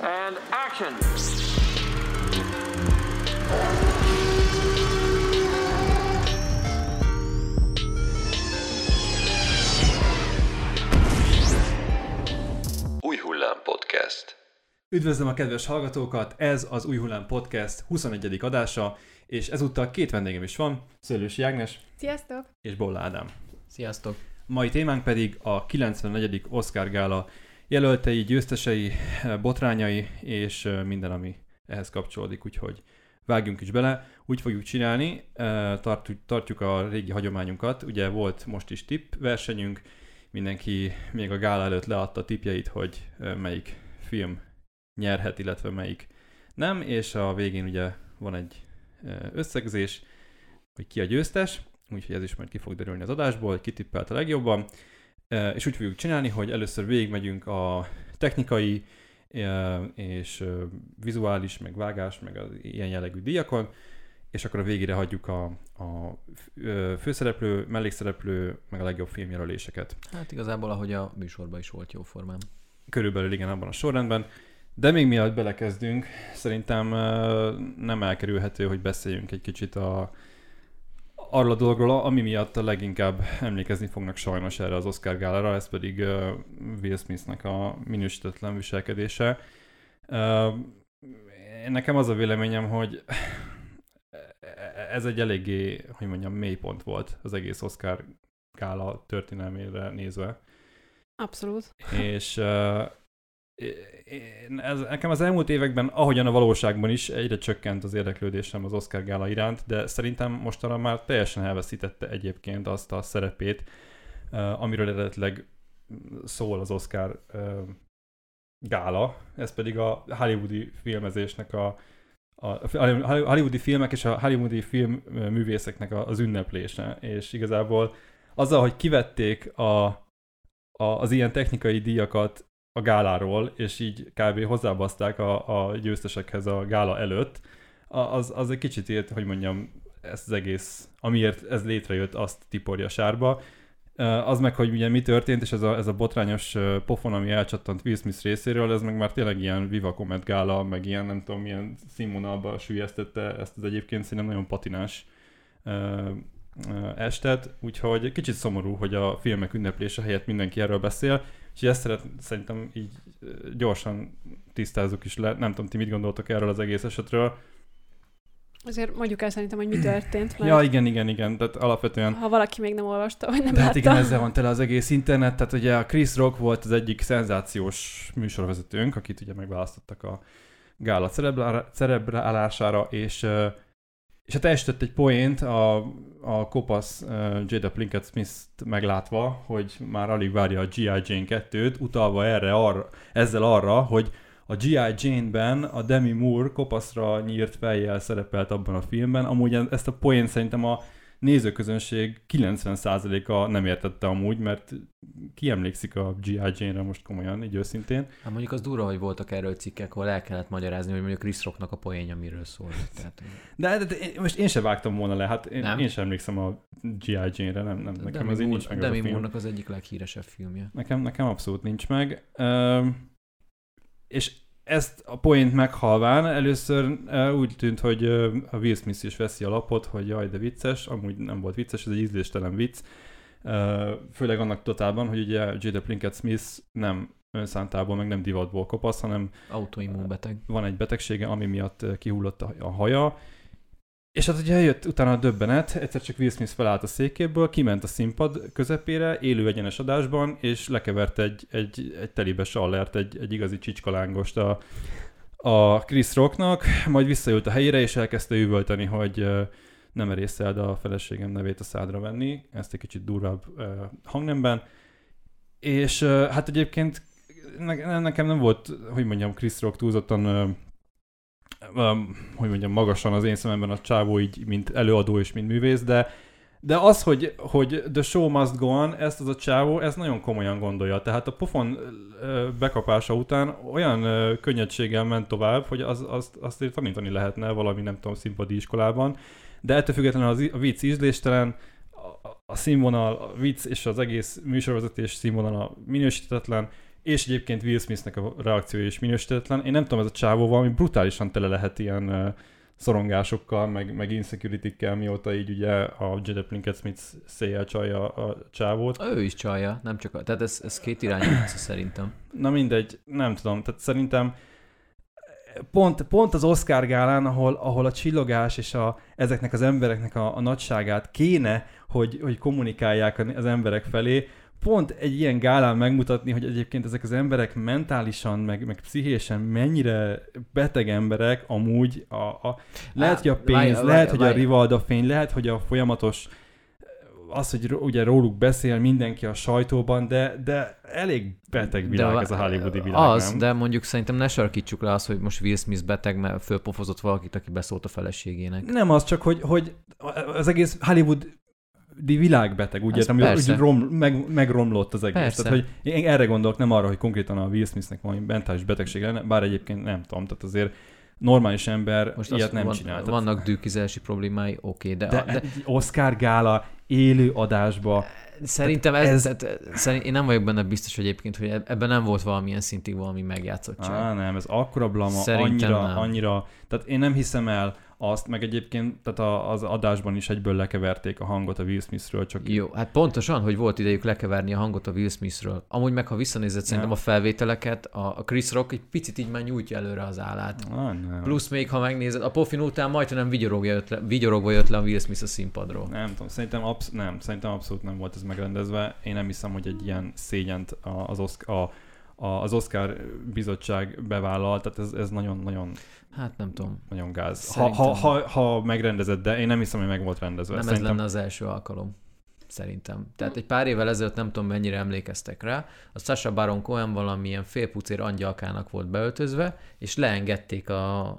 And action! Új Hullám Podcast. Üdvözlöm a kedves hallgatókat, ez az Új Hullám Podcast 21. adása, és ezúttal két vendégem is van, Szőlősi Ágnes Sziasztok! és Bolla Ádám. Sziasztok! Mai témánk pedig a 94. Oscar Gála jelöltei, győztesei, botrányai és ö, minden, ami ehhez kapcsolódik, úgyhogy vágjunk is bele. Úgy fogjuk csinálni, ö, tartjuk, a régi hagyományunkat, ugye volt most is tipp versenyünk, mindenki még a gála előtt leadta tippjeit, hogy melyik film nyerhet, illetve melyik nem, és a végén ugye van egy összegzés, hogy ki a győztes, úgyhogy ez is majd ki fog derülni az adásból, ki tippelt a legjobban. És úgy fogjuk csinálni, hogy először végigmegyünk a technikai és vizuális, meg vágás, meg az ilyen jellegű díjakon, és akkor a végére hagyjuk a, a főszereplő, mellékszereplő, meg a legjobb filmjelöléseket. Hát igazából, ahogy a műsorban is volt jó formán. Körülbelül igen, abban a sorrendben. De még mielőtt belekezdünk, szerintem nem elkerülhető, hogy beszéljünk egy kicsit a, arról a dologról, ami miatt a leginkább emlékezni fognak sajnos erre az Oscar gálára, ez pedig uh, Will Smithnek a minősítetlen viselkedése. Uh, nekem az a véleményem, hogy ez egy eléggé, hogy mondjam, mélypont volt az egész Oscar gála történelmére nézve. Abszolút. És uh, én- ez, nekem az elmúlt években, ahogyan a valóságban is, egyre csökkent az érdeklődésem az Oscar gála iránt, de szerintem mostanra már teljesen elveszítette egyébként azt a szerepét, uh, amiről eredetileg szól az Oscar uh, gála, ez pedig a hollywoodi filmezésnek a, a hollywoodi filmek és a hollywoodi film művészeknek a- az ünneplése, és igazából azzal, hogy kivették a, a, az ilyen technikai díjakat a gáláról, és így kb. hozzábaszták a, a győztesekhez a gála előtt, az, az egy kicsit ilyet, hogy mondjam, ezt az egész, amiért ez létrejött, azt tiporja sárba. Az meg, hogy ugye mi történt, és ez a, ez a botrányos pofon, ami elcsattant Will Smith részéről, ez meg már tényleg ilyen Viva Comet gála, meg ilyen nem tudom, milyen színvonalba sülyeztette ezt az egyébként szerintem nagyon patinás estet, úgyhogy kicsit szomorú, hogy a filmek ünneplése helyett mindenki erről beszél, és ezt szeret, szerintem így gyorsan tisztázzuk is le. Nem tudom, ti mit gondoltok erről az egész esetről. Azért mondjuk el szerintem, hogy mi történt, mert Ja, igen, igen, igen, tehát alapvetően ha valaki még nem olvasta, vagy nem de hát látta. igen, ezzel van tele az egész internet, tehát ugye a Chris Rock volt az egyik szenzációs műsorvezetőnk, akit ugye megválasztottak a gála cerebrálására, és, és hát esített egy poént a, a kopasz uh, Jada Plinkett Smith-t meglátva, hogy már alig várja a G.I. Jane 2-t, utalva erre, arra, ezzel arra, hogy a G.I. Jane-ben a Demi Moore kopaszra nyírt fejjel szerepelt abban a filmben. Amúgy ezt a poént szerintem a nézőközönség 90%-a nem értette amúgy, mert ki emlékszik a G.I. Jane-re most komolyan, így őszintén. Hát mondjuk az durva, hogy voltak erről cikkek, ahol el kellett magyarázni, hogy mondjuk Chris Rocknak a poénja miről szól. Tehát, De, de, de én- most én sem vágtam volna le, hát én, Nem? én sem emlékszem a G.I. Jane-re, nem, nem nekem az nincs meg Demi. Moore-nak az egyik leghíresebb filmje. Nekem, nekem abszolút nincs meg. Üm, és ezt a point meghalván először úgy tűnt, hogy a Will Smith is veszi a lapot, hogy jaj, de vicces, amúgy nem volt vicces, ez egy ízléstelen vicc. Főleg annak totálban, hogy ugye Jada Plinkett Smith nem önszántából, meg nem divatból kopasz, hanem Autoimmunbeteg. van egy betegsége, ami miatt kihullott a haja, és hát ugye jött utána a döbbenet, egyszer csak Will Smith felállt a székéből, kiment a színpad közepére, élő egyenes adásban, és lekevert egy, egy, egy telibe sallert, egy, egy igazi csicskalángost a, a Chris Rocknak, majd visszajött a helyére, és elkezdte üvölteni, hogy nem erészeld a feleségem nevét a szádra venni, ezt egy kicsit durvább hangnemben, és hát egyébként ne, nekem nem volt, hogy mondjam, Chris Rock túlzottan um, hogy mondjam, magasan az én szememben a csávó így, mint előadó és mint művész, de de az, hogy, hogy the show must go on, ezt az a csávó, ezt nagyon komolyan gondolja. Tehát a pofon bekapása után olyan könnyedséggel ment tovább, hogy az, azt, azt tanítani lehetne valami, nem tudom, színpadi iskolában. De ettől függetlenül az, a vicc ízléstelen, a, a színvonal, a vicc és az egész műsorvezetés színvonala minősítetlen, és egyébként Will Smithnek a reakciója is minősítetlen. Én nem tudom, ez a csávó valami brutálisan tele lehet ilyen uh, szorongásokkal, meg, meg insecurity-kkel, mióta így ugye a Jada Pinkett Smith széjjel csalja a csávót. Ő is csalja, nem csak a... Tehát ez, ez két irányú szerintem. Na mindegy, nem tudom, tehát szerintem pont, pont az Oscar gálán, ahol, ahol a csillogás és a, ezeknek az embereknek a, a nagyságát kéne, hogy, hogy kommunikálják az emberek felé, pont egy ilyen gálán megmutatni, hogy egyébként ezek az emberek mentálisan, meg, meg pszichésen mennyire beteg emberek amúgy, a, a, lehet, hogy a pénz, lehet, hogy a rivalda fény, lehet, hogy a folyamatos az, hogy ugye róluk beszél mindenki a sajtóban, de, de elég beteg világ De ez a hollywoodi világ, Az, nem? de mondjuk szerintem ne sarkítsuk le azt, hogy most Will Smith beteg, mert fölpofozott valakit, aki beszólt a feleségének. Nem az csak, hogy, hogy az egész Hollywood világbeteg, úgy értem, hogy rom, meg, megromlott az egész. Persze. Tehát, hogy én erre gondolok, nem arra, hogy konkrétan a Will Smithnek valami mentális betegség lenne, bár egyébként nem tudom, tehát azért normális ember Most ilyet nem van, csinál. Tehát- Vannak dűkizási problémái, oké, de, de, de, de, Oscar gála élő adásba, szerintem ez, ez-. Tehát, szerint, én nem vagyok benne biztos egyébként, hogy eb- ebben nem volt valamilyen szintig valami megjátszottság. Á, nem, ez akkora blama, Szerintem annyira, nem. annyira, tehát én nem hiszem el azt, meg egyébként tehát az adásban is egyből lekeverték a hangot a Will Smithről, csak Jó, hát pontosan, hogy volt idejük lekeverni a hangot a Will Smithről. Amúgy meg, ha visszanézed szerintem a felvételeket, a, Chris Rock egy picit így már nyújtja előre az állát. ah, nem. Plusz még, ha megnézed, a pofin után majdnem vigyorogja jött le, vigyorogva jött le a Will Smith a színpadról. Nem tudom, szerintem, absz- nem, szerintem abszolút nem volt ez megrendezve. Én nem hiszem, hogy egy ilyen szégyent az, Oscar, a, az Oscar bizottság bevállal, tehát ez, ez nagyon, nagyon, Hát nem tudom. nagyon gáz. Ha, Szerintem. ha, ha, ha megrendezett, de én nem hiszem, hogy meg volt rendezve. Nem ez szerintem, lenne az első alkalom. Szerintem. Tehát egy pár évvel ezelőtt nem tudom mennyire emlékeztek rá, a Sasha Baron Cohen valamilyen félpucér angyalkának volt beöltözve, és leengedték a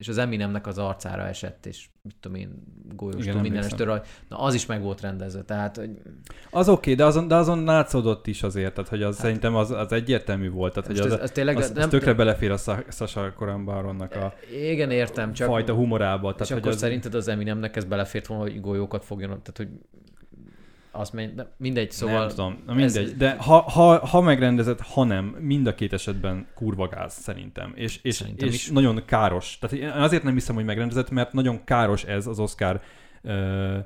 és az Eminemnek az arcára esett, és mit tudom én, golyóstól, Igen, minden estől raj. Na, az is meg volt rendezve, tehát hogy Az oké, okay, de azon, de azon látszódott is azért, tehát hogy az Hát- szerintem az, az egyértelmű volt, tehát hogy az, ez, ez tényleg az, az tökre belefér a Sa- Sasha Coran Baronnak a Igen, értem, csak... fajta humorába. és Tehát, akkor hogy az, szerinted az Eminemnek ez belefért volna, hogy golyókat fogjon, tehát hogy azt menj, de mindegy, Szóval, nem tudom, na ez- mindegy. De ha, ha, ha megrendezett, ha nem, mind a két esetben kurva gáz szerintem. És, és, Szerintem és is. nagyon káros. Tehát én azért nem hiszem, hogy megrendezett, mert nagyon káros ez az Oscar ö,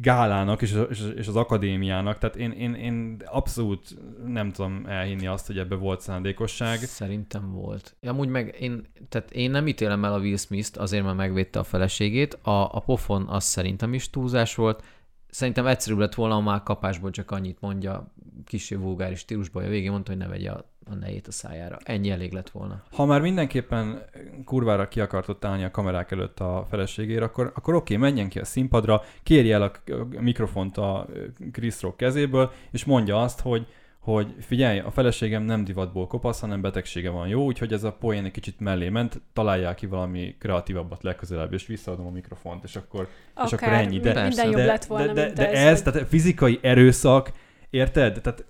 gálának és, az- és, az- és az akadémiának. Tehát én, én, én abszolút nem tudom elhinni azt, hogy ebbe volt szándékosság. Szerintem volt. Amúgy meg én, tehát én nem ítélem el a Will Smith-t azért, mert megvédte a feleségét. A, a pofon az szerintem is túlzás volt. Szerintem egyszerűbb lett volna, ha már kapásból csak annyit mondja, kicsi vulgáris stílusban, a végén mondta, hogy ne vegye a, a nejét a szájára. Ennyi elég lett volna. Ha már mindenképpen kurvára ki akartott állni a kamerák előtt a feleségére, akkor, akkor oké, menjen ki a színpadra, kérje el a mikrofont a Chris Rock kezéből, és mondja azt, hogy hogy figyelj, a feleségem nem divatból kopasz, hanem betegsége van jó, úgyhogy ez a poén egy kicsit mellé ment, találjál ki valami kreatívabbat legközelebb, és visszaadom a mikrofont, és akkor, és akkor Akár ennyi. De, minden jobb lett volna, de, de, mint de ez. ez, tehát fizikai erőszak, érted? Tehát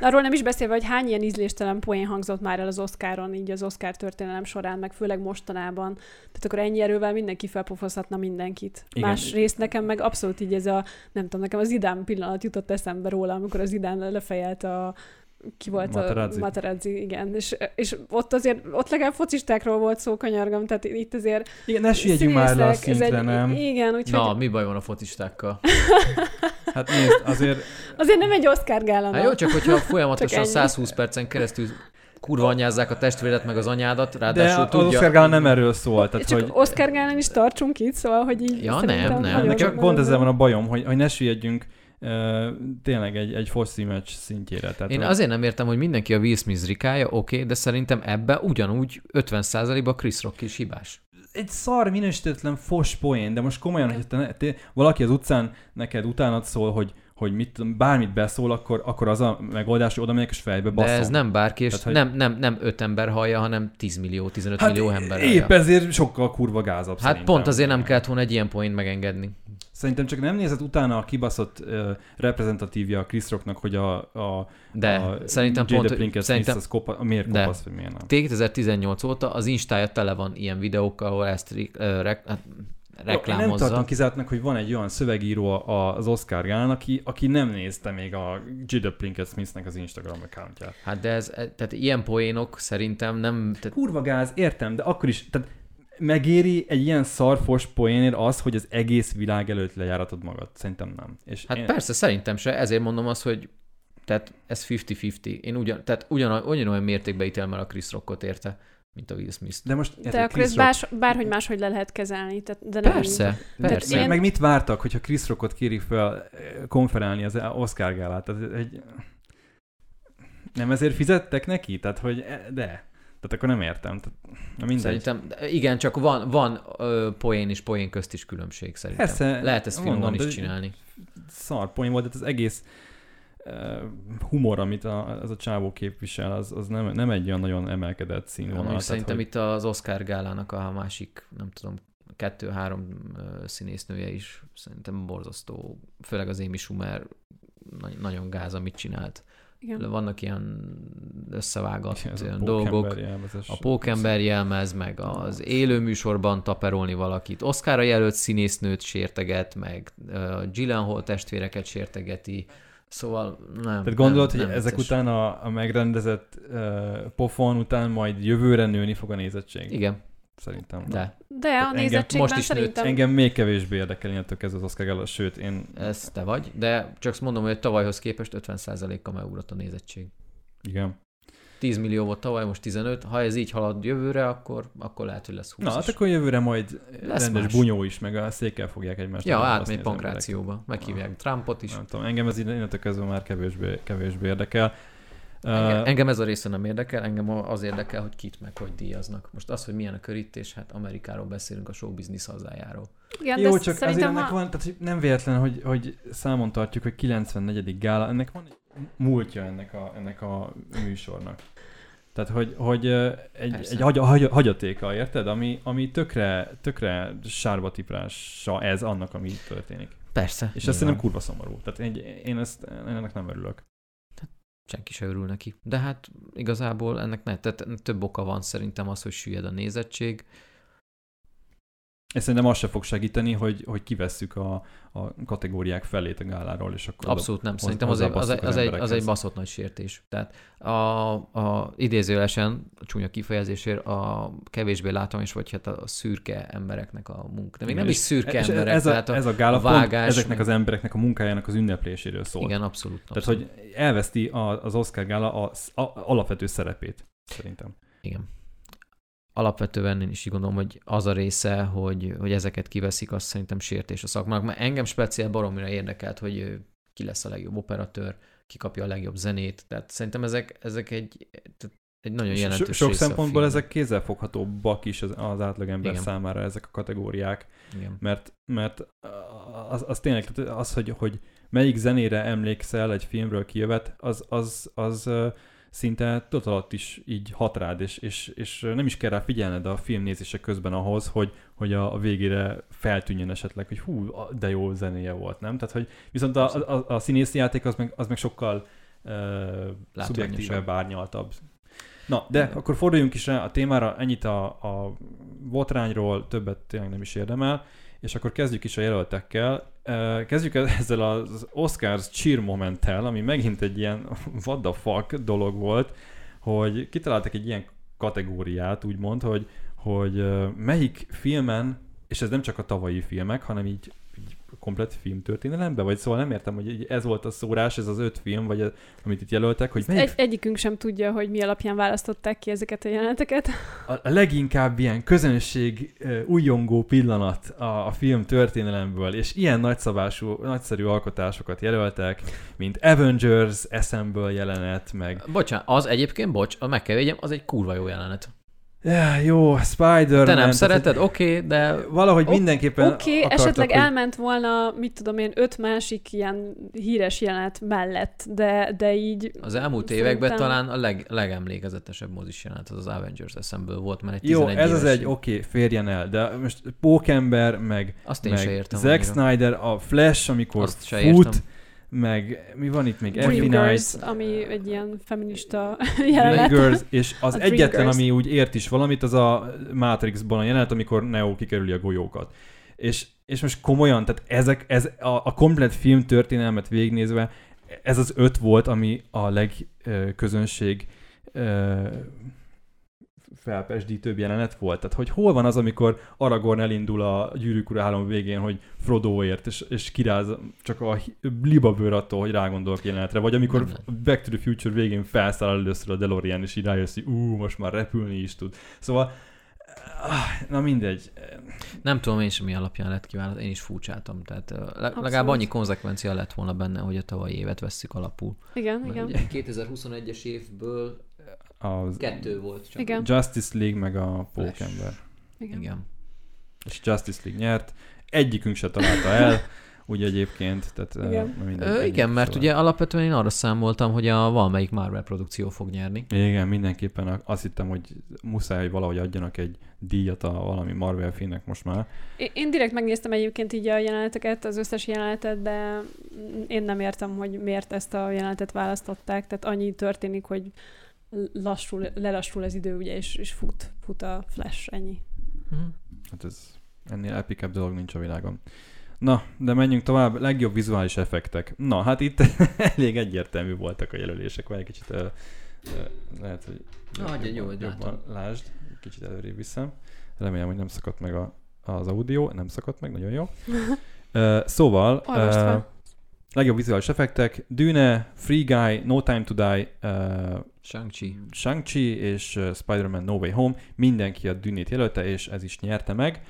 Arról nem is beszélve, hogy hány ilyen ízléstelen poén hangzott már el az Oscaron, így az Oscar történelem során, meg főleg mostanában. Tehát akkor ennyi erővel mindenki felpofozhatna mindenkit. Igen. Más részt nekem meg abszolút így ez a, nem tudom, nekem az Zidán pillanat jutott eszembe róla, amikor az Zidán lefejelt a ki volt Materazzi. a Materazzi, igen. És, és ott azért, ott legalább focistákról volt szó, kanyargam, tehát itt azért igen, ne süllyedjünk már le a szintre, egy, nem? Igen, úgyhogy Na, mi baj van a focistákkal? Hát nézd, azért azért nem egy Oscar gála. Hát jó, csak hogyha folyamatosan ennyi. 120 percen keresztül kurva anyázzák a testvéret meg az anyádat, de ráadásul az tudja... Oscar Gala nem erről szól, tehát Csak hogy... Oscar gálán is tartsunk itt, szóval, hogy így Ja, nem, nem. csak nagyon- pont ezzel van a bajom, hogy, hogy ne süllyedjünk uh, tényleg egy, egy foci meccs szintjére. Tehát Én azért nem értem, hogy mindenki a Will Smith rikája, oké, de szerintem ebbe ugyanúgy 50%-ba Chris Rock is hibás. egy szar minősítetlen fos poén, de most komolyan, hogy te, te, valaki az utcán neked utánat szól, hogy, hogy mit, tudom, bármit beszól, akkor, akkor az a megoldás, hogy oda megyek és fejbe De baszom. ez nem bárki, és Tehát, hogy- nem, nem, nem 5 ember hallja, hanem 10 millió, 15 hát millió ember épp hallja. ezért sokkal kurva gázabb Hát szerintem. pont azért nem kellett volna egy ilyen poént megengedni. Szerintem csak nem nézett utána a kibaszott uh, reprezentatívja a Chris Rocknak, hogy a, a, De a szerintem Jada pont, Pinkett szerintem az kopa, miért De. kopasz, vagy miért nem. 2018 óta az Instája tele van ilyen videókkal, ahol ezt rek, hát, Én nem reklámozza. tartom kizártnak, hogy van egy olyan szövegíró az Oscar Gálán, aki, aki nem nézte még a Jada Pinkett Smithnek az Instagram accountját. Hát de ez, tehát ilyen poénok szerintem nem... Tehát Kurva gáz, értem, de akkor is, tehát megéri egy ilyen szarfos poénért az, hogy az egész világ előtt lejáratod magad? Szerintem nem. És Hát én, persze, szerintem se, ezért mondom azt, hogy tehát ez 50-50. Én ugyan, tehát ugyan, ugyanolyan mértékben ítélem el a Chris Rockot érte, mint a Will Smith. De most De akkor Chris ezt Rock- bás, bárhogy máshogy le lehet kezelni. Tehát, de nem Persze, persze. én- Meg, mit vártak, hogyha Chris Rockot kérik fel eh, konferálni az Oscar gálát? Tehát egy... Nem ezért fizettek neki? Tehát, hogy e- de. Tehát akkor nem értem. Tehát, na mindegy. Szerintem, igen, csak van, van ö, poén és poén közt is különbség szerintem. Persze, Lehet ezt mondom, is csinálni. Szar poén volt, de az egész humor, amit a, az a csávó képvisel, az, az nem, nem egy olyan nagyon emelkedett színvonal. Tehát, szerintem hogy- itt az Oscar gálának a másik, nem tudom, kettő-három színésznője is szerintem borzasztó, főleg az Amy Schumer nagy, nagyon gáz, amit csinált. Igen. Vannak ilyen összevágott ez a olyan pókember dolgok. jelmezes- A pókember jelmez, meg az élő műsorban taperolni valakit. Oscarra jelölt színésznőt sérteget, meg uh, Gyllenhaal testvéreket sértegeti. Szóval nem. Tehát gondolod, nem, hogy nem ezek után a, a megrendezett uh, pofon után majd jövőre nőni fog a nézettség? Igen, Szerintem. de De a engem nézettségben most is nőtt. szerintem... Engem még kevésbé érdekel innentől kezdve az Oscar Gala, sőt, én... ez te vagy. De csak azt mondom, hogy tavalyhoz képest 50%-kal megugrott a nézettség. Igen. 10 millió volt tavaly, most 15. Ha ez így halad jövőre, akkor, akkor lehet, hogy lesz 20 Na, hát akkor jövőre majd Lesz rendes más. bunyó is, meg a székkel fogják egymást. Ja, átmegy pankrációba. Meghívják Trumpot is. Nem tudom, engem ez innentől kezdve már kevésbé, kevésbé érdekel. Engem, Uh, engem ez a része nem érdekel, engem az érdekel, hogy kit meg hogy díjaznak. Most az, hogy milyen a körítés, hát Amerikáról beszélünk, a show business hazájáról. Igen, Jó, de csak azért ennek ha... van, tehát nem véletlen, hogy, hogy számon tartjuk, hogy 94. gála, ennek van egy múltja ennek a, ennek a műsornak. Tehát, hogy, hogy egy, Persze. egy hagy, hagy, hagyatéka, érted? Ami, ami tökre, tökre sárba tiprása ez annak, ami itt történik. Persze. És ez szerintem kurva szomorú. Tehát egy, én ezt, én ennek nem örülök. Senki se örül neki. De hát igazából ennek ne, tehát több oka van szerintem az, hogy süllyed a nézettség. És szerintem az se fog segíteni, hogy, hogy kivesszük a, a kategóriák felét a gáláról, és akkor Abszolút nem. Szerintem az az, egy, az, az egy, az egy emberekhez. baszott nagy sértés. Tehát a, a idézőlesen, a csúnya kifejezésért a kevésbé látványos, vagy hát a szürke embereknek a munka. De még nem is szürke és emberek, ez, tehát a, a, ez a gála a vágás, ezeknek az embereknek a munkájának az ünnepléséről szól. igen, abszolút. Tehát, abszolút. hogy elveszti a, az Oscar gála a, a, alapvető szerepét, szerintem. Igen. Alapvetően én is így gondolom, hogy az a része, hogy, hogy ezeket kiveszik, az szerintem sértés a szakmának. Mert engem speciál baromira érdekelt, hogy ki lesz a legjobb operatőr, ki kapja a legjobb zenét. Tehát szerintem ezek, ezek egy, egy nagyon jelentős sok szempontból ezek kézzelfoghatóbbak is az, az átlagember Igen. számára ezek a kategóriák, Igen. mert, mert az, az tényleg, az, hogy, hogy melyik zenére emlékszel egy filmről kijövet, az, az, az ö, szinte tudat alatt is így hat rád, és, és, és nem is kell rá figyelned a film nézése közben ahhoz, hogy, hogy a, a végére feltűnjön esetleg, hogy hú, de jó zenéje volt, nem? Tehát, hogy viszont a, a, a színészi játék az meg, az meg sokkal uh, szubjektívebb, árnyaltabb. Na, de Igen. akkor forduljunk is rá a témára, ennyit a, a botrányról, többet tényleg nem is érdemel, és akkor kezdjük is a jelöltekkel. Kezdjük ezzel az Oscars cheer momenttel, ami megint egy ilyen what the fuck dolog volt, hogy kitaláltak egy ilyen kategóriát, úgymond, hogy, hogy melyik filmen, és ez nem csak a tavalyi filmek, hanem így komplet filmtörténelemben, vagy szóval nem értem, hogy ez volt a szórás, ez az öt film, vagy a, amit itt jelöltek, hogy melyik Egy, egyikünk sem tudja, hogy mi alapján választották ki ezeket a jeleneteket. a a leginkább ilyen közönség ö, újongó pillanat a, a film történelemből, és ilyen nagyszabású, nagyszerű alkotásokat jelöltek, mint Avengers, Assemble jelenet, meg Bocsánat, az egyébként, bocs, a meg kell védjem, az egy kurva jó jelenet. Ja, jó, Spider-Man. Te nem szereted? Oké, okay, de Valahogy O- mindenképpen Oké, okay, akartak, esetleg hogy... elment volna, mit tudom én, öt másik ilyen híres jelenet mellett, de, de így... az elmúlt Szerintem- években talán a leg, legemlékezetesebb mozis jelenet az az Avengers Assemble volt, mert egy Jó, 11 ez az egy, oké, okay, férjen el, de most Pókember, meg, Azt én se meg értem. Zack annyira. Snyder, a Flash, amikor Azt se fut, értem. Meg mi van itt még? Effie Night, ami egy ilyen feminista jelenet. Girls, és az A egyetlen, ami úgy ért is valamit, az a Matrixban a jelenet, amikor Neo kikerüli a golyókat. És, és most komolyan, tehát ezek, ez a, a komplet film történelmet végignézve, ez az öt volt, ami a legközönség felpesdítőbb jelenet volt. Tehát, hogy hol van az, amikor Aragorn elindul a gyűrűk ura három végén, hogy Frodoért, és, és kiráz csak a libabőr attól, hogy rágondolok jelenetre, vagy amikor. Back to the Future végén felszáll először a DeLorean, és így rájössz, hogy ú, most már repülni is tud. Szóval, ah, na mindegy. Nem tudom én sem mi alapján lett kiválasztva, én is furcsáltam. Tehát le, legalább Abszolút. annyi konzekvencia lett volna benne, hogy a tavalyi évet vesszük alapul. Igen, Mert igen. ugye 2021-es évből Az kettő volt csak. Igen. Justice League meg a. Pókember. igen. Igen. És Justice League nyert. Egyikünk se találta el, ugye egyébként. Tehát, ö, Igen. na mindegy, Ö, igen, mert szóval. ugye alapvetően én arra számoltam, hogy a valamelyik Marvel produkció fog nyerni. Igen, mindenképpen azt hittem, hogy muszáj, hogy valahogy adjanak egy díjat a valami Marvel filmnek most már. Én- Én direkt megnéztem egyébként így a jeleneteket, az összes jelenetet, de én nem értem, hogy miért ezt a jelenetet választották. Tehát annyi történik, hogy lassul, lelassul az idő, ugye, és, és fut, fut a flash, ennyi. Mhm. Hát ez ennél epikebb dolog nincs a világon. Na, de menjünk tovább. Legjobb vizuális effektek. Na, hát itt elég egyértelmű voltak a jelölések, vagy egy kicsit uh, uh, lehet, hogy Na, adja, jó, hogy jobban lásd, kicsit előrébb viszem. Remélem, hogy nem szakadt meg a, az audio, nem szakadt meg, nagyon jó. Uh, szóval, fel. Legjobb vizuális effektek, Dune, Free Guy, No Time to Die, uh, Shang-Chi. Shang-Chi és uh, Spider-Man No Way Home, mindenki a Dünét jelölte, és ez is nyerte meg.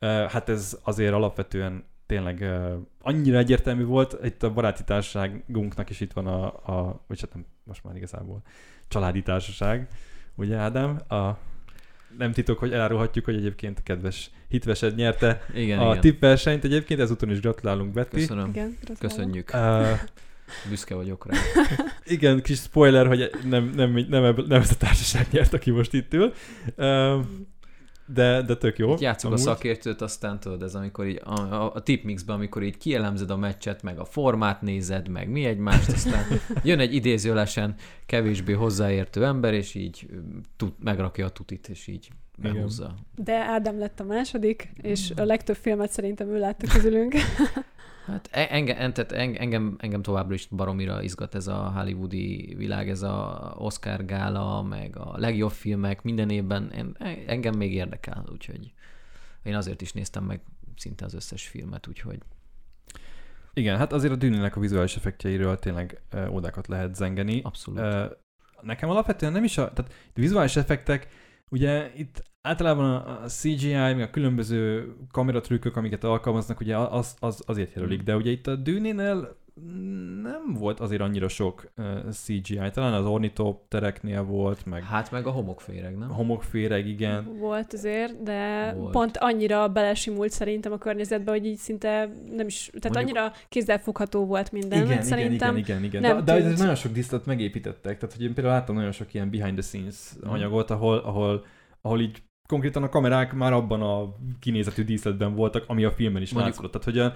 Uh, hát ez azért alapvetően tényleg uh, annyira egyértelmű volt, itt a baráti társaságunknak is itt van a, a vagy hát nem, most már igazából családi társaság, ugye Ádám? A, nem titok, hogy elárulhatjuk, hogy egyébként kedves hitvesed nyerte Igen, a igen. tippversenyt egyébként, ezúton is gratulálunk Betty. Köszönöm. Igen. Köszönjük. Uh, Büszke vagyok rá. igen, kis spoiler, hogy nem, nem, nem, ebből- nem ez a társaság nyert, aki most itt ül. Uh, de, de tök jó. Itt játszuk a amúgy. szakértőt, aztán tudod, ez amikor így a, a, a tipmixben, amikor így kielemzed a meccset, meg a formát nézed, meg mi egymást, aztán jön egy idézőlesen kevésbé hozzáértő ember, és így tud, megrakja a tutit, és így Igen. behúzza. De Ádám lett a második, és a legtöbb filmet szerintem ő látta közülünk. Hát e- engem, tehát engem, engem továbbra is baromira izgat ez a hollywoodi világ, ez a Oscar gála, meg a legjobb filmek minden évben, en- engem még érdekel, úgyhogy én azért is néztem meg szinte az összes filmet, úgyhogy Igen, hát azért a dűnének a vizuális effektjeiről tényleg ö, odákat lehet zengeni. abszolút. Nekem alapvetően nem is a, tehát a vizuális effektek, ugye itt általában a, CGI, meg a különböző kameratrükkök, amiket alkalmaznak, ugye az, az azért jelölik, de ugye itt a dűnénél nem volt azért annyira sok uh, CGI, talán az ornitoptereknél volt, meg Hát meg a homokféreg, a nem? homokféreg, igen. Volt azért, de Volt. pont annyira belesimult szerintem a környezetbe, hogy így szinte nem is, tehát Mondjuk- annyira kézzelfogható volt minden. Igen, szerintem igen, igen, igen. nem De, de tűnt. ez nagyon sok disztot megépítettek. Tehát, hogy én például láttam nagyon sok ilyen behind the scenes Mhm. anyagot, ahol, ahol, ahol így konkrétan a kamerák már abban a kinézetű díszletben voltak, ami a filmben is Mondjuk- látszott. Tehát,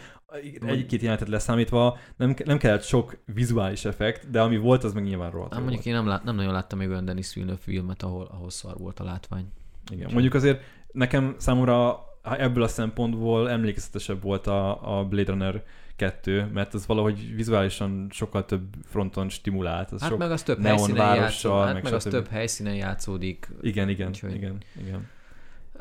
hogy egy-két jelenetet leszámítva nem, nem kellett sok vizuális effekt, de ami volt, az meg nyilván rohadt Hát mondjuk volt. én nem, lát, nem nagyon láttam még olyan Denis Villeneuve filmet, ahol, ahol szar volt a látvány. Igen. Mondjuk azért nekem számomra ebből a szempontból emlékezetesebb volt a, a Blade Runner 2, mert az valahogy vizuálisan sokkal több fronton stimulált. Az Hát sok... meg az több helyszínen játszódik. Hát meg meg az több helyszínen játszódik. Igen, igen, Úgyhogy- igen, igen.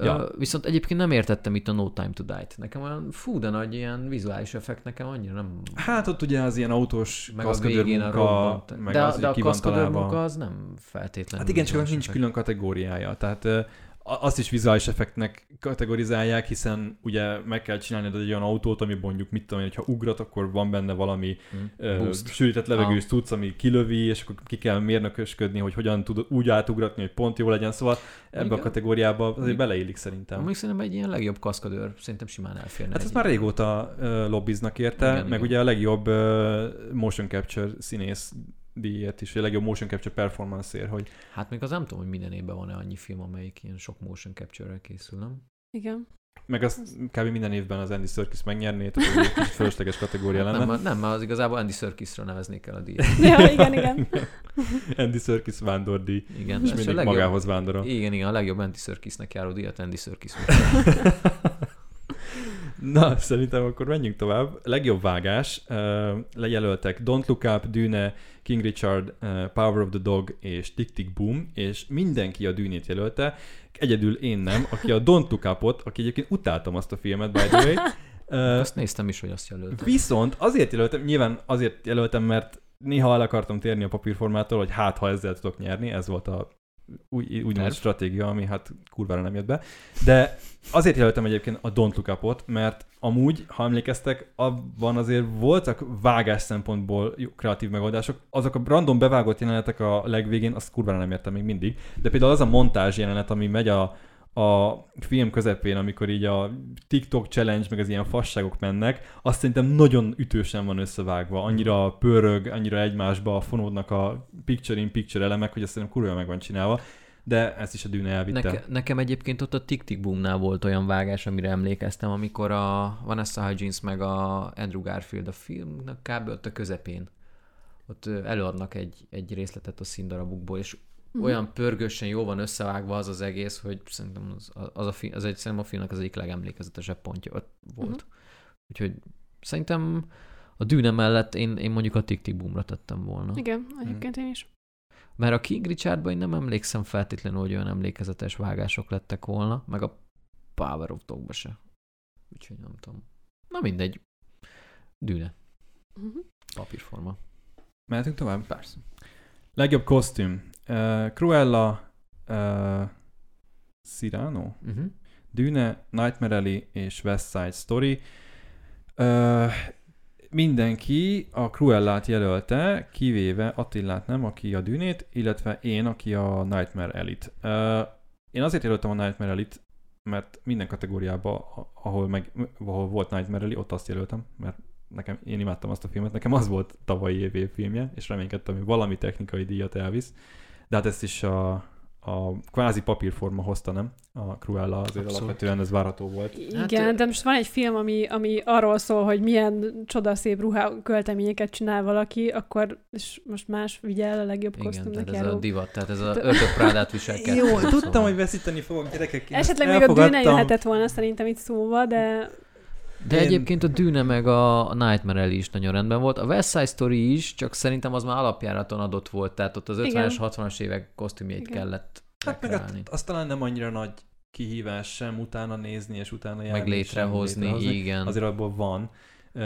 Ja. Viszont egyébként nem értettem itt a No Time to Die-t. Nekem olyan fú, de nagy ilyen vizuális effekt nekem annyira nem... Hát ott ugye az ilyen autós meg a kaszkadőr a munka, robbant. meg de, az, de a kaszkadőr munka az nem feltétlenül Hát igen, csak nincs effekt. külön kategóriája. Tehát a- azt is vizuális effektnek kategorizálják, hiszen ugye meg kell csinálni egy olyan autót, ami mondjuk, mit tudom én, hogyha ugrat, akkor van benne valami ö, Boost. sűrített levegős Ah. tudsz, ami kilövi, és akkor ki kell mérnökösködni, hogy hogyan tud úgy átugratni, hogy pont jó legyen. Szóval ebbe a kategóriába azért Igen. beleillik szerintem. Amíg szerintem egy ilyen legjobb kaszkadőr szerintem simán elférne. Hát ezt már régóta uh, lobbiznak érte, igen, meg igen. ugye a legjobb uh, motion capture színész díjért is, a legjobb motion capture performance-ért, hogy Hát még az nem tudom, hogy minden évben van-e annyi film, amelyik ilyen sok motion capture-rel készül, nem? Igen. meg azt kb. minden évben az Andy Serkis megnyerné, tehát ez egy kicsit fölösleges kategória Hát lenne. nem, nem, mert az igazából Andy Serkisra neveznék el a díjat. Ja, igen, igen. Andy Serkis vándordíj, Igen, és a mindig legjobb, magához vándorol. Igen, igen, a legjobb Andy Serkisnek járó díjat Andy Serkis. Na, szerintem akkor menjünk tovább. Legjobb vágás. Uh, lejelöltek Don't Look Up, Dűne, King Richard, uh, Power of the Dog és Tick Tick Boom, és mindenki a Dűnét jelölte. Egyedül én nem, aki a Don't Look Up-ot, aki egyébként utáltam azt a filmet, by the way. Uh, Azt néztem is, hogy azt jelöltem. Viszont azért jelöltem, nyilván azért jelöltem, mert néha el akartam térni a papírformától, hogy hát ha ezzel tudok nyerni, ez volt a úgynevezett Terv. stratégia, ami hát kurvára nem jött be. De azért jelöltem egyébként a Don't Look Up-ot, mert amúgy, ha emlékeztek, abban azért voltak vágás szempontból jó, kreatív megoldások. Azok a random bevágott jelenetek a legvégén, azt kurvára nem értem még mindig. De például az a montázs jelenet, ami megy a, a film közepén, amikor így a TikTok challenge, meg az ilyen fasságok mennek, azt szerintem nagyon ütősen van összevágva. Annyira pörög, annyira egymásba fonódnak a picture-in-picture elemek, hogy azt szerintem kurva meg van csinálva. De ezt is a dűne elvitte. Neke, nekem egyébként ott a Tick Boomnál volt olyan vágás, amire emlékeztem, amikor a Vanessa Hudgens meg a Andrew Garfield a filmnek kb. ott a közepén. Ott előadnak egy, egy részletet a színdarabukból, és Mhm. olyan pörgősen jó van összevágva az az egész, hogy szerintem az, az, a, fi, az egy, szerintem a filmnek az egyik legemlékezetesebb pontja ott volt. Mhm. Úgyhogy szerintem a dűne mellett én, én mondjuk a Tick Boomra tettem volna. Igen, egyébként én is. Mert a King Richardban én nem emlékszem feltétlenül, hogy olyan emlékezetes vágások lettek volna, meg a Power of Dogba se. Úgyhogy nem tudom. Na mindegy. Dűne. Mhm. Papírforma. Mehetünk tovább? Persze. Legjobb kosztüm. Uh, Cruella uh, Cyrano? Uh-huh. Dűne, Nightmare Alley és West Side Story. Uh, mindenki a Cruellát jelölte, kivéve Attillát nem, aki a Dűnét, illetve én, aki a Nightmare Alley-t. Uh, én azért jelöltem a Nightmare Alley-t, mert minden kategóriában, ahol, meg, ahol volt Nightmare Alley, ott azt jelöltem, mert nekem, én imádtam azt a filmet, nekem az volt tavalyi év évfilmje, és reménykedtem, hogy valami technikai díjat elvisz, de hát ezt is a, a kvázi papírforma hozta, nem? A Cruella azért Abszolút. alapvetően ez várható volt. Hát, Igen, ö- de most van egy film, ami, ami arról szól, hogy milyen csodaszép ruhá költeményeket csinál valaki, akkor és most más vigye el a legjobb Igen, kosztümnek tehát ez a divat, tehát ez a ördög prádát visel kettő, Jó, szóval. tudtam, hogy veszíteni fogok gyerekek. Esetleg még a dűne jöhetett volna szerintem itt szóba, de De Én- egyébként a Dűne meg a Nightmare Alley is nagyon rendben volt. A West Side Story is, csak szerintem az már alapjáraton adott volt, tehát ott az Igen. 50-es, 60-as évek kosztümjét Igen. kellett Hát meg rekreálni. az, talán nem annyira nagy kihívás sem utána nézni, és utána járni. meg létrehozni, sem igen. Azért abból van. Uh,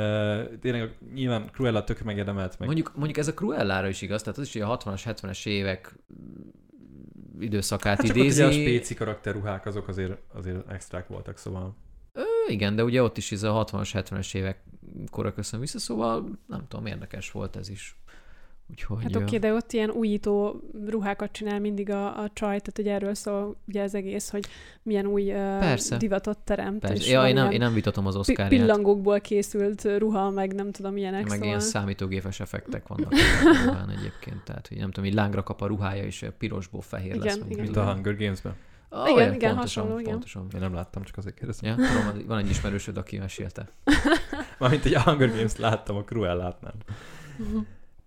tényleg nyilván Cruella tök megérdemelt meg. Mondjuk, mondjuk ez a Cruellára is igaz, tehát az is hogy a 60-as, 70-es évek időszakát hát csak idézi. ott ugye a spéci karakterruhák azok azért, azért extrák voltak, szóval Ö, igen, de ugye ott is ez a 60-as, 70-es évek kora köszön vissza, szóval nem tudom, érdekes volt ez is. Úgyhogy... hát oké, okay, de ott ilyen újító ruhákat csinál mindig a, a csaj, tehát hogy erről szól ugye az egész, hogy milyen új uh, Persze. divatot teremt. Persze. és Ja, én nem, én nem vitatom az oszkárját. pillangókból készült ruha, meg nem tudom, milyenek, Meg szóval... ilyen számítógépes effektek vannak egyébként, tehát hogy nem tudom, így lángra kap a ruhája, és pirosból fehér Igen, lesz. meg igen. mint a Hunger Games-ben. Ah, Igen, olyan, igen, pontosan, hasonló, igen. pontosan. Én nem láttam, csak azért kérdeztem. Ja, tudom, van egy ismerősöd, aki mesélte. Mármint egy Hunger Games láttam, a Cruellát nem.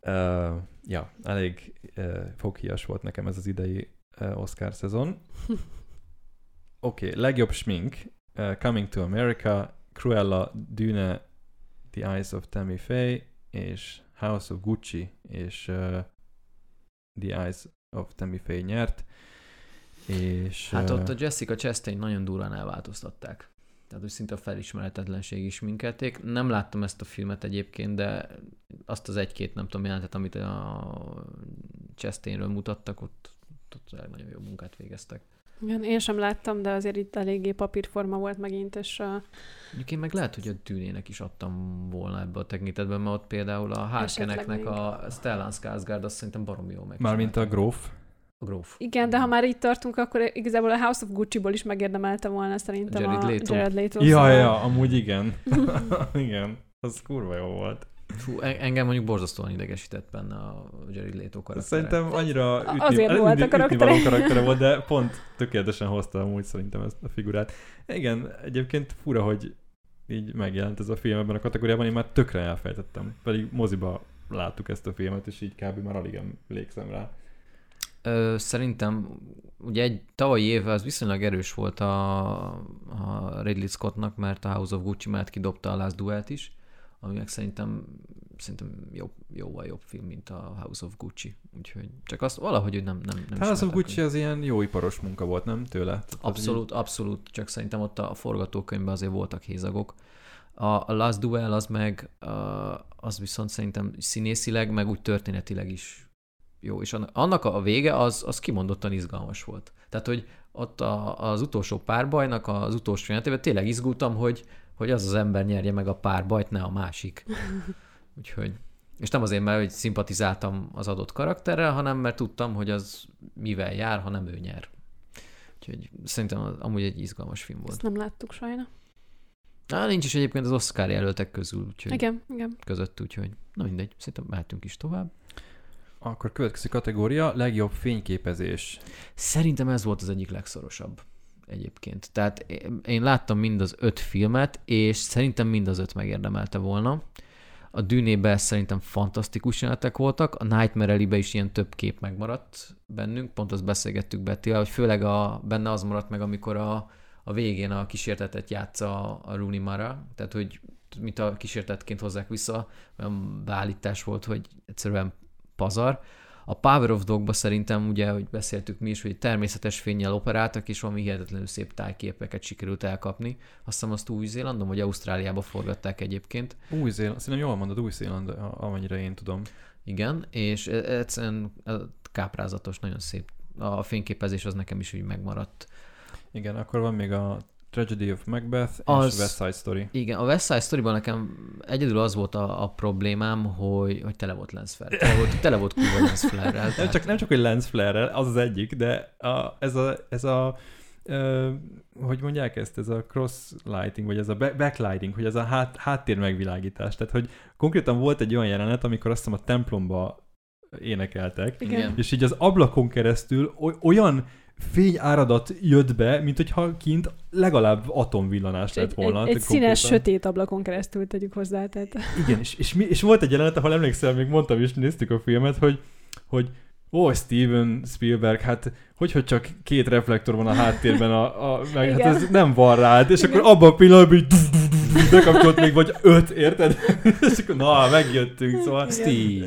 Uh, ja, elég uh, foghíjas volt nekem ez az idei uh, Oscar szezon. Oké, okay, legjobb smink. Uh, Coming to America, Cruella, Dune, The Eyes of Tammy Faye, és House of Gucci, és uh, The Eyes of Tammy Faye nyert. És, Hát ott a Jessica Chastain nagyon durván elváltoztatták. Tehát, hogy szinte a felismeretetlenség is minkelték. Nem láttam ezt a filmet egyébként, de azt az egy-két, nem tudom, jelentet, amit a Chastainről mutattak, ott, ott nagyon jó munkát végeztek. Igen, én sem láttam, de azért itt eléggé papírforma volt megint, és Mondjuk én meg lehet, hogy a tűnének is adtam volna ebbe a tekintetben, mert ott például a Harkenneknek a Stellan Skarsgård azt szerintem baromi jó meg. Mármint a gróf. A gróf. igen, de ha már itt tartunk, akkor igazából a House of Gucci-ból is megérdemelte volna szerintem Jared a Leto. Jared Leto. Ja, szóval- ja, amúgy igen. igen, az kurva jó volt. Fú, en- engem mondjuk borzasztóan idegesített benne a Jared Leto karaktere. Szerintem annyira ütni, Azért ütni, volt a karaktere. való karaktere volt, de pont tökéletesen hozta amúgy szerintem ezt a figurát. Igen, egyébként fura, hogy így megjelent ez a film ebben a kategóriában, én már tökre elfejtettem. Pedig moziba láttuk ezt a filmet, és így kb. már alig emlékszem rá. Ö, szerintem ugye egy tavalyi év az viszonylag erős volt a, a Ridley Scottnak, mert a House of Gucci mellett kidobta a Last Duel-t is, ami meg szerintem, szerintem jobb, jóval jobb film, mint a House of Gucci. Úgyhogy csak azt valahogy hogy nem, nem, nem a ismertek Gucci az ilyen jó iparos munka volt, nem tőle? Tehát az Abszolút, abszolút, csak szerintem ott a forgatókönyvben azért voltak hézagok. A, a Last Duel az meg, az viszont szerintem színészileg, meg úgy történetileg is jó, és annak- a vége az, az kimondottan izgalmas volt. Tehát, hogy ott a, az utolsó párbajnak az utolsó jelenetében tényleg izgultam, hogy, hogy az az ember nyerje meg a párbajt, ne a másik. Úgyhogy, és nem azért, mert hogy szimpatizáltam az adott karakterrel, hanem mert tudtam, hogy az mivel jár, ha nem ő nyer. Úgyhogy szerintem az, amúgy egy izgalmas film volt. Ezt nem láttuk sajna. Á, nincs is egyébként az Oscar jelöltek közül, úgyhogy Igen, igen. között, úgyhogy na mindegy, szerintem mehetünk is tovább. Akkor következő kategória, legjobb fényképezés. Szerintem ez volt az egyik legszorosabb egyébként. Tehát én- láttam mind az öt filmet, és szerintem mind az öt megérdemelte volna. A Dűnébe szerintem fantasztikus jelenetek voltak, a Nightmare alley is ilyen több kép megmaradt bennünk, pont azt beszélgettük Bettivel, hogy főleg a, benne az maradt meg, amikor a, a végén a kísértetet játsza a Rooney Mara, tehát hogy mint a kísértetként hozzák vissza, olyan beállítás volt, hogy egyszerűen pazar. A Power of Dogba szerintem ugye, hogy beszéltük mi is, hogy természetes fényjel operáltak, és valami hihetetlenül szép tájképeket sikerült elkapni. Azt hiszem azt Új-Zélandon vagy Ausztráliába forgatták egyébként. Új-Zéland, szerintem jól mondod, Új-Zéland, amennyire én tudom. Igen, és e- egyszerűen káprázatos, nagyon szép. A fényképezés az nekem is úgy megmaradt. Igen, akkor van még a Tragedy of Macbeth Az- és West Side Story. Igen, a West Side Story-ban nekem egyedül az volt a, a problémám, hogy, hogy tele volt lens flare. Tele volt, tele volt kurva lens. Nem tehát- csak, nem csak, hogy lens flare az az egyik, de a, ez a, ez a ö, hogy mondják ezt, ez a cross lighting, vagy ez a back- backlighting, hogy ez a hát, háttér megvilágítás. Tehát, hogy konkrétan volt egy olyan jelenet, amikor azt hiszem a templomba énekeltek, Igen. És így az ablakon keresztül oly- olyan fényáradat jött be, mint hogyha kint legalább atomvillanás lett volna. egy, egy színes, sötét ablakon keresztül tegyük hozzá. Tehát... igen, és, és, mi, és volt egy jelenet, ahol emlékszel, még mondtam is, néztük a filmet, hogy, hogy ó, Steven Spielberg, hát hogy, hogy csak két reflektor van a háttérben, a, a, meg, hát ez nem van rád, és Igen. akkor abban a pillanatban így bekapcsolt még vagy öt, érted? és akkor na, megjöttünk, szóval Steve.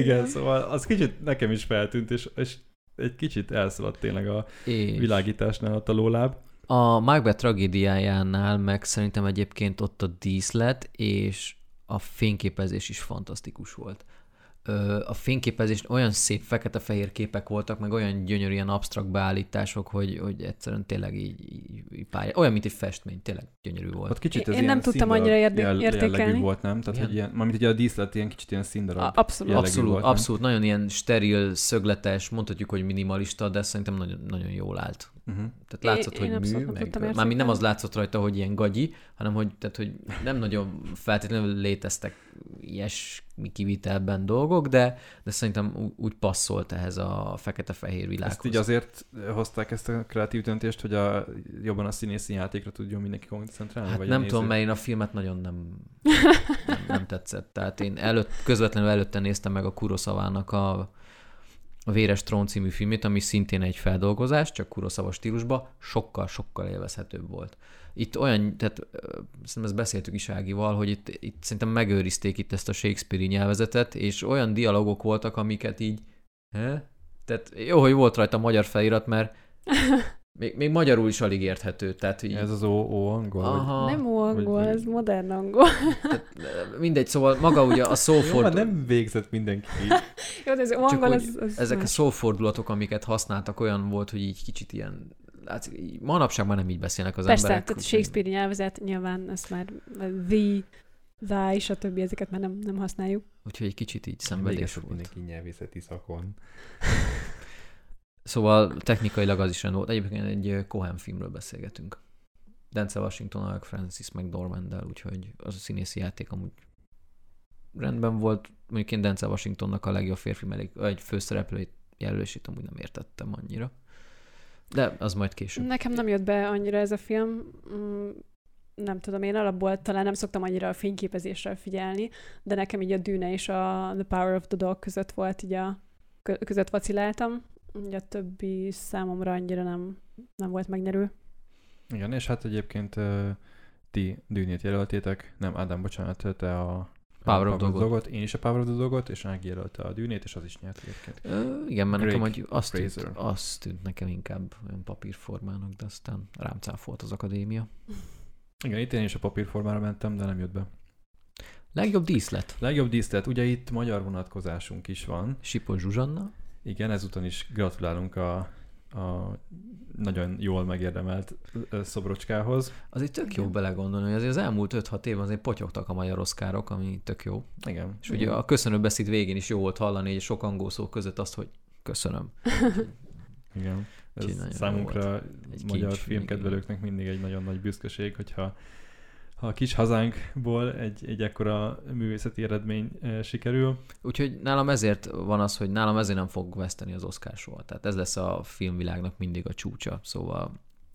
igen, szóval az kicsit nekem is feltűnt, és, és egy kicsit elszaladt tényleg a És világításnál a lóláb. A Macbeth tragédiájánál meg szerintem egyébként ott a díszlet és a fényképezés is fantasztikus volt. A fényképezés olyan szép fekete-fehér képek voltak, meg olyan gyönyörű ilyen absztrakt beállítások, hogy, hogy egyszerűen tényleg így, így, így pálya. Olyan, mint egy festmény, tényleg gyönyörű volt. Ott kicsit ez Én ilyen nem tudtam annyira érde- jell- értékelni. volt, nem? Tehát, Igen. hogy ilyen, mármint ugye a díszlet ilyen kicsit ilyen színdarab. Abszolút. Abszolút, volt, abszolút, nagyon ilyen steril, szögletes, mondhatjuk, hogy minimalista, de szerintem nagyon, nagyon jól állt. Uh-huh. Tehát látszott, Én- hogy én mű, nem meg, mármint nem az látszott rajta, hogy ilyen gagyi, hanem hogy, tehát, hogy nem nagyon feltétlenül léteztek ilyesmi kivitelben dolgok, de, de szerintem úgy, úgy passzolt ehhez a fekete-fehér világhoz. Ezt így azért hozták ezt a kreatív döntést, hogy a, jobban a színészi játékra tudjon mindenki koncentrálni? Hát vagy nem tudom, mert én a filmet nagyon nem, nem, nem tetszett. Tehát én előtt, közvetlenül előtte néztem meg a Kurosavának a, a Véres Trón című filmét, ami szintén egy feldolgozás, csak Kurosawa stílusba, sokkal-sokkal élvezhetőbb volt. Itt olyan, tehát szerintem ezt beszéltük is Ágival, hogy itt, itt szerintem megőrizték itt ezt a Shakespeare-i nyelvezetet, és olyan dialogok voltak, amiket így, he? Tehát jó, hogy volt rajta magyar felirat, mert még, még magyarul is alig érthető. Tehát így, Ez az ó, ó angol? vagy- Aha. Nem angol, vagy- ez modern angol. Tehát, mindegy, szóval maga ugye a Jó, szófordul... hát nem végzett mindenki. Jó, de ez Csak angol, hogy az, az ezek a más. szófordulatok, amiket használtak, olyan volt, hogy így kicsit ilyen... Látszik, így, manapság már nem így beszélnek az Persze, emberek. tehát úgyhogy- Shakespeare nyelvezet nyilván ezt már the, thy, stb. ezeket már nem, nem használjuk. Úgyhogy egy kicsit így szenvedés Végezett volt. mindenki nyelvészeti szakon. Szóval technikailag az is rend volt. Egyébként egy Cohen filmről beszélgetünk. Denzel Washington, Francis McDormand-del, úgyhogy az a színészi játék amúgy rendben volt. Mondjuk én Denzel Washingtonnak a legjobb férfi mellék, egy főszereplőit jelölését amúgy nem értettem annyira. De az majd később. Nekem nem jött be annyira ez a film. Mm, Nem tudom, én alapból talán nem szoktam annyira a fényképezésre figyelni, de nekem így a Dűne és a The Power of the Dog között volt így a kö- között vaciláltam. Ugye a többi számomra annyira nem, nem volt megnyerő. Igen, és hát egyébként uh, ti dűnét jelöltétek, nem Ádám, bocsánat, te a Power of Dogot. Dogot, én is a Power of the Dogot, és Ági jelölte a dűnét, és az is nyert egyébként. Ö, igen, mert nekem Greg hogy azt tűnt, azt tűnt nekem inkább olyan papírformának, de aztán rám cáfolt az akadémia. Igen, itt én is a papírformára mentem, de nem jött be. Legjobb díszlet. Legjobb díszlet, ugye itt magyar vonatkozásunk is van. Sipos Zsuzsanna. Igen, ezúton is gratulálunk a, a nagyon jól megérdemelt szobrocskához. Azért tök jó Igen. belegondolni, hogy azért az elmúlt 5-6 évben azért potyogtak a magyar oszkárok, ami tök jó. Igen. És ugye a köszönő beszéd végén is jó volt hallani, egy sok angol szó között azt, hogy köszönöm. Igen. Ez számunkra, Egy magyar kincs filmkedvelőknek mindig egy nagyon nagy büszkeség, hogyha ha a kis hazánkból egy, egy ekkora művészeti eredmény sikerül. Úgyhogy nálam ezért van az, hogy nálam ezért nem fog veszteni az Oscar soha. Tehát ez lesz a filmvilágnak mindig a csúcsa. Szóval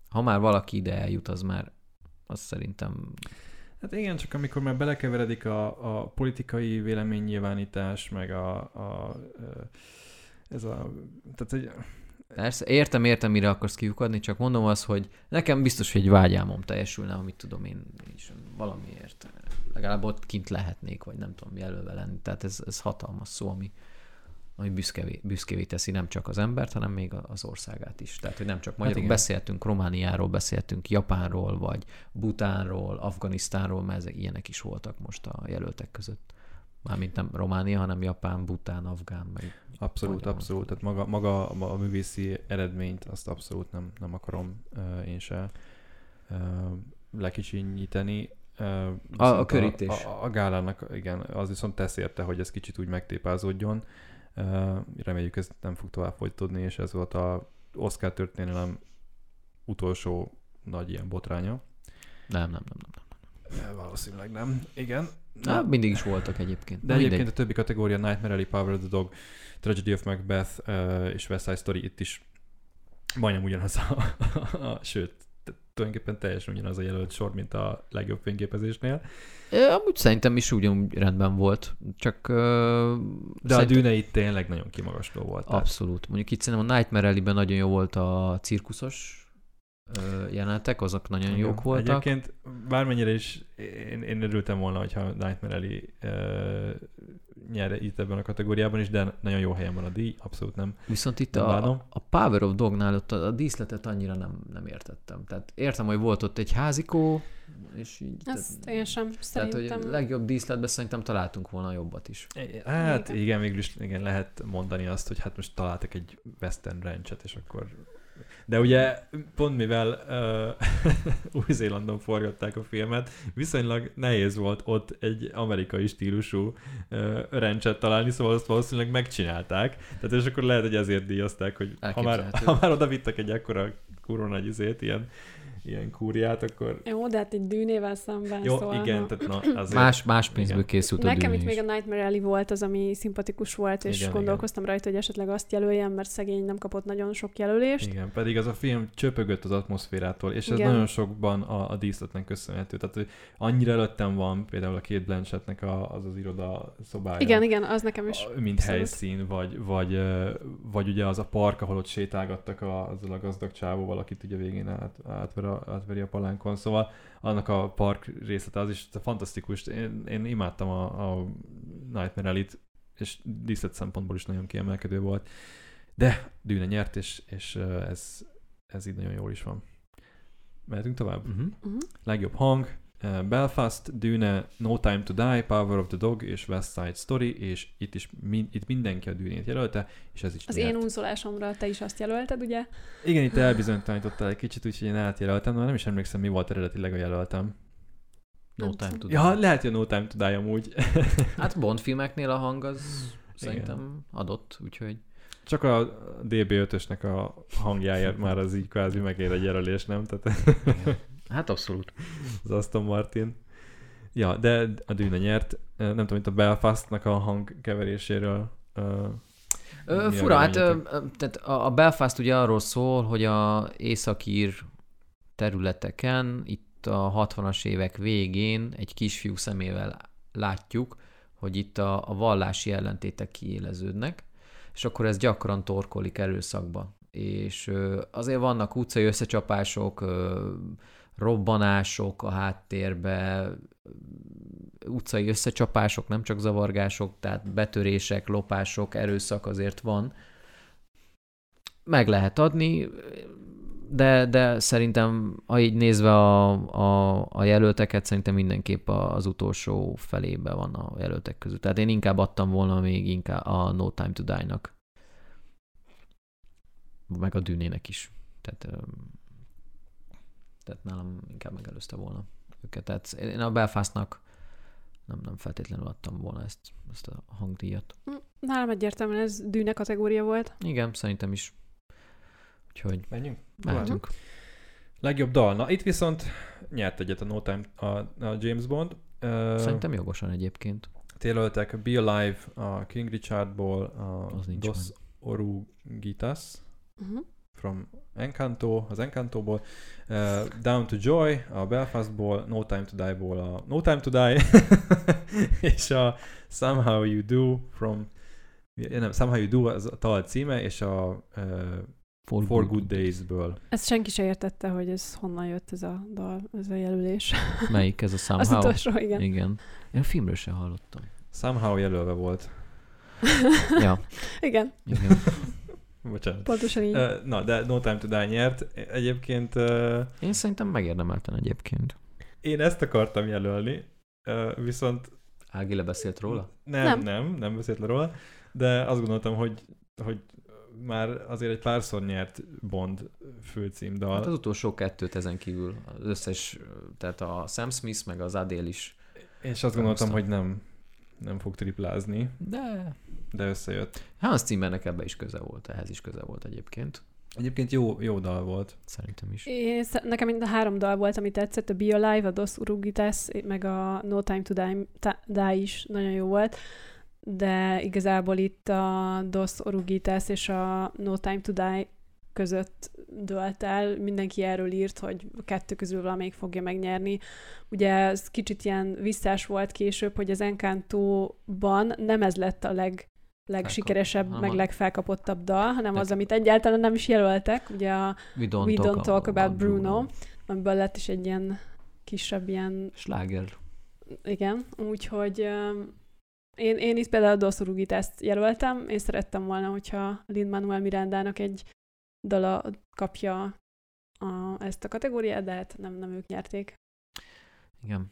ha már valaki ide eljut, az már az szerintem Hát igen, csak amikor már belekeveredik a, a politikai véleménynyilvánítás, meg a, a, ez a, tehát egy, Persze, értem, értem, mire akarsz kiukadni, csak mondom azt, hogy nekem biztos, hogy egy vágyálmom teljesülne, amit tudom én is valamiért. Legalább ott kint lehetnék, vagy nem tudom, jelölve lenni. Tehát ez, ez hatalmas szó, ami, ami büszkevé, büszkévé teszi nem csak az embert, hanem még az országát is. Tehát, hogy nem csak magyarok, igen. beszéltünk Romániáról, beszéltünk Japánról, vagy Butánról, Afganisztánról, mert ezek ilyenek is voltak most a jelöltek között. Mármint nem Románia, hanem Japán, Bután, Afgán, meg abszolút, Magyar. abszolút, tehát maga, maga a művészi eredményt azt abszolút nem, nem akarom ö, én se ö, lekicsinyíteni. Ö, viszont körítés. A, a, a gálának, igen, az viszont tesz érte, hogy ez kicsit úgy megtépázódjon. Ö, reméljük ez nem fog tovább folytatódni, és ez volt a Oscar történelem utolsó nagy ilyen botránya. nem, nem, nem, nem. Ö, Valószínűleg nem. Igen. Na, mindig is voltak egyébként. De Na, egyébként mindegy. a többi kategória, Nightmare Alley, Power of the Dog, Tragedy of Macbeth uh, és West Side Story itt is majdnem ugyanaz a, a sőt, t- tulajdonképpen teljesen ugyanaz a jelölt sor, mint a legjobb fényképezésnél. Ö, Amúgy szerintem is ugyanúgy rendben volt, csak... ö, De a dűne itt tényleg nagyon kimagasló volt. tehát- Abszolút. Mondjuk itt szerintem a Nightmare Alley-ben nagyon jó volt a cirkuszos jelenetek, azok nagyon Igen. jók voltak. Egyébként bármennyire is én, én örültem volna, hogyha Nightmare Alley uh, nyere itt ebben a kategóriában is, de nagyon jó helyen van a díj, abszolút nem. Viszont itt Nem a, bánom. a Power of Dognál ott a, a díszletet annyira nem, nem értettem. Tehát értem, hogy volt ott egy házikó, és így... Ezt én sem tehát, szerintem. hogy legjobb díszletben szerintem találtunk volna jobbat is. Hát Igen. igen, végül is igen, lehet mondani azt, hogy hát most találtak egy Western Ranchet, és akkor... De ugye pont mivel uh, Új-Zélandon forgatták a filmet, viszonylag nehéz volt ott egy amerikai stílusú uh, ranchet találni, szóval azt valószínűleg megcsinálták. Tehát és akkor lehet, hogy ezért díjazták, hogy ha már, ha már oda vittek egy ekkora kurva nagy izét, ilyen, ilyen kúriát, akkor... Jó, de hát egy dűnével szemben, Jó, szóval... igen, na. tehát na, azért... Más, más pénzből Igen. készült a Nekem itt még a Nightmare Alley volt az, ami szimpatikus volt, és Igen, gondolkoztam rajta, hogy esetleg azt jelöljem, mert szegény nem kapott nagyon sok jelölést. Igen, pedig az a film csöpögött az atmoszférától, és ez Igen. nagyon sokban a, a díszletnek köszönhető. Tehát hogy annyira előttem van például a két Blanchettnek a, az az iroda szobája. Igen, igen, az nekem is. a- mint abszolút. helyszín, vagy, vagy, vagy ugye az a park, ahol ott sétálgattak a, azzal a gazdag csávóval, akit ugye végén át, átver a, átveri a palánkon. Szóval annak a park részlete az is fantasztikus. Én, én imádtam a, a Nightmare Alley-t, és díszlet szempontból is nagyon kiemelkedő volt. De Dűne nyert, és, és ez, ez így nagyon jól is van. Mehetünk tovább? Uh-huh. Uh-huh. Legjobb hang, Belfast, Dűne, No Time to Die, Power of the Dog és West Side Story, és itt is min- itt mindenki a Dűnét jelölte, és ez is Az nyert. én unszolásomra te is azt jelölted, ugye? Igen, itt elbizonytalanítottál egy kicsit, úgyhogy én átjelöltem, de már nem is emlékszem, mi volt eredetileg a jelöltem. No Nem time to Ja, die. lehet, hogy a No Time to Die amúgy. Hát Bond filmeknél a hang az szerintem adott, úgyhogy Csak a DB5-ösnek a hangjáért már az így kvázi megér egy jelölés, nem? Tehát hát abszolút. az Aston Martin. Ja, de a Dűne nyert. Nem tudom, itt a Belfastnak a hangkeveréséről ö, fura, hát ö, tehát a Belfast ugye arról szól, hogy a északír területeken, itt a 60-as évek végén egy kisfiú szemével látjuk, hogy itt a, a vallási ellentétek kiéleződnek, és és akkor ez gyakran torkolik erőszakba. És ö, azért vannak utcai összecsapások, ö, robbanások a háttérbe, utcai összecsapások, nem csak zavargások, tehát betörések, lopások, erőszak azért van. Meg lehet adni, de, de szerintem, ha így nézve a, a, a jelölteket, szerintem mindenképp az utolsó felébe van a jelöltek között. Tehát én inkább adtam volna még inkább a No Time to Die-nak. Meg a Dűnének is. Tehát, tehát nálam inkább megelőzte volna őket. Tehát én a Belfastnak nem, nem feltétlenül adtam volna ezt, ezt a hangdíjat. Nálam egyértelműen ez dűne kategória volt. Igen, szerintem is. Úgyhogy Menjünk? mehetünk. Legjobb dal. Na, itt viszont nyert egyet a No Time a, a James Bond. Szerintem jogosan egyébként. Jelöltek Be Alive a King Richardból, a Az nincs Dos Orugitas Uh-huh. From Encanto, az Encantóból, uh, Down to Joy a Belfastból, No Time to Die-ból a No Time to Die, és a Somehow You Do from nem, Somehow You Do az a tal címe, és a uh, For, For Good Days-ből. Ezt senki se értette, hogy ez honnan jött ez a dal, ez a jelölés. Melyik ez a Az Somehow? utolsó, igen. Igen. Én a filmről sem hallottam. Somehow jelölve volt. Ja, Igen, igen. Bocsánat. pontosan így. Na, de No Time to Die nyert. Egyébként Én szerintem megérdemelten egyébként. én ezt akartam jelölni, viszont Ági lebeszélt róla? Nem, Nem. nem, nem, beszélt le róla, de azt gondoltam, hogy, hogy már azért egy párszor nyert Bond főcímdal. Hát az utolsó kettőt ezen kívül. Az összes, tehát a Sam Smith meg az Adele is. és azt gondoltam, hogy nem, nem fog triplázni, De de összejött. Hans Zimmernek ebbe is köze volt, ehhez is köze volt egyébként. Egyébként jó, jó dal volt. Szerintem is. Sz- nekem mind a három dal volt, ami tetszett, a Be Alive, a Dos Urugitas, meg a No Time to Die, Ta- Die is nagyon jó volt, de igazából itt a Dos Urugitas és a No Time to Die között dölt el. Mindenki erről írt, hogy a kettő közül valamelyik fogja megnyerni. Ugye ez kicsit ilyen visszás volt később, hogy az Encanto-ban nem ez lett a leg legsikeresebb, Felkap- meg legfelkapottabb dal, hanem az, Leg- amit egyáltalán nem is jelöltek. Ugye a We don't, We talk, Don't Talk About Bruno, amiből lett is egy ilyen kisebb ilyen, Sláger. igen, úgyhogy én, én itt például a Dos Urugitást jelöltem, én szerettem volna, hogyha Lin-Manuel Mirandának egy dala kapja a, ezt a kategóriát, de hát nem, nem ők nyerték. Igen.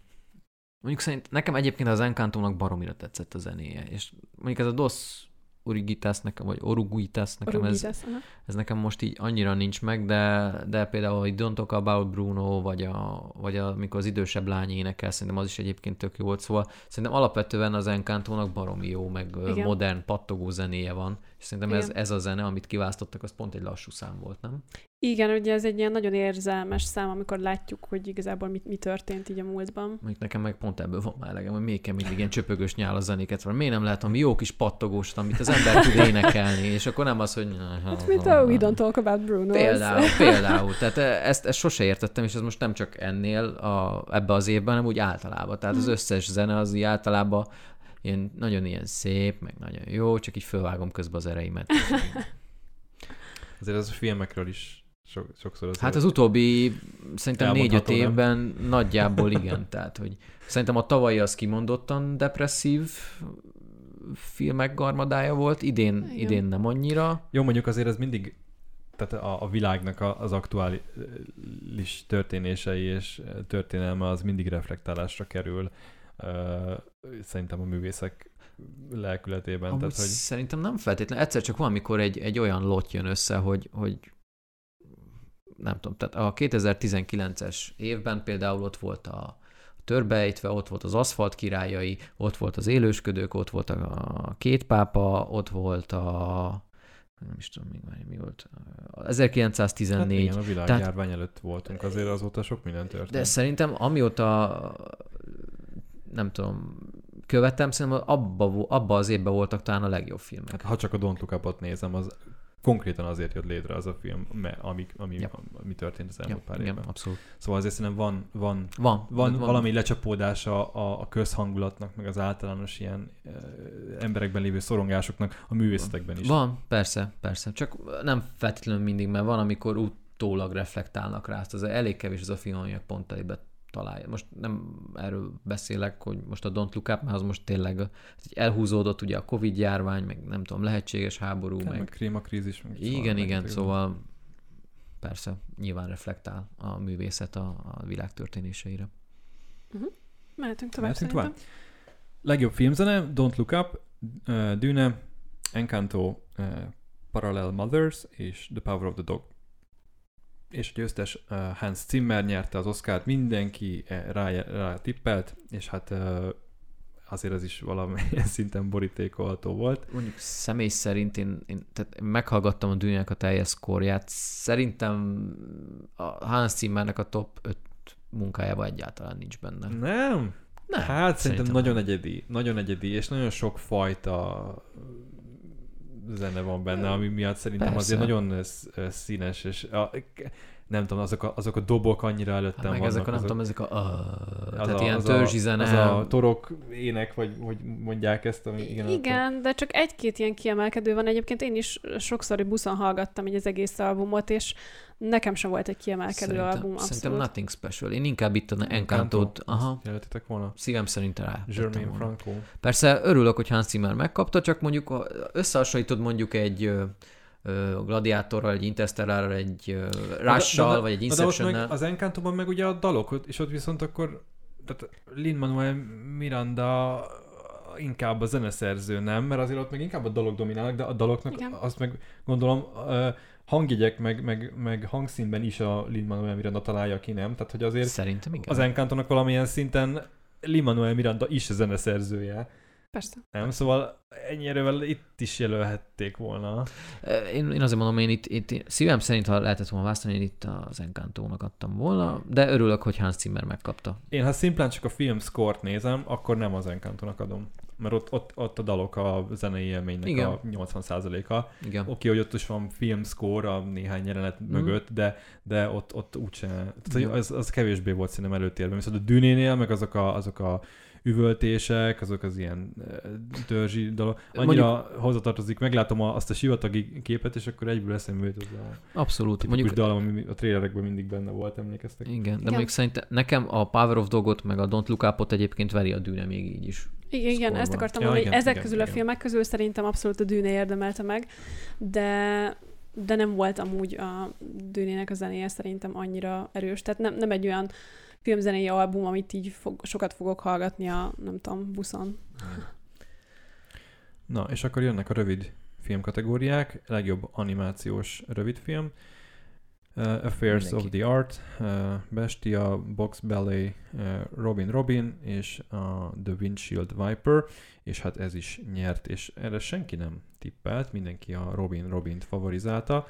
Mondjuk szerint nekem egyébként az Encantónak baromira tetszett a zenéje, és mondjuk ez a Dos Urigitas nekem, vagy Oruguitas nekem ez, aha. ez nekem most így annyira nincs meg, de, de például, hogy Don't Talk About Bruno, vagy, a, vagy a, amikor az idősebb lány énekel, szerintem az is egyébként tök jó volt, szóval szerintem alapvetően az Encantónak baromi jó, meg Igen. modern, pattogó zenéje van, és szerintem ez, ez a zene, amit kiválasztottak, az pont egy lassú szám volt, nem? Igen, ugye ez egy ilyen nagyon érzelmes szám, amikor látjuk, hogy igazából mi, mi történt így a múltban. Mondjuk nekem meg pont ebből van már elegem, hogy még kell mindig ilyen csöpögös nyála zenéket van. Miért nem ami jó kis pattogós, amit az ember tud énekelni, és akkor nem az, hogy... Hát, mint a We Don't Talk About Bruno. Például, például. Tehát eh, ezt, ezt sose értettem, és ez most nem csak ennél a, ebbe az évben, hanem úgy általában. Tehát az összes zene az így általában ilyen, nagyon ilyen szép, meg nagyon jó, csak így fölvágom közben az ereimet. Azért az a filmekről is so, sokszor az Hát az utóbbi szerintem négy-öt Elmondható, nem? évben nagyjából igen. Tehát, hogy szerintem a tavalyi az kimondottan depresszív filmek garmadája volt, idén, Igen. idén nem annyira. Jó, mondjuk azért ez mindig tehát a, a világnak a, az aktuális történései és történelme az mindig reflektálásra kerül. Szerintem a művészek lelkületében. Amúgy Tehát, hogy Szerintem nem feltétlenül. Egyszer csak van, amikor egy, egy olyan lot jön össze, hogy, hogy nem tudom, tehát a 2019-es évben például ott volt a törbejtve, ott volt az aszfalt királyai, ott volt az élősködők, ott volt a két pápa, ott volt a nem is tudom, még már mi volt. A hát 1914. igen, a világjárvány előtt voltunk, azért azóta sok minden történt. De szerintem amióta nem tudom, követtem, szerintem abba, abba az évben voltak talán a legjobb filmek. Hát, ha csak a Don't Look Up-ot nézem, az konkrétan azért jött létre az a film, me- ami, ami, Ja. ami történt az Ja, elmúlt pár igen, évben. abszolút. Szóval azért szerintem van, van, Van, van, valami lecsapódása a, a közhangulatnak, meg az általános ilyen e, emberekben lévő szorongásoknak a művészetekben is. Van, persze, persze. Csak nem feltétlenül mindig, mert van, amikor utólag reflektálnak rá. Az elég kevés az a film, ami pont elébe találja. Most nem erről beszélek, hogy most a Don't Look Up, mert az most tényleg egy elhúzódott ugye a Covid járvány, meg nem tudom, lehetséges háború, meg, meg... meg klímakrízis. Meg Igen, igen, meg- szóval persze, nyilván reflektál a művészet a, a világ történéseire. Mehetünk tovább Mehetünk szerintem. Legjobb filmzene, Don't Look Up, uh, Dune, Encanto, uh, Parallel Mothers és The Power of the Dog. És a győztes uh, Hans Zimmer nyerte az Oscárt, mindenki eh, rá, rá tippelt, és hát uh, azért ez is valamilyen szinten borítékolható volt. Mondjuk személy szerint én, én, tehát meghallgattam a Dűnyák a teljes szkórját. Szerintem a Hans Zimmernek a top 5 munkájában egyáltalán nincs benne. Nem? Nem, hát szerintem, szerintem nagyon nem. egyedi, nagyon egyedi, és nagyon sok fajta zene van benne, ami miatt szerintem Persze. azért nagyon sz- színes, és a, nem tudom, azok a, azok a dobok annyira előttem Hát meg vannak. ezek a, nem azok, tudom, ezek a... az tehát a, ilyen az törzsi a, zene. Az a torok ének, vagy hogy mondják ezt, ami igen. Igen, de csak egy-két ilyen kiemelkedő van. Egyébként én is sokszor buszon hallgattam így az egész albumot, és nekem sem volt egy kiemelkedő szerintem, album, abszolút. Szerintem Nothing Special. Én inkább itt a Encanto. Encantót, aha, Azt Jelöltétek volna? szívem szerint rá. Jermaine. Franco. Persze örülök, hogy Hans Zimmer megkapta, csak mondjuk ha összehasonlítod mondjuk egy ö, Gladiátorral, egy Interstellárral, egy Rush-sal, vagy egy Inception-nel. Az Encantoban meg ugye a dalok, és ott viszont akkor tehát Lin-Manuel Miranda inkább a zeneszerző, nem? Mert azért ott meg inkább a dalok dominálnak, de a daloknak Igen. azt meg gondolom hangjegyek, meg, meg, meg hangszínben is a Lin-Manuel Miranda találja ki, nem? Tehát, hogy azért Szerintem igen. az Encantonak valamilyen szinten Lin-Manuel Miranda is a zeneszerzője, Persze. nem? Szóval ennyi erővel itt is jelölhették volna. Én, én azért mondom, én itt, itt én szívem szerint, ha lehetett volna választani, én itt az Encantónak adtam volna, de örülök, hogy Hans Zimmer megkapta. Én ha szimplán csak a film score nézem, akkor nem az Encantonak adom. Mert ott, ott, ott a dalok a zenei élménynek Igen. a 80%-a. Igen. Oké, hogy ott is van film score a néhány jelenet Mhm. mögött, de, de ott, ott úgyse. Az, az kevésbé volt szerintem előtérben. Viszont a Dünénél, meg azok a, azok a üvöltések, azok az ilyen törzsi dolog. Annyira Mondjuk... hozzatartozik, meglátom a, azt a sivatagi képet, és akkor egyből eszembe jut az a Abszolút. tipikus Mondjuk, dal, ami a trailerekben mindig benne volt, emlékeztek? igen, de Igen. mondjuk szerintem nekem a Power of Dogot meg a Don't Look Up-ot egyébként veri a dűne még így is. Igen, igen ezt Score-ban. akartam Ja, mondani, hogy igen, ezek igen, közül a igen. filmek közül szerintem abszolút a Dűne érdemelte meg, de de nem volt amúgy a Dűnének a zenéje szerintem annyira erős. Tehát nem, nem egy olyan filmzenei album, amit így fog, sokat fogok hallgatni a, nem tudom, buszon. Na, és akkor jönnek a rövid filmkategóriák, legjobb animációs rövidfilm, uh, Affairs Mindenki. of the Art, uh, Bestia, Box Ballet, uh, Robin Robin és a The Windshield Viper, és hát ez is nyert, és erre senki nem tippelt, mindenki a Robin Robint favorizálta.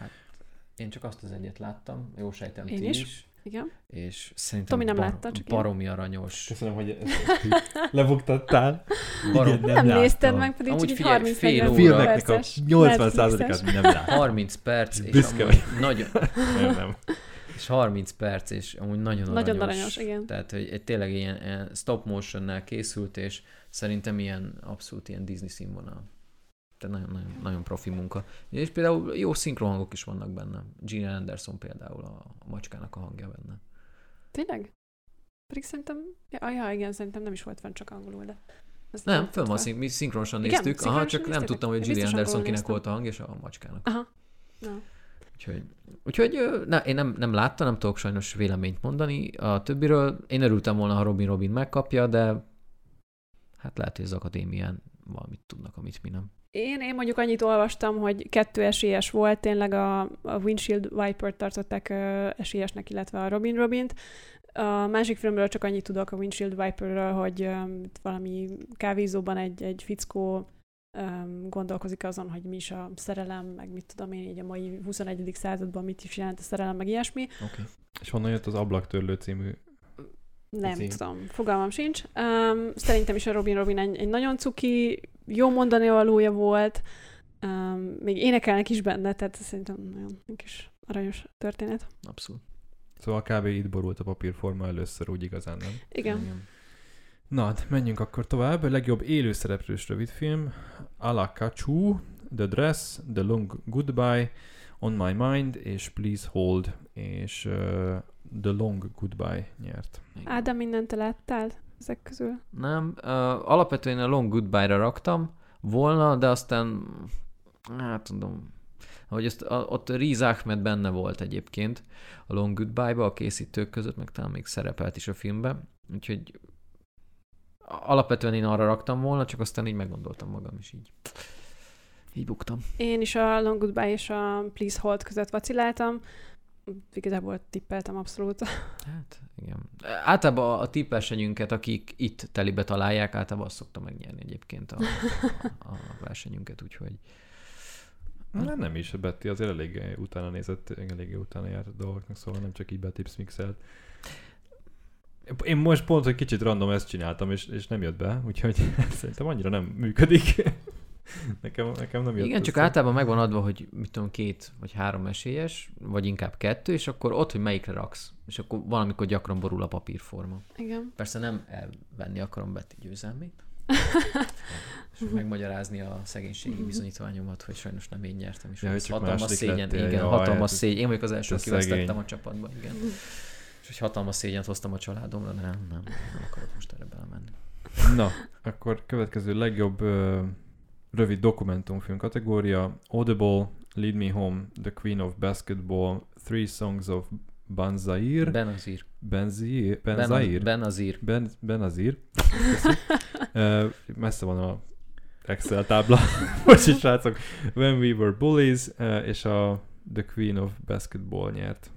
Én csak azt az egyet láttam, jó sejtem Én ti is. is. Igen. És szerintem Tomi nem bar- látta, csak én. baromi aranyos. Köszönöm, hogy ezt lebuktattál. Barom, Igen, Nem, Nem nézted meg, pedig Amúgy csak egy figyelj, 30 fél A óra. filmeknek a perces 80%-át nem láttam. 30 perc, és Büszke amúgy nagyon, Nem, nem. és 30 perc, és amúgy nagyon aranyos. Nagyon aranyos, igen. Tehát, hogy egy, tényleg ilyen, ilyen stop motionnel készült, és szerintem ilyen abszolút ilyen Disney színvonal. Tehát nagyon, nagyon, nagyon profi munka. És például jó szinkrohangok is vannak benne. Gina Anderson például a, a macskának a hangja benne. Tényleg? Pedig szerintem, ja, ja, igen, szerintem nem is volt fenn csak angolul, de... Nem, fönn van, szink- mi szinkronosan Igen, néztük, aha, szinkronosan csak nem néztétek? tudtam, hogy Gillian Anderson kinek volt a hang, és a macskának. Aha. Na. Úgyhogy, úgyhogy na, én nem, nem láttam, nem tudok sajnos véleményt mondani a többiről. Én örültem volna, ha Robin Robin megkapja, de hát lehet, hogy az akadémián valamit tudnak, amit mi nem. Én, én mondjuk annyit olvastam, hogy kettő esélyes volt, tényleg a, a Windshield Viper-t tartották ö, esélyesnek, illetve a Robin Robint. A másik filmről csak annyit tudok a Windshield Viperről, hogy itt valami kávézóban egy, egy fickó öm, gondolkozik azon, hogy mi is a szerelem, meg mit tudom én, így a mai 21. században mit is jelent a szerelem, meg ilyesmi. Okay. És honnan jött az Ablaktörlő című Nem cím. tudom, fogalmam sincs. Um, szerintem is a Robin Robin egy, egy nagyon cuki, jó mondani valója volt. Um, még énekelnek is benne, tehát szerintem nagyon kis aranyos történet. Abszolút. Szóval kb. itt borult a papírforma először, úgy igazán nem. Igen. Na, hát menjünk akkor tovább. A legjobb élőszereplős rövidfilm. Alakachu, The Dress, The Long Goodbye, On My Mind és Please Hold, és uh, The Long Goodbye nyert. Ádám, mindent láttál ezek közül? Nem, uh, alapvetően a Long Goodbye-ra raktam volna, de aztán, hát tudom, hogy ezt, a, ott Riz Ahmed benne volt egyébként a Long Goodbye-ba a készítők között, meg talán még szerepelt is a filmben, úgyhogy alapvetően én arra raktam volna, csak aztán így meggondoltam magam is így. Így buktam. Én is a Long Goodbye és a Please Hold között vaciláltam. Igazából tippeltem abszolút. Hát, igen. Általában a tippesenyünket, akik itt telibe találják, általában azt szokta megnyerni egyébként a, a, a versenyünket, úgyhogy Nem, nem is, Betty azért elég utána nézett, eléggé utána járt a dolgoknak, szóval nem csak így betips mixelt. Én most pont, hogy kicsit random ezt csináltam, és, és nem jött be, úgyhogy szerintem annyira nem működik. nekem, nekem nem jött Igen, csak össze. általában megvan adva, hogy mit tudom, két vagy három esélyes, vagy inkább kettő, és akkor ott, hogy melyikre raksz. És akkor valamikor gyakran borul a papírforma. Igen. Persze nem elvenni akarom Betty győzelmét, és megmagyarázni a szegénységi bizonyítványomat, hogy sajnos nem én nyertem, és Ja, csak hatalmas szégyen, lettél, igen, jaj, hatalmas hát szégyen. Én vagyok az első, aki vesztettem a csapatban, igen. És hogy hatalmas szégyent hoztam a családomra, nem, nem, nem akarok most erre belemenni. Na, akkor következő legjobb ö, rövid dokumentumfilm kategória. Audible, Lead Me Home, The Queen of Basketball, Three Songs of Banzair, Benazir. Benzair, Benzair, Benazir. Ben, Benazir. Ö, messze van a Excel tábla. Is srácok. When We Were Bullies, ö, és a The Queen of Basketball nyert.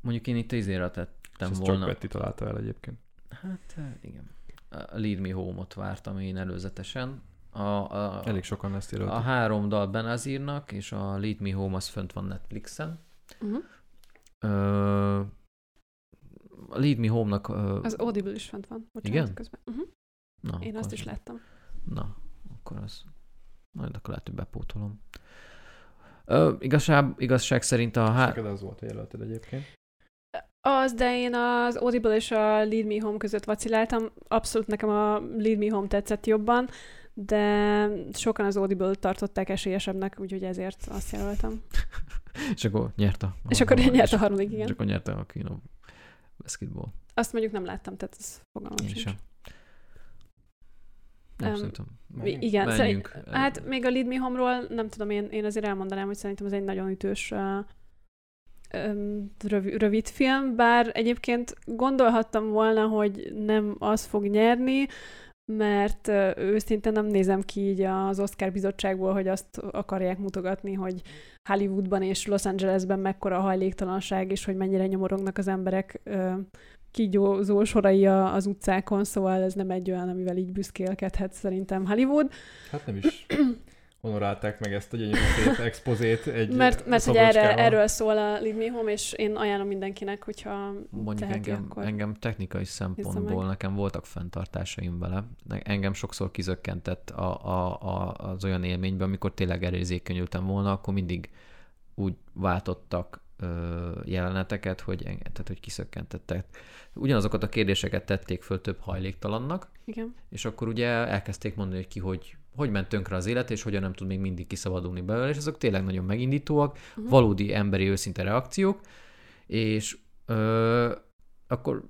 Mondjuk én itt És tettem ezt volna. csak Betty találta el egyébként. Hát igen. A Lead Me Home-ot vártam én előzetesen. A, a, Elég sokan ezt írott. a három dal Benazirnak, és a Lead Me Home az fönt van Netflixen. Uh-huh. Ö, a Lead Me Home-nak... Ö, Az Audible is fent van. Bocsánat, Igen? Közben. Uh-huh. na, Én azt is láttam. Na, akkor az... Majd akkor lehet, hogy bepótolom. Ö, igazság, igazság szerint a... Há... Neked az volt a jelölted egyébként. Az, de én az Audible és a Lead Me Home között vaciláltam. Abszolút nekem a Lead Me Home tetszett jobban, de sokan az Audible tartották esélyesebbnek, úgyhogy ezért azt jelöltem. És akkor nyert a... És akkor a- nyert a és- harmadik, És igen. akkor nyerte a Queen of Basketball. Azt mondjuk nem láttam, tehát ez fogalmam Én sem. Nem, Em, szerintem. Igen, Menjünk. szerint, hát még a Lead Me Home-ról nem tudom, én, én azért elmondanám, hogy szerintem ez egy nagyon ütős uh, um, rövid, rövid film, bár egyébként gondolhattam volna, hogy nem az fog nyerni, mert őszintén nem nézem ki így az Oscar bizottságból, hogy azt akarják mutogatni, hogy Hollywoodban és Los Angelesben mekkora a hajléktalanság, és hogy mennyire nyomorognak az emberek kígyózó sorai az utcákon, szóval ez nem egy olyan, amivel így büszkélkedhet szerintem Hollywood. Hát nem is honorálták meg ezt a gyönyörű szép expozét egy Mert, mert hogy erre, erről szól a Leave Me Home, és én ajánlom mindenkinek, hogyha Mondjuk teheti, engem, akkor... engem technikai szempontból nekem voltak fenntartásaim vele. Engem sokszor kizökkentett a, a, a, az olyan élményben, amikor tényleg elérzékenyültem volna, akkor mindig úgy váltottak jeleneteket, hogy, tehát, hogy kiszökkentettek. Ugyanazokat a kérdéseket tették föl több hajléktalannak, Igen. és akkor ugye elkezdték mondani, hogy ki hogy, hogy ment tönkre az élet, és hogyan nem tud még mindig kiszabadulni belőle, és azok tényleg nagyon megindítóak, Mhm. valódi emberi őszinte reakciók, és ö, akkor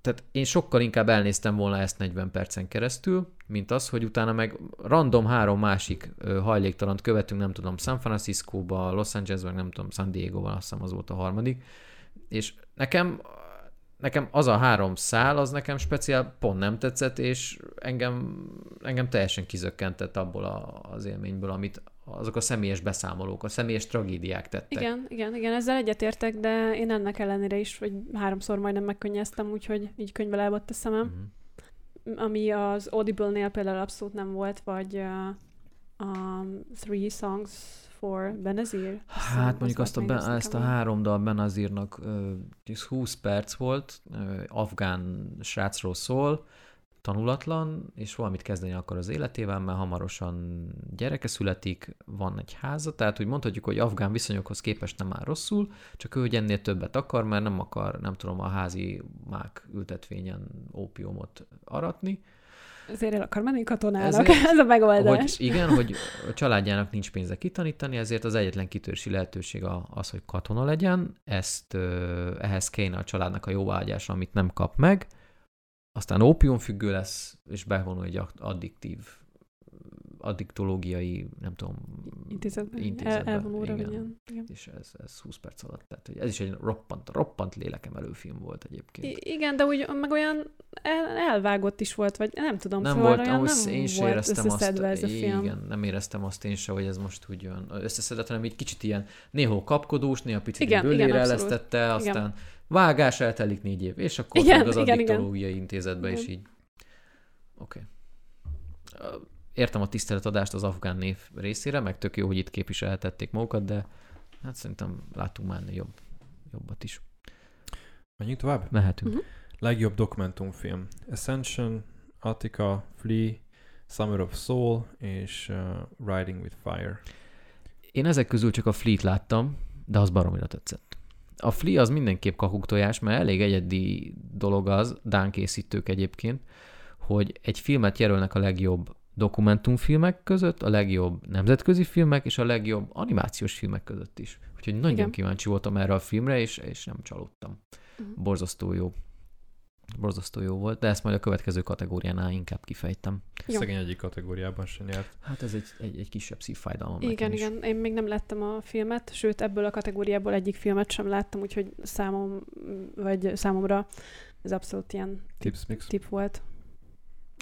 tehát én sokkal inkább elnéztem volna ezt 40 percen keresztül, mint az, hogy utána meg random három másik hajléktalant követünk, nem tudom, San Francisco-ba, Los Angelesben, nem tudom, San Diego-ban, azt hiszem az volt a harmadik, és nekem nekem az a három szál, az nekem speciál pont nem tetszett, és engem, engem teljesen kizökkentett abból a, az élményből, amit azok a személyes beszámolók, a személyes tragédiák tettek. Igen, igen, igen, ezzel egyetértek, de én ennek ellenére is, hogy háromszor majdnem megkönnyeztem, úgyhogy így könyvbe lábadt a szemem. Mhm. Ami az Audible-nél például abszolút nem volt, vagy uh, a Three Songs for Benazir. Hát mondjuk azt a, még, be, az ezt a három dal Benazirnak ö, 20 perc volt, ö, afgán srácról szól, tanulatlan, és valamit kezdeni akar az életével, mert hamarosan gyereke születik, van egy háza, tehát úgy mondhatjuk, hogy afgán viszonyokhoz képest nem áll rosszul, csak ő hogy ennél többet akar, mert nem akar, nem tudom, a házi mák ültetvényen ópiumot aratni. Ezért el akar menni katonának, Ezért, ez a megoldás. Hogy igen, hogy a családjának nincs pénze kitanítani, ezért az egyetlen kitörsi lehetőség az, hogy katona legyen, ezt ehhez kéne a családnak a jóvágyása, amit nem kap meg, aztán ópiumfüggő lesz, és bevonul egy addiktív, addiktológiai, nem tudom, Intézetben, el, intézetbe, elvonul igen. Igen. és ez, ez 20 perc alatt. Tehát, hogy ez is egy roppant, roppant lélekemelő film volt egyébként. I- igen, de úgy meg olyan el, elvágott is volt, vagy nem tudom, nem szóval volt, olyan ahhoz nem én sem volt éreztem azt, ez a film. igen, nem éreztem azt én sem, hogy ez most úgy jön összeszedett, hanem egy kicsit ilyen néha kapkodós, néha picit Igen, igen, igen, bőlére elesztette, aztán vágás eltelik négy év, és akkor Igen, igen, az igen, igen. addiktológiai intézetbe, és Igen. így oké. Okay. Értem a tiszteletadást az afgán név részére, meg tök jó, hogy itt képviselhetették magukat, de hát szerintem látunk már jobb, jobbat is. Menjünk tovább? Mehetünk. Mhm. Legjobb dokumentumfilm. Ascension, Attica, Flea, Summer of Soul és uh, Riding with Fire. Én ezek közül csak a Fleet láttam, de az baromira tetszett. A Flea az mindenképp kakuktojás, mert elég egyedi dolog az, Dán készítők egyébként, hogy egy filmet jelölnek a legjobb dokumentumfilmek között, a legjobb nemzetközi filmek és a legjobb animációs filmek között is. Úgyhogy nagyon Igen. Igen. kíváncsi voltam erre a filmre, és, és nem csalódtam. Mhm. Borzasztó jó. Borzasztó jó volt, de ezt majd a következő kategóriánál inkább kifejtem. Jó. Szegény egyik kategóriában sem nyert. Hát ez egy, egy, egy kisebb szívfájdalom Igen, nekem is. igen. Én még nem láttam a filmet, sőt ebből a kategóriából egyik filmet sem láttam, úgyhogy számom, vagy számomra ez abszolút ilyen Tips mix. tip volt.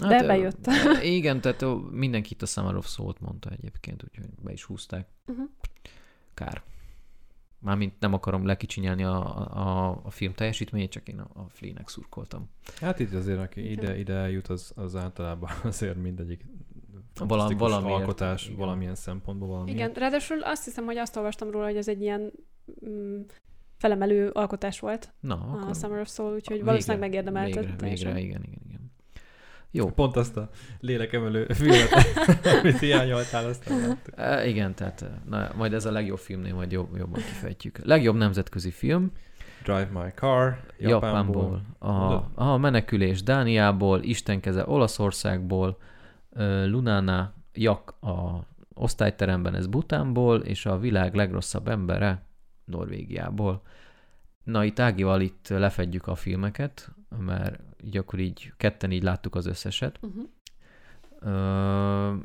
De ö, bejött. Igen, tehát mindenki itt a Summer of Soul-t mondta egyébként, úgyhogy be is húzták. Uh-huh. Kár. Mármint nem akarom lekicsinyelni a, a, a film teljesítményét, csak én a, a Flea-nek szurkoltam. Hát itt azért, aki ide, ide eljut, az, az általában azért mindegyik Vala- fantasztikus valamiért, alkotás igen. valamilyen szempontból valami. Igen, ráadásul azt hiszem, hogy azt olvastam róla, hogy ez egy ilyen mm, felemelő alkotás volt Na, a Summer of Soul, úgyhogy végre- valószínűleg megérdemelte. Végre, teljesen. végre, igen, igen, igen. Jó, Pont azt a lélekemelő filmet, amit hiányoltál, láttuk. e, igen, tehát na, majd ez a legjobb filmnél majd jobb, jobban kifejtjük. Legjobb nemzetközi film, Drive My Car, Japánból, Japánból. a, a Menekülés Dániából, Istenkeze Olaszországból, Lunana Jak a osztályteremben, ez Butánból, és a világ legrosszabb embere Norvégiából. Na, itt Ágival itt lefedjük a filmeket, mert így akkor így ketten így láttuk az összeset. Uh-huh. Ö,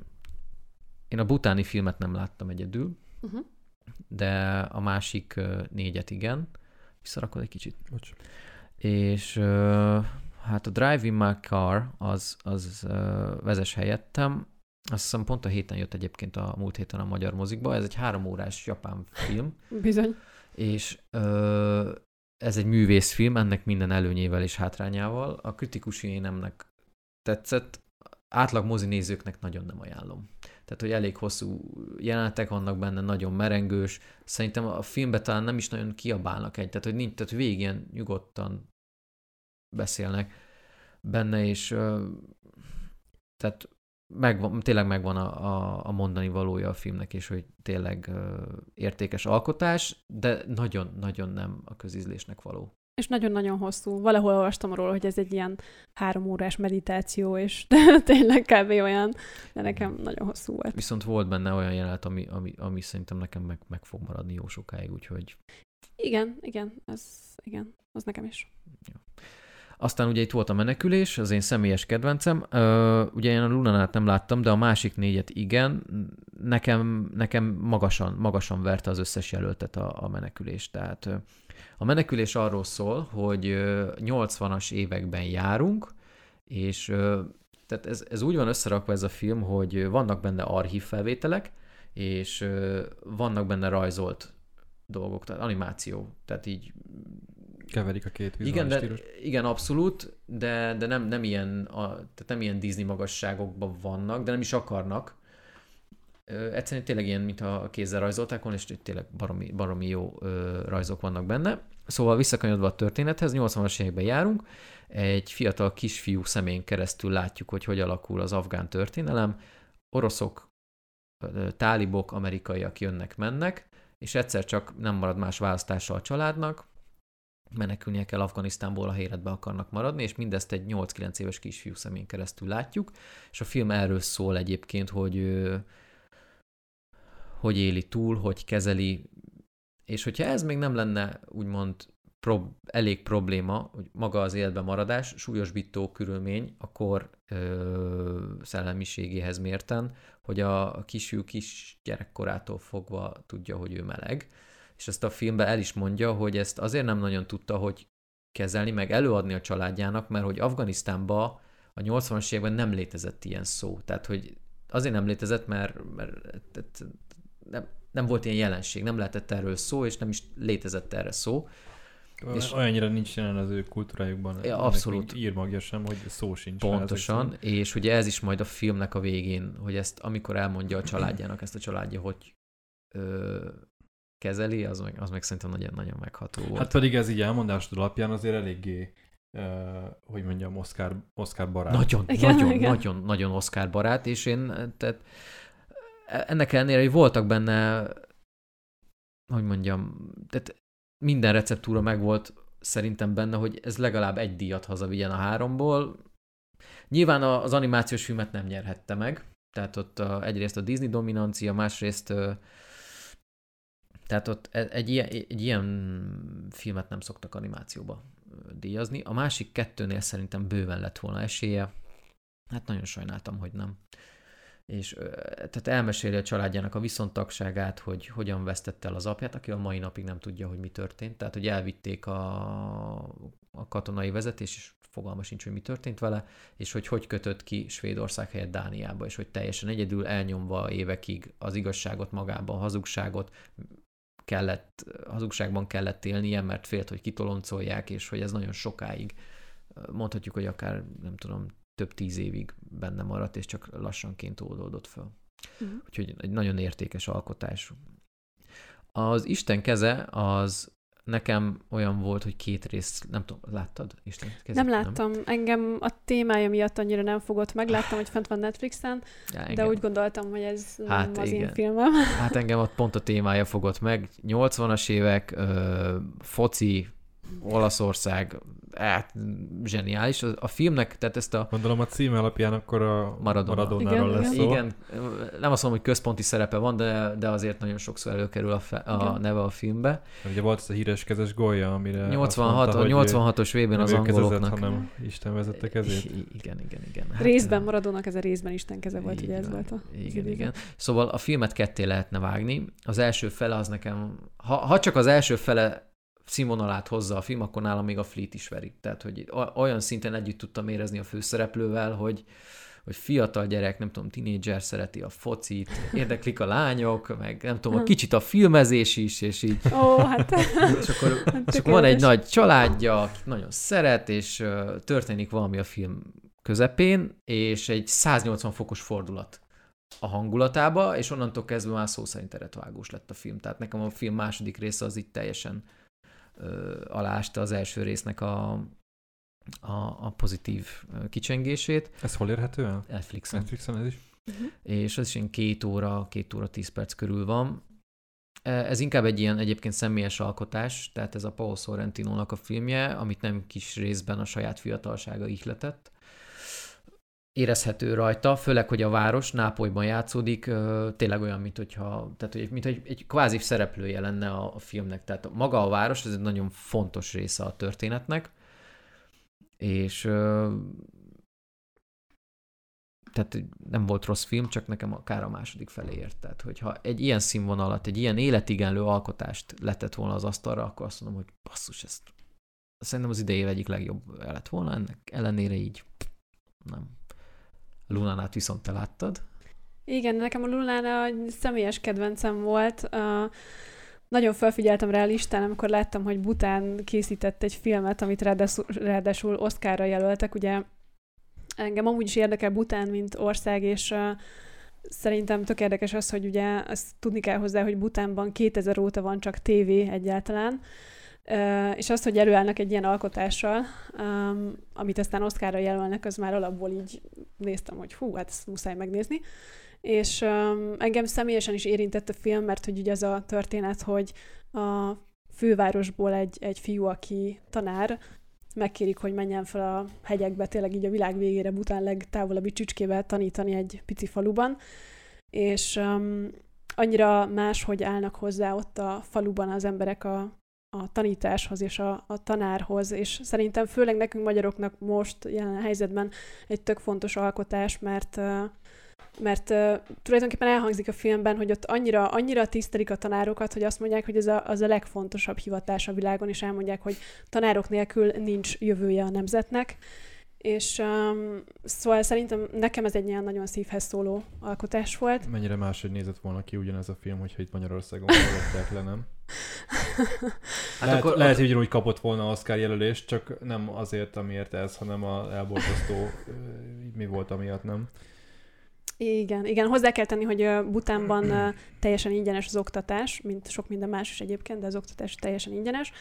én a butáni filmet nem láttam egyedül, Uh-huh. de a másik négyet igen. Visszarakod egy kicsit? Bocs. És ö, hát a Driving My Car az, az ö, vezes helyettem. Azt hiszem pont a héten jött egyébként a múlt héten a magyar mozikba. Ez egy három órás japán film, Bizony. és ö, ez egy művészfilm, ennek minden előnyével és hátrányával. A kritikusi énemnek tetszett, átlag mozinézőknek nagyon nem ajánlom. Tehát, hogy elég hosszú jelenetek vannak benne, nagyon merengős. Szerintem a filmben talán nem is nagyon kiabálnak egy, tehát, hogy nincs, tehát végig ilyen nyugodtan beszélnek benne, és tehát megvan, tényleg megvan a, a, a mondani valója a filmnek, és hogy tényleg ö, értékes alkotás, de nagyon-nagyon nem a közízlésnek való. És nagyon-nagyon hosszú. Valahol olvastam róla, hogy ez egy ilyen három órás meditáció, és tényleg kb. olyan, de nekem nagyon hosszú volt. Viszont volt benne olyan jelenet, ami, ami, ami szerintem nekem meg, meg fog maradni jó sokáig, úgyhogy Igen, igen, ez, igen, az nekem is. Aztán ugye itt volt a menekülés, az én személyes kedvencem. Ö, ugye én a Lunanát nem láttam, de a másik négyet igen. Nekem, nekem magasan, magasan verte az összes jelöltet a, a menekülés. Tehát a menekülés arról szól, hogy ö, 80-as években járunk, és tehát ez, ez úgy van összerakva ez a film, hogy vannak benne archív felvételek, és vannak benne rajzolt dolgok, tehát animáció. Tehát így Keverik a két igen, vizuális de, stílus. igen, abszolút, de, de nem, nem, ilyen, a, tehát nem ilyen Disney magasságokban vannak, de nem is akarnak. ö, egyszerűen tényleg ilyen, mintha kézzel rajzolták volna, és tényleg baromi, baromi jó ö, rajzok vannak benne. Szóval visszakanyodva a történethez, 80-as években járunk, egy fiatal kisfiú szemén keresztül látjuk, hogy hogy alakul az afgán történelem. Oroszok, tálibok, amerikaiak jönnek-mennek, és egyszer csak nem marad más választása a családnak, menekülnie kell Afganisztánból, a életbe akarnak maradni, és mindezt egy 8-9 éves kisfiú szemén keresztül látjuk, és a film erről szól egyébként, hogy hogy éli túl, hogy kezeli, és hogyha ez még nem lenne úgymond prob- elég probléma, hogy maga az életben maradás, súlyosbító körülmény, akkor ö, szellemiségéhez mérten, hogy a kisfiú kis gyerekkorától fogva tudja, hogy ő meleg, és ezt a filmben el is mondja, hogy ezt azért nem nagyon tudta, hogy kezelni, meg előadni a családjának, mert hogy Afganisztánban a 80-as években nem létezett ilyen szó. Tehát, hogy azért nem létezett, mert, mert nem, nem volt ilyen jelenség, nem lehetett erről szó, és nem is létezett erre szó. És olyannyira nincs jelen az ő kultúrájukban. Ja, abszolút. Írmagja sem, hogy szó sincs. Pontosan, és ugye ez is majd a filmnek a végén, hogy ezt amikor elmondja a családjának, ezt a családja, hogy ö, kezeli, az meg, az meg szerintem nagyon-nagyon megható volt. Hát pedig ez így elmondásod alapján azért eléggé Uh, hogy mondjam, Oscar, Oscar barát. Nagyon, igen, nagyon, igen. nagyon, nagyon Oscar barát, és én, tehát ennek ellenére, hogy voltak benne, hogy mondjam, tehát minden receptúra megvolt szerintem benne, hogy ez legalább egy díjat hazavigyen a háromból. Nyilván az animációs filmet nem nyerhette meg, tehát ott a, egyrészt a Disney dominancia, másrészt tehát ott e, egy ilyen, egy ilyen filmet nem szoktak animációba díjazni. A másik kettőnél szerintem bőven lett volna esélye. Hát nagyon sajnáltam, hogy nem és tehát elmeséli a családjának a viszontagságát, hogy hogyan vesztette el az apját, aki a mai napig nem tudja, hogy mi történt. Tehát, hogy elvitték a, a katonai vezetés, és fogalma sincs, hogy mi történt vele, és hogy hogy kötött ki Svédország helyett Dániába, és hogy teljesen egyedül elnyomva évekig az igazságot magában, a hazugságot, kellett, hazugságban kellett élnie, mert félt, hogy kitoloncolják, és hogy ez nagyon sokáig, mondhatjuk, hogy akár, nem tudom, több tíz évig benne maradt, és csak lassanként oldódott föl. Uh-huh. Úgyhogy egy nagyon értékes alkotás. Az Isten keze az nekem olyan volt, hogy két rész, nem tudom, láttad Isten kezét? Nem láttam. Nem? Engem a témája miatt annyira nem fogott meg. Láttam, hogy fent van Netflixen, ja, de úgy gondoltam, hogy ez hát nem az igen. én filmem. Hát engem ott pont a témája fogott meg. 80-as évek, ö, foci, Olaszország, hát zseniális. A, a filmnek, tehát ezt a... Gondolom a cím alapján akkor a Maradona. Maradonáról igen, lesz szó. Igen, nem azt mondom, hogy központi szerepe van, de, de azért nagyon sokszor előkerül a, fe, a neve a filmbe. Ugye volt ez a híres kezes golya, amire 86, mondta, a 86-os vében az angoloknak. Kezezett, hanem Isten vezette kezét. Igen, igen, igen. Hát, részben Maradónak ez a részben Isten keze volt, ugye ez volt a Igen, igen. Szóval a filmet ketté lehetne vágni. Az első fele az nekem, ha, ha csak az első fele színvonalát hozza a film, akkor nálam még a Fleet is veri. Tehát, hogy olyan szinten együtt tudtam érezni a főszereplővel, hogy, hogy fiatal gyerek, nem tudom, tinédzser szereti a focit, érdeklik a lányok, meg nem tudom, a kicsit a filmezés is, és így. Ó, hát. És akkor, hát és akkor van egy nagy családja, akit nagyon szeret, és történik valami a film közepén, és egy 180 fokos fordulat a hangulatába, és onnantól kezdve már szó szerint eretvágós lett a film. Tehát nekem a film második része az itt teljesen alásta az első résznek a, a, a pozitív kicsengését. Ez hol érhető el? Netflixen. Netflixen ez is? Uh-huh. És ez is ilyen két óra, két óra, tíz perc körül van. Ez inkább egy ilyen egyébként személyes alkotás, tehát ez a Paul Sorrentino-nak a filmje, amit nem kis részben a saját fiatalsága ihletett érezhető rajta, főleg, hogy a város Nápolyban játszódik, tényleg olyan, mint hogyha, tehát hogy, mint egy, egy kvázi szereplője lenne a, a filmnek. Tehát maga a város, ez egy nagyon fontos része a történetnek, és tehát nem volt rossz film, csak nekem akár a második felé ért. Tehát, hogyha egy ilyen színvonalat, egy ilyen életigenlő alkotást letett volna az asztalra, akkor azt mondom, hogy basszus, ezt szerintem az idei egyik legjobb lett volna, ennek ellenére így nem. Lunánát viszont te láttad. Igen, nekem a Lunána személyes kedvencem volt. Nagyon felfigyeltem rá a listán, amikor láttam, hogy Bután készített egy filmet, amit ráadásul, ráadásul Oscarra jelöltek. Ugye engem amúgy is érdekel Bután, mint ország, és szerintem tök érdekes az, hogy ugye azt tudni kell hozzá, hogy Butánban 2000 óta van csak tévé egyáltalán, és azt, hogy előállnak egy ilyen alkotással, amit aztán Oszkára jelölnek, az már alapból így néztem, hogy hú, hát ezt muszáj megnézni. És engem személyesen is érintett a film, mert hogy ugye az a történet, hogy a fővárosból egy, egy fiú, aki tanár, megkérik, hogy menjen fel a hegyekbe, tényleg így a világ végére, Bután legtávolabbi csücskével tanítani egy pici faluban, és um, annyira más, hogy állnak hozzá ott a faluban az emberek a, a tanításhoz és a, a tanárhoz, és szerintem főleg nekünk magyaroknak most jelen helyzetben egy tök fontos alkotás, mert mert tulajdonképpen elhangzik a filmben, hogy ott annyira, annyira tisztelik a tanárokat, hogy azt mondják, hogy ez a, az a legfontosabb hivatás a világon, és elmondják, hogy tanárok nélkül nincs jövője a nemzetnek. És um, szóval szerintem nekem ez egy ilyen nagyon szívhez szóló alkotás volt. Mennyire máshogy nézett volna ki ugyanez a film, hogyha itt Magyarországon hallották le, nem? hát lehet, akkor, lehet, hogy úgy kapott volna Oscar jelölést, csak nem azért, amiért ez, hanem a elborzasztó mi volt amiatt, nem? Igen, igen, hozzá kell tenni, hogy Butánban teljesen ingyenes az oktatás, mint sok minden más is egyébként, de az oktatás teljesen ingyenes,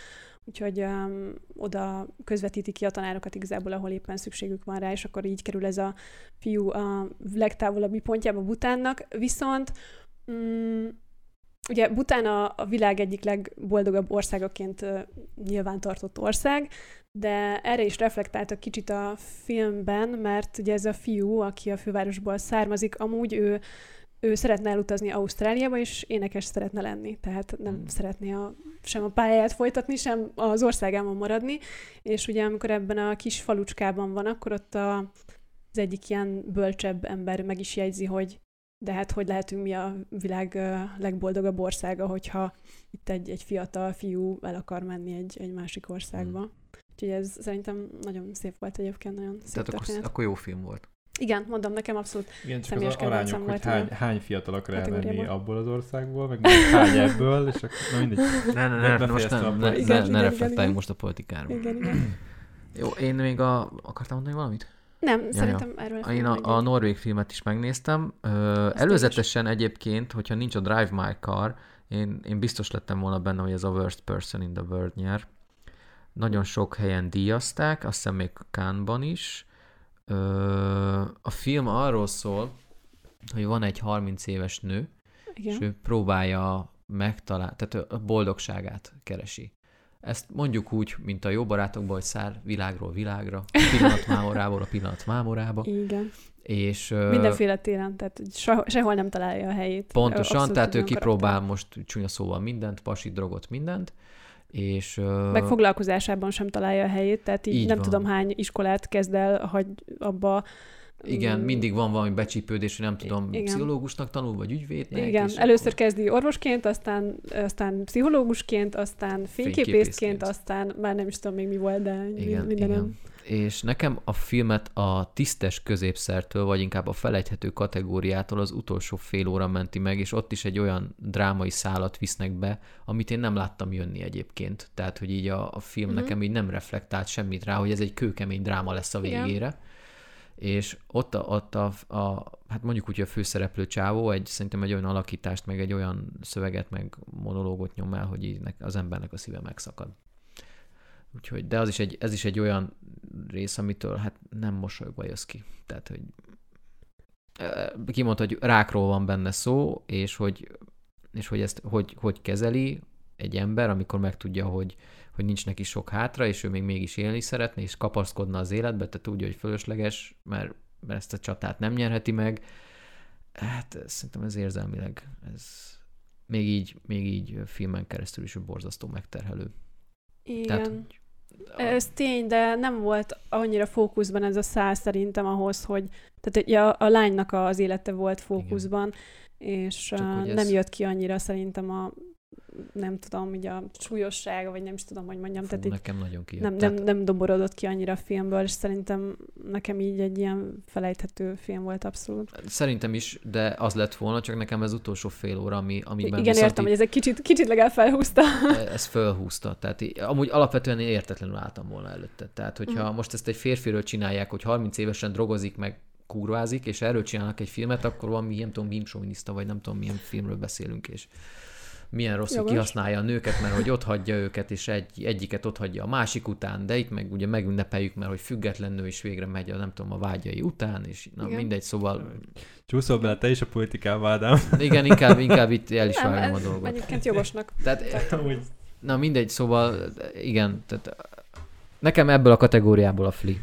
úgyhogy um, oda közvetítik ki a tanárokat igazából, ahol éppen szükségük van rá, és akkor így kerül ez a fiú a legtávolabbi pontjába Butánnak. Viszont um, Ugye Bután a, a világ egyik legboldogabb országaként uh, nyilván tartott ország, de erre is reflektáltak kicsit a filmben, mert ugye ez a fiú, aki a fővárosból származik, amúgy ő, ő szeretne elutazni Ausztráliába, és énekes szeretne lenni, tehát nem hmm. szeretné a, sem a pályáját folytatni, sem az országában maradni, és ugye amikor ebben a kis falucskában van, akkor ott a, az egyik ilyen bölcsebb ember meg is jegyzi, hogy de hát hogy lehetünk mi a világ legboldogabb országa, hogyha itt egy, egy fiatal fiú el akar menni egy, egy másik országba. Hmm. Úgyhogy ez szerintem nagyon szép volt egyébként, nagyon szép Tehát akkor, akkor jó film volt. Igen, mondom, nekem abszolút Igen, csak az arányok, hogy hány, hány fiatal akar elmenni abból az országból, meg hány ebből, és akkor na mindegy. Ne, ne, ne, most nem, ne, ne, ne reflektáljunk most a politikáról. Igen, igen. Jó, én még a... Akartam mondani valamit? Nem, ja, szerintem ja. erről Én a, a Norvég filmet is megnéztem. Ö, előzetesen egyébként, hogyha nincs a Drive My Car, én, én biztos lettem volna benne, hogy ez a Worst Person in the World nyer. Nagyon sok helyen díjazták, azt hiszem még Cannes-ban is. Ö, a film arról szól, hogy van egy 30 éves nő, Igen. és ő próbálja megtalálni, tehát a boldogságát keresi. Ezt mondjuk úgy, mint a jó barátokban, hogy szár világról világra, pillanat mámorából a pillanat mámorába. Igen. És, Mindenféle téren, tehát sehol nem találja a helyét. Pontosan, Abszolút tehát ő kipróbál karakter. most csúnya szóval mindent, pasit, drogot, mindent, és... Meg foglalkozásában sem találja a helyét, tehát így, így nem van. tudom hány iskolát kezd el, hogy abba igen, mm. mindig van valami becsípődés, hogy nem tudom, Igen. pszichológusnak tanul, vagy ügyvédnek. Igen, először akkor... kezdi orvosként, aztán, aztán pszichológusként, aztán fényképészként, aztán már nem is tudom még mi volt, de igen, mindenem. Igen. És nekem a filmet a tisztes középszertől, vagy inkább a felejthető kategóriától az utolsó fél óra menti meg, és ott is egy olyan drámai szálat visznek be, amit én nem láttam jönni egyébként. Tehát, hogy így a, a film uh-huh. nekem így nem reflektált semmit rá, hogy ez egy kőkemény dráma lesz a végére. Igen és ott, a, ott a, a, hát mondjuk úgy, hogy a főszereplő csávó egy, szerintem egy olyan alakítást, meg egy olyan szöveget, meg monológot nyom el, hogy így az embernek a szíve megszakad. Úgyhogy, de az is egy, ez is egy olyan rész, amitől hát nem mosolyogva jössz ki. Tehát, hogy kimondta, hogy rákról van benne szó, és hogy, és hogy ezt hogy, hogy kezeli egy ember, amikor megtudja, hogy, hogy nincs neki sok hátra, és ő még mégis élni szeretne, és kapaszkodna az életbe, tehát tudja, hogy fölösleges, mert, mert ezt a csatát nem nyerheti meg. Hát szerintem ez érzelmileg, ez még így, még így filmen keresztül is borzasztó megterhelő. Igen. Tehát, hogy ez tény, de nem volt annyira fókuszban ez a száz szerintem ahhoz, hogy tehát ja, a lánynak az élete volt fókuszban, Igen. és Csak, nem ez... jött ki annyira szerintem a nem tudom, ugye a súlyossága, vagy nem is tudom, hogy mondjam. Fú, tehát nekem nagyon kijött. Nem, nem, nem doborodott ki annyira a filmből, és szerintem nekem így egy ilyen felejthető film volt abszolút. Szerintem is, de az lett volna, csak nekem ez utolsó fél óra, ami, amiben Igen, értem, így... hogy ez egy kicsit, kicsit legalább felhúzta. E, ez felhúzta. Tehát amúgy alapvetően én értetlenül álltam volna előtte. Tehát, hogyha mm. most ezt egy férfiről csinálják, hogy 30 évesen drogozik meg kurvázik, és erről csinálnak egy filmet, akkor valami, nem tudom, bimsoviniszta, vagy nem tudom, milyen filmről beszélünk, és milyen rosszul Jogos. kihasználja a nőket, mert hogy ott hagyja őket, és egy, egyiket ott hagyja a másik után, de itt meg ugye megünnepeljük, mert hogy független nő is végre megy a nem tudom, a vágyai után, és na Igen. mindegy, szóval Csúszol bele te is a politikába, Ádám. igen, inkább, inkább itt el is Nem, vágom a dolgot. egyébként jogosnak. Tehát, Amúgy na mindegy, szóval igen, tehát nekem ebből a kategóriából a Flea.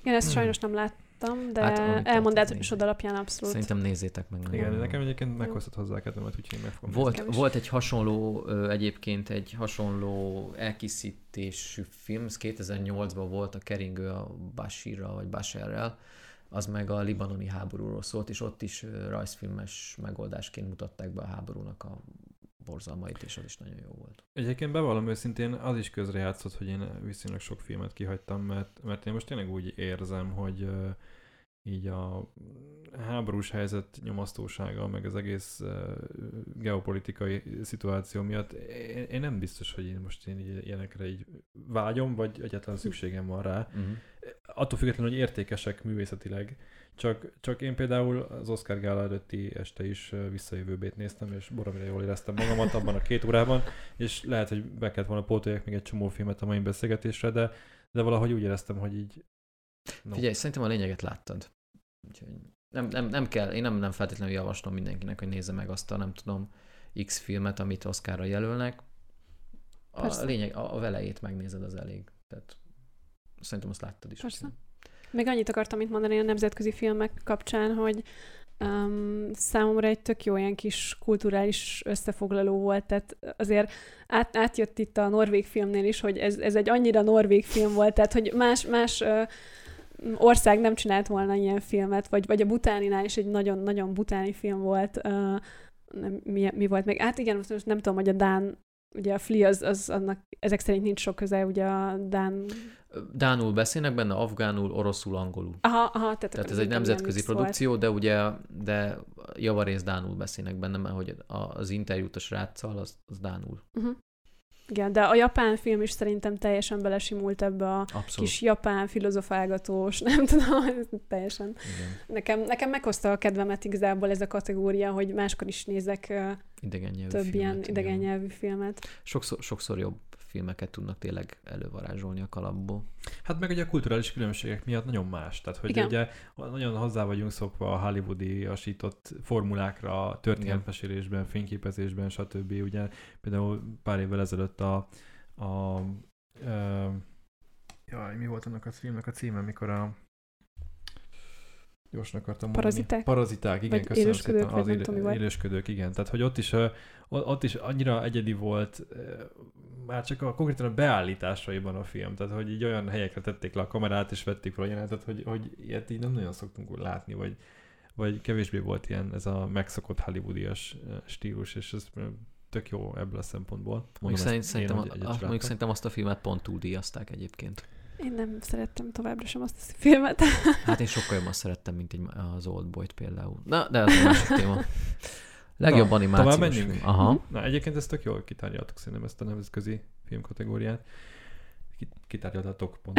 Igen, ezt sajnos nem láttam, de Hát, elmondásod alapján abszolút. Szerintem nézzétek meg. nagyon Igen, nekem egyébként meghoztad hozzá a kedvemet, úgyhogy én meg fogom Volt, is. volt egy hasonló, egyébként egy hasonló elkészítésű film, ez 2008-ban volt a keringő a Bashirra vagy Basherrel, az meg a libanoni háborúról szólt, és ott is rajzfilmes megoldásként mutatták be a háborúnak a borzalmait, és az is nagyon jó volt. Egyébként bevallom őszintén, az is közrejátszott, hogy én viszonylag sok filmet kihagytam, mert, mert én most tényleg úgy érzem, hogy így a háborús helyzet nyomasztósága, meg az egész geopolitikai szituáció miatt én, én nem biztos, hogy én most én így ilyenekre így vágyom, vagy egyáltalán szükségem van rá. Uh-huh. attól függetlenül, hogy értékesek művészetileg. Csak, csak én például az Oscar gála előtti este is visszajövőbét néztem, és boromira jól éreztem magamat abban a két órában, és lehet, hogy be kellett volna pótoljak még egy csomó filmet a mai beszélgetésre, de, de valahogy úgy éreztem, hogy így... No. Figyelj, szerintem a lényeget láttad. Úgyhogy nem, nem, nem kell, én nem, nem feltétlenül javaslom mindenkinek, hogy nézze meg azt a, nem tudom, X filmet, amit Oscarra jelölnek. A Persze. lényeg, a, a velejét megnézed, az elég. Tehát szerintem azt láttad is. Persze. Még annyit akartam itt mondani a nemzetközi filmek kapcsán, hogy um, számomra egy tök jó ilyen kis kulturális összefoglaló volt, tehát azért át, átjött itt a norvég filmnél is, hogy ez, ez egy annyira norvég film volt, tehát hogy más, más uh, ország nem csinált volna ilyen filmet, vagy, vagy a butáninál is egy nagyon-nagyon butáni film volt. Uh, nem, mi, mi volt még? Hát igen, most nem tudom, hogy a Dán Ugye a Flea az, az annak, ezek szerint nincs sok köze, ugye a Dán... Dánul beszélnek benne, afgánul, oroszul, angolul. Aha, aha, tehát, Tehát ez egy nemzetközi produkció, de ugye de javarész Dánul beszélnek benne, mert hogy az interjút a sráccal, az, az Dánul. Volt. Uh-huh. Igen, de a japán film is szerintem teljesen belesimult ebbe a Abszolút. kis japán filozofálgatós, nem tudom, teljesen. Igen. Nekem, nekem meghozta a kedvemet igazából ez a kategória, hogy máskor is nézek Idegen nyelvű több filmet, ilyen idegen nyelvű filmet. Sokszor, sokszor jobb filmeket tudnak tényleg elővarázsolni a kalapból. Hát meg ugye a kulturális különbségek miatt nagyon más. Tehát, hogy Igen. ugye nagyon hozzá vagyunk szokva a hollywoodi asított formulákra, történetmesélésben, fényképezésben, stb. Ugye például pár évvel ezelőtt a, a ö, jaj, mi volt annak a filmnek a címe, mikor a gyorsan akartam mondani. Paraziták? Paraziták, igen, Vagy köszönöm élősködők, szépen. vagy Az nem él- tudom, mi volt. élősködők, igen. Tehát, hogy ott is, ott is annyira egyedi volt, már csak a konkrétan a beállításaiban a film, tehát hogy így olyan helyekre tették le a kamerát, és vették fel a jelenetet, hogy, hogy ilyet így nem nagyon szoktunk látni, vagy, vagy kevésbé volt ilyen ez a megszokott hollywoodias stílus, és ez tök jó ebből a szempontból. Mondjuk, Mondom, szerint, ezt szerintem, én a, a, mondjuk szerintem azt a filmet pont túldíjazták egyébként. Én nem szerettem továbbra sem azt a filmet. Hát én sokkal jobban szerettem, mint egy, az Old Boy-t például. Na, de az a másik téma. Legjobb Na, animációs tovább menjünk? film. Aha. Na, egyébként ezt tök jól kitárgyaltuk szerintem ezt a nemzetközi filmkategóriát. Ki- Kitárgyaltatok pont.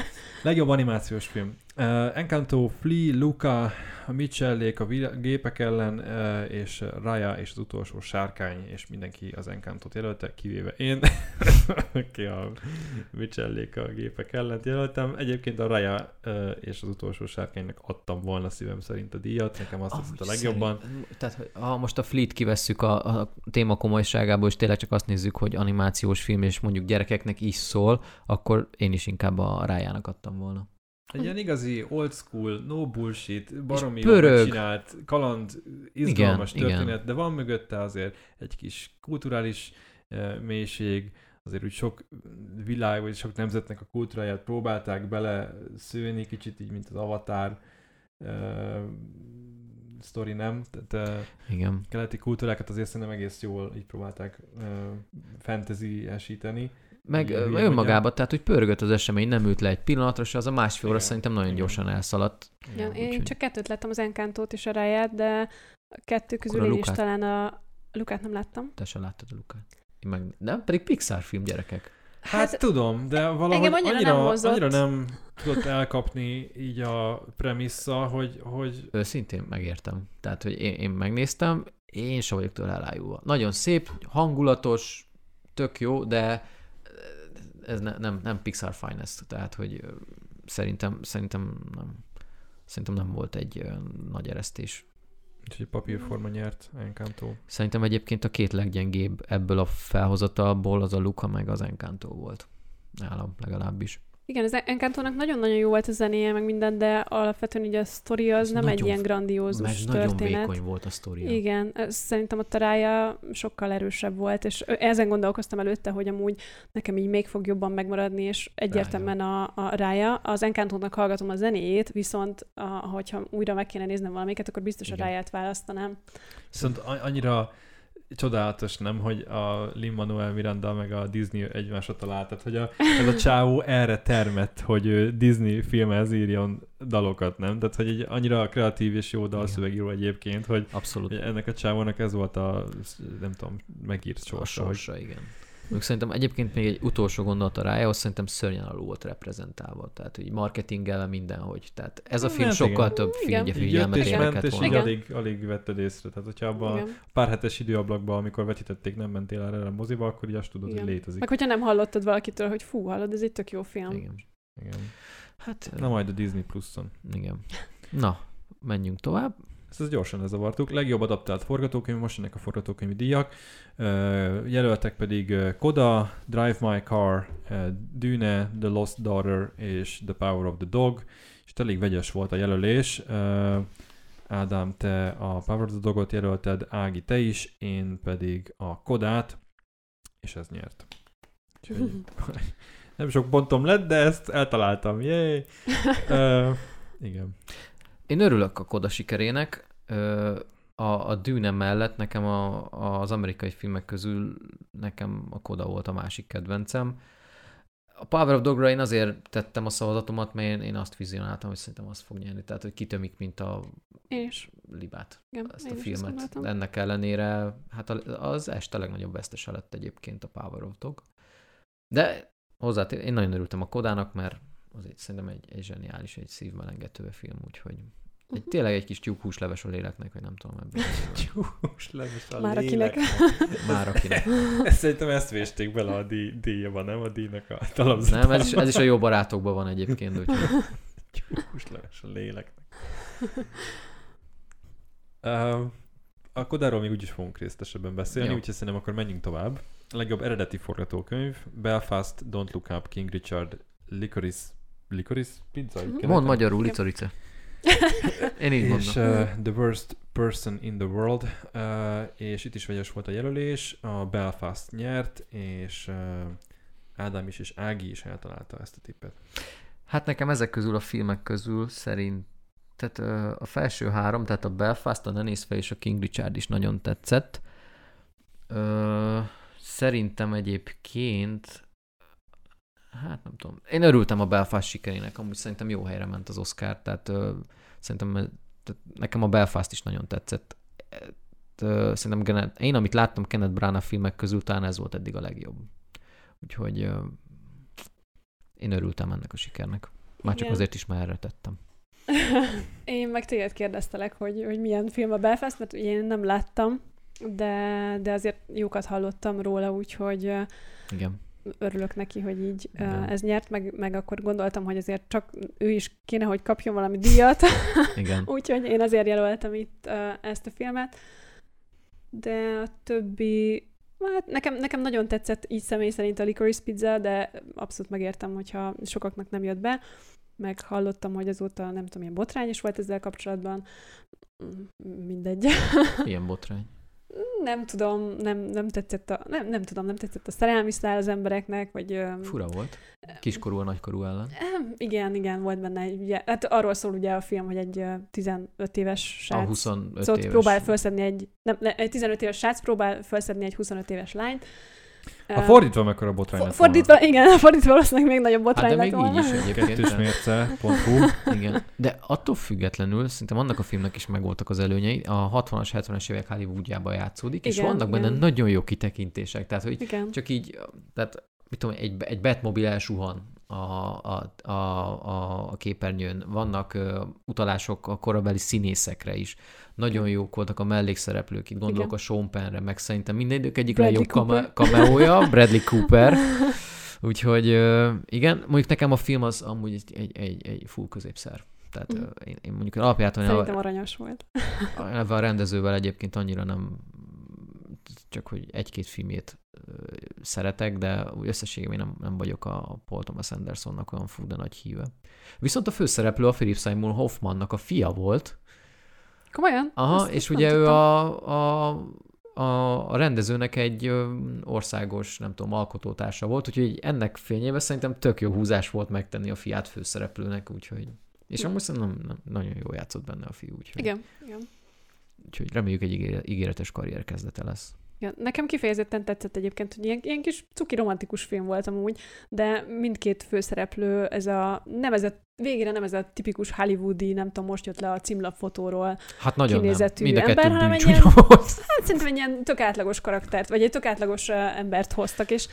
Legjobb animációs film. Uh, Encanto, Flea, Luca, Mitchellék, a gépek ellen, uh, és Raya és az utolsó sárkány, és mindenki az Encantot jelölte, kivéve én, aki a Mitchellék a gépek ellen jelöltem. Egyébként a Raya és az utolsó sárkánynak adtam volna szívem szerint a díjat, nekem azt Amúgy hiszem a legjobban. Szerint, tehát, ha most a Fleet kivesszük a, a téma komolyságából, és tényleg csak azt nézzük, hogy animációs film, és mondjuk gyerekeknek is szól, akkor én is inkább a rájának adtam volna. Egy ilyen igazi old school, no bullshit, baromi jól megcsinált, kaland, izgalmas Igen, történet, igen. de van mögötte azért egy kis kulturális uh, mélység, azért úgy sok világ, vagy sok nemzetnek a kultúráját próbálták bele szőni, kicsit így, mint az Avatar uh, sztori, nem? Tehát uh, Igen. keleti kultúrákat azért szerintem egész jól így próbálták uh, fantasy-esíteni. Meg Ilyen ö, hülye önmagában, tehát hogy pörgött az esemény, nem ült le egy pillanatra, és az a másfél óra szerintem nagyon Igen. gyorsan elszaladt. Igen, én úgyhogy- csak kettőt láttam, az Encantót és a Ráját, de a kettő közül én is talán a Lukát nem láttam. Te se láttad a Lukát. Meg, nem, pedig Pixar film gyerekek. Hát, hát tudom, de valahogy engem annyira nem annyira, mozott. annyira nem tudott elkapni így a premissza, hogy, hogy Őszintén megértem. Tehát, hogy én, én megnéztem, én sem vagyok tőle elájulva. Nagyon szép, hangulatos, tök jó, de ez ne, nem, nem Pixar Finest, tehát, hogy ö, szerintem, szerintem nem, szerintem nem volt egy ö, nagy eresztés. Úgyhogy papírforma nyert Encanto. Szerintem egyébként a két leggyengébb ebből a felhozatalból az a Luca meg az Encanto volt. Nálam legalábbis. Igen, az Encantónak nagyon-nagyon jó volt a zenéje, meg minden, de alapvetően így a sztori az Ez nem egy nagyon- ilyen Meg grandiózus nagyon történet. vékony volt a sztoria. Igen, szerintem a tarája sokkal erősebb volt, és ezen gondolkoztam előtte, hogy amúgy nekem így még fog jobban megmaradni, és egyértelműen a, a rája. Az Encantónak hallgatom a zenéjét, viszont a, hogyha újra meg kéne néznem valamiket, akkor biztos a Igen. ráját választanám. Viszont a- annyira csodálatos, nem, hogy a Lin-Manuel Miranda meg a Disney egymásra talált, tehát hogy a, ez a csávó erre termett, hogy Disney filmhez írjon dalokat, nem? Tehát, hogy egy annyira kreatív és jó dalszövegíró egyébként, hogy Abszolút. ennek a csávónak ez volt a, nem tudom, megírt A sorsa, hogy sorsa, igen. Még szerintem egyébként még egy utolsó gondolat a rájához, szerintem szörnyen alul volt reprezentálva. Tehát, hogy marketingelve mindenhogy. Tehát ez a film Hát sokkal igen. több Igen. figyelme, figyelmet és ment, és így volna. Alig, alig vetted észre. Tehát, hogyha abban a Igen. pár hetes időablakban, amikor vetítették, nem mentél el erre a moziba, akkor így azt tudod, Igen. hogy létezik. Meg hogyha nem hallottad valakitől, hogy fú, hallod, ez egy tök jó film. Igen. Igen. Hát, Na majd a Disney Plus-on. igen. Na, menjünk tovább. Ezt, gyorsan lezavartuk. Legjobb adaptált forgatókönyv, most ennek a forgatókönyvi díjak. Jelöltek pedig Koda, Drive My Car, Dune, The Lost Daughter és The Power of the Dog. És elég vegyes volt a jelölés. Ádám, te a Power of the Dogot jelölted, Ági, te is, én pedig a Kodát, és ez nyert. Úgyhogy nem sok pontom lett, de ezt eltaláltam. Yay! Ö, igen. Én örülök a Koda sikerének. A, a Dune mellett nekem a, az amerikai filmek közül nekem a Koda volt a másik kedvencem. A Power of Dogra én azért tettem a szavazatomat, mert én, én azt vizionáltam, hogy szerintem azt fog nyerni. Tehát, hogy kitömik, mint a Én is. libát Igen, ezt a filmet. De ennek ellenére, hát az este legnagyobb vesztese lett egyébként a Power of Dog. De hozzá, én nagyon örültem a Kodának, mert az egy, szerintem egy, egy zseniális, egy szívmelengető film, úgyhogy egy, Mhm. tényleg egy kis tyúkhúsleves a léleknek, vagy nem tudom ebből. Tyús leves a Már lélek. akinek. Már akinek. Ezt szerintem ezt vésték bele a díj, díjba, nem? A díjnak a talapzatában. Nem, ez is, ez is a jó barátokban van egyébként, úgyhogy leves a léleknek. Uh, a Kodáról még úgyis fogunk részletesebben beszélni, Jó. úgyhogy szerintem akkor menjünk tovább. A legjobb eredeti forgatókönyv, Belfast, Don't Look Up, King Richard, Licorice, Licorice Pizza? Mhm. mond magyarul, licorice. Én így és mondom. uh, The Worst Person in the World, uh, és itt is vegyes volt a jelölés, a Belfast nyert, és uh, Ádám is és Ági is eltalálta ezt a tippet. Hát nekem ezek közül a filmek közül szerint tehát ö, a felső három, tehát a Belfast, a Ne nézz fel és a King Richard is nagyon tetszett. Ö, szerintem egyébként hát nem tudom. Én örültem a Belfast sikerének, amúgy szerintem jó helyre ment az Oscar, tehát ö, szerintem tehát nekem a Belfast is nagyon tetszett. Ö, szerintem én, amit láttam Kenneth Branagh filmek közül, talán ez volt eddig a legjobb. Úgyhogy ö, én örültem ennek a sikernek. Már csak Igen. azért is, mert erre tettem. Én meg téged kérdeztelek, hogy, hogy milyen film a Belfast, mert én nem láttam, de, de azért jókat hallottam róla, úgyhogy Igen. Örülök neki, hogy így Igen. ez nyert, meg, meg akkor gondoltam, hogy azért csak ő is kéne, hogy kapjon valami díjat, Igen. úgyhogy én azért jelöltem itt ö, ezt a filmet. De a többi, hát nekem, nekem nagyon tetszett így személy szerint a Licorice Pizza, de abszolút megértem, hogyha sokaknak nem jött be, meg hallottam, hogy azóta nem tudom, milyen botrány is volt ezzel kapcsolatban. Mm, Mindegy. Ilyen botrány. Nem tudom, nem, nem tetszett a, nem, nem tudom, nem tetszett a szerelmi szál az embereknek, vagy... Fura volt. Kiskorú a nagykorú ellen. Igen, igen, volt benne egy, ugye, hát arról szól ugye a film, hogy egy ö, 15 éves A srác 25 szóval éves. próbál felszedni egy, nem, ne, egy 15 éves srác próbál felszedni egy 25 éves lányt. Ha Ö, fordítva mekkora botrány lett fordítva, igen, fordítva valószínűleg még nagyobb Hát botrány de lett még így volna. is volna. egyébként. Mérce.hu Igen. De attól függetlenül szerintem annak a filmnek is megvoltak az előnyei. A 60-as, 70-es évek Hollywoodjában játszódik, és Igen, vannak benne igen. nagyon jó kitekintések. Tehát, hogy Igen. csak így, tehát mit tudom, egy, egy Batmobil elsuhan a, a, a, képernyőn, vannak ö, utalások a korabeli színészekre is. Nagyon jók voltak a mellékszereplők, itt gondolok Igen. a Sean Pennre, meg szerintem mindegyik egyik Bradley legjobb kame- cameója, Bradley Cooper. Úgyhogy igen, mondjuk nekem a film az amúgy egy, egy, egy, egy full középszer. Tehát mm. én, én mondjuk alapjától Szerintem aranyos volt. a rendezővel egyébként annyira nem csak hogy egy-két filmét ö, szeretek, de összességében nem, nem vagyok a Paul Thomas Andersonnak olyan fú, de nagy híve. Viszont a főszereplő a Philip Simon Hoffmannak a fia volt, Komolyan? Aha, Ezt- és ugye ő a, a, a, a rendezőnek egy országos, nem tudom, alkotótársa volt, úgyhogy ennek fényében szerintem tök jó húzás volt megtenni a fiát főszereplőnek, úgyhogy és amúgy szerintem nem, nem, nagyon jól játszott benne a fiú, úgyhogy, Igen, igen. úgyhogy reméljük egy ígére- ígéretes karrier kezdete lesz. Ja, nekem kifejezetten tetszett egyébként, hogy ilyen, ilyen kis cuki romantikus film volt amúgy, de mindkét főszereplő, ez a, nem ez a, végére nem ez a tipikus hollywoodi, nem tudom, most jött le a címlapfotóról. Hát nagyon Kinézetű nem. Ember, hanem egy volt. Hát szerintem egy ilyen tök átlagos karaktert, vagy egy tök átlagos embert hoztak, és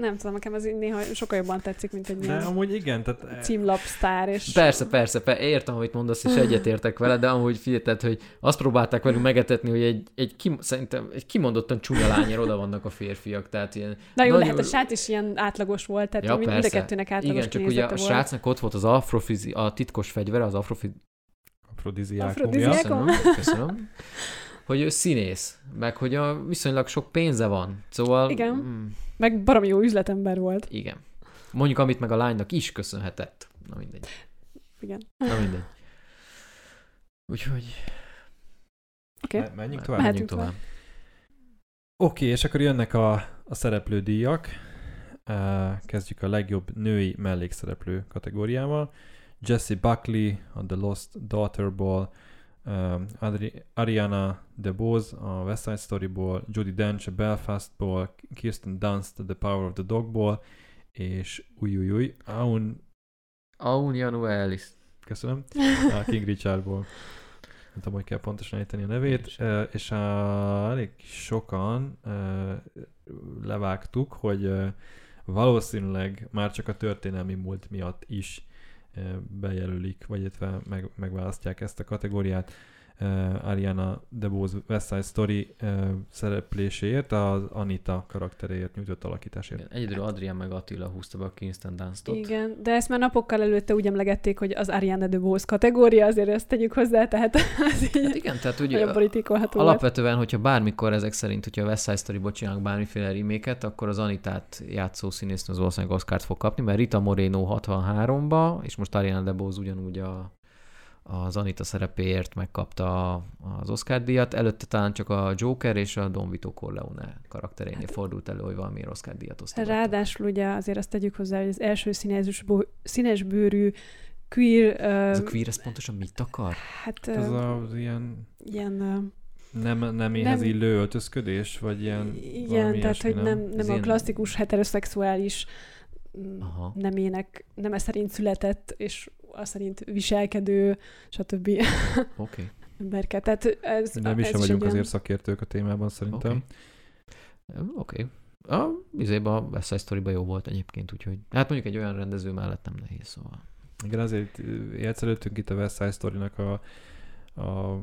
nem tudom, nekem ez így néha sokkal jobban tetszik, mint egy De ilyen amúgy igen, tehát címlapsztár, és Persze, persze, persze, értem, amit mondasz, és egyetértek vele, de amúgy figyelted, hogy azt próbálták velünk megetetni, hogy egy, egy kim, szerintem egy kimondottan csúnya lányér oda vannak a férfiak, tehát ilyen Na jó, Nagyon- lehet a srác is ilyen átlagos volt, tehát Ja, mind, mind a kettőnek átlagos Igen, csak ugye a volt. srácnak ott volt az afrofizi, a titkos fegyvere, az afrofizi... afrodiziákumja. Afrodiziák- Köszönöm, köszönöm. Hogy ő színész, meg hogy a viszonylag sok pénze van. Szóval... Igen. Mm, Meg baromi jó üzletember volt. igen. Mondjuk, amit meg a lánynak is köszönhetett. Na mindegy. Igen. Na mindegy. Úgyhogy... Oké. Me- Menjünk tovább. Menjünk tovább. Oké, és akkor jönnek a, a szereplődíjak. Uh, kezdjük a legjobb női mellékszereplő kategóriával. Jessie Buckley a The Lost Daughterból, um, Adri- Ariana DeBose a West Side Storyból, Judi Dench a Belfastból, Kirsten Dunst a The Power of the Dogból, és új új új, Aun, Aun Januelis. köszönöm, a King Richardból. Nem tudom, hogy kell pontosan ejteni a nevét, uh, és a, elég sokan uh, levágtuk, hogy uh, valószínűleg már csak a történelmi múlt miatt is uh, bejelölik, vagy illetve meg, megválasztják ezt a kategóriát. Uh, Ariana DeBose West Side Story uh, szerepléséért, az Anita karakteréért nyújtott alakításért. Igen, Egyedül Adrián meg Attila húzta be a Kingston Dance-t. Igen, de ezt már napokkal előtte úgy emlegették, hogy az Ariana DeBose kategória, azért ezt tegyük hozzá, tehát ez Hát igen, tehát ugye alapvetően, hogyha bármikor ezek szerint, hogyha a West Side Story-ból csinálnak bármiféle reméket, akkor az Anitát játszó színésznő az valószínűleg Oscárt fog kapni, mert Rita Moreno 63-ba, és most Ariana DeBose ugyanúgy a, az Anita szerepéért megkapta az Oscar díjat, előtte talán csak a Joker és a Don Vito Corleone karakterénél fordult elő, hogy valamiért Oscar díjat osztogattak. Ráadásul ugye azért azt tegyük hozzá, hogy az első színes, színes bőrű queer, Ez a uh, queer, ez pontosan mit akar? hát Ez uh, az ilyen ilyen, uh, nem, nem éhez Nem- illő öltözködés, vagy ilyen igen, tehát ilyesmi, hogy nem, nem Ez a ilyen- klasszikus heteroszexuális Aha. nemének, neme szerint született, és azt szerint viselkedő, stb. Oké. Okay. emberke. Tehát ez, De mi ez sem is vagyunk azért szakértők a témában szerintem. Oké. Oké. Okay. A vizébe a West Side jó volt egyébként, úgyhogy hát mondjuk egy olyan rendező mellett nem nehéz, szóval. Igen, azért játszoltunk itt a West Side Story-nak a, a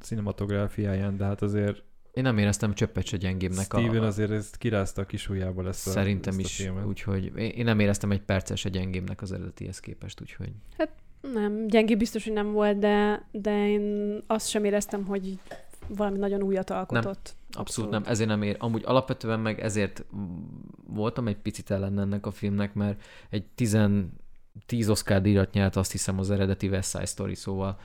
cinematográfiáján, de hát azért Én nem éreztem csöppet se gyengébbnek. Steven a, azért ezt kirázta a kis ujjából ezt a, Szerintem ezt a is, filmet. úgyhogy én nem éreztem egy percet se gyengébbnek az eredetihez képest, úgyhogy Nem, gyengébb biztos, hogy nem volt, de, de én azt sem éreztem, hogy valami nagyon újat alkotott. abszolút, abszolút nem, ezért nem ér. Amúgy alapvetően meg ezért voltam egy picit ellen ennek a filmnek, mert egy 10, 10 Oscar díjat nyert azt hiszem az eredeti West Side Story, szóval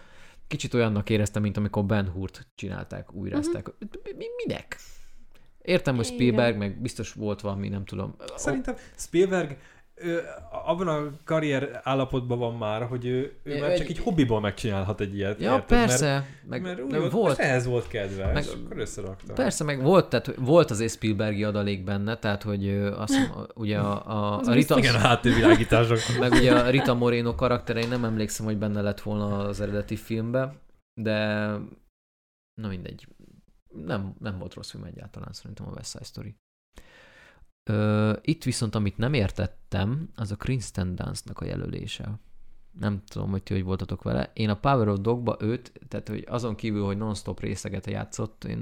kicsit olyannak éreztem, mint amikor Ben Hurt csinálták, újrázták. Uh-huh. Mi, minek? Értem, hogy Igen. Spielberg, meg biztos volt valami, nem tudom. Szerintem Spielberg ő, abban a karrier állapotban van már, hogy ő, ő már csak így hobbiból megcsinálhat egy ilyet. Ja, érted? persze, meg, Mert, mert meg úgy volt, volt, ehhez volt kedve, meg- és akkor összerakta. Persze, meg volt, tehát volt az Spielbergi adalék benne, tehát hogy azt ugye a, a, Az a Rita, Igen, a háttérvilágítások. meg ugye a Rita Moreno karakterei nem emlékszem, hogy benne lett volna az eredeti filmbe, de na mindegy. Nem, nem volt rossz film egyáltalán szerintem a West Side Story. Ö, itt viszont, amit nem értettem, az a Kristen Dance-nak a jelölése. Nem tudom, hogy ti hogy voltatok vele. Én a Power of Dogba őt, tehát hogy azon kívül, hogy non-stop részeget játszott, én,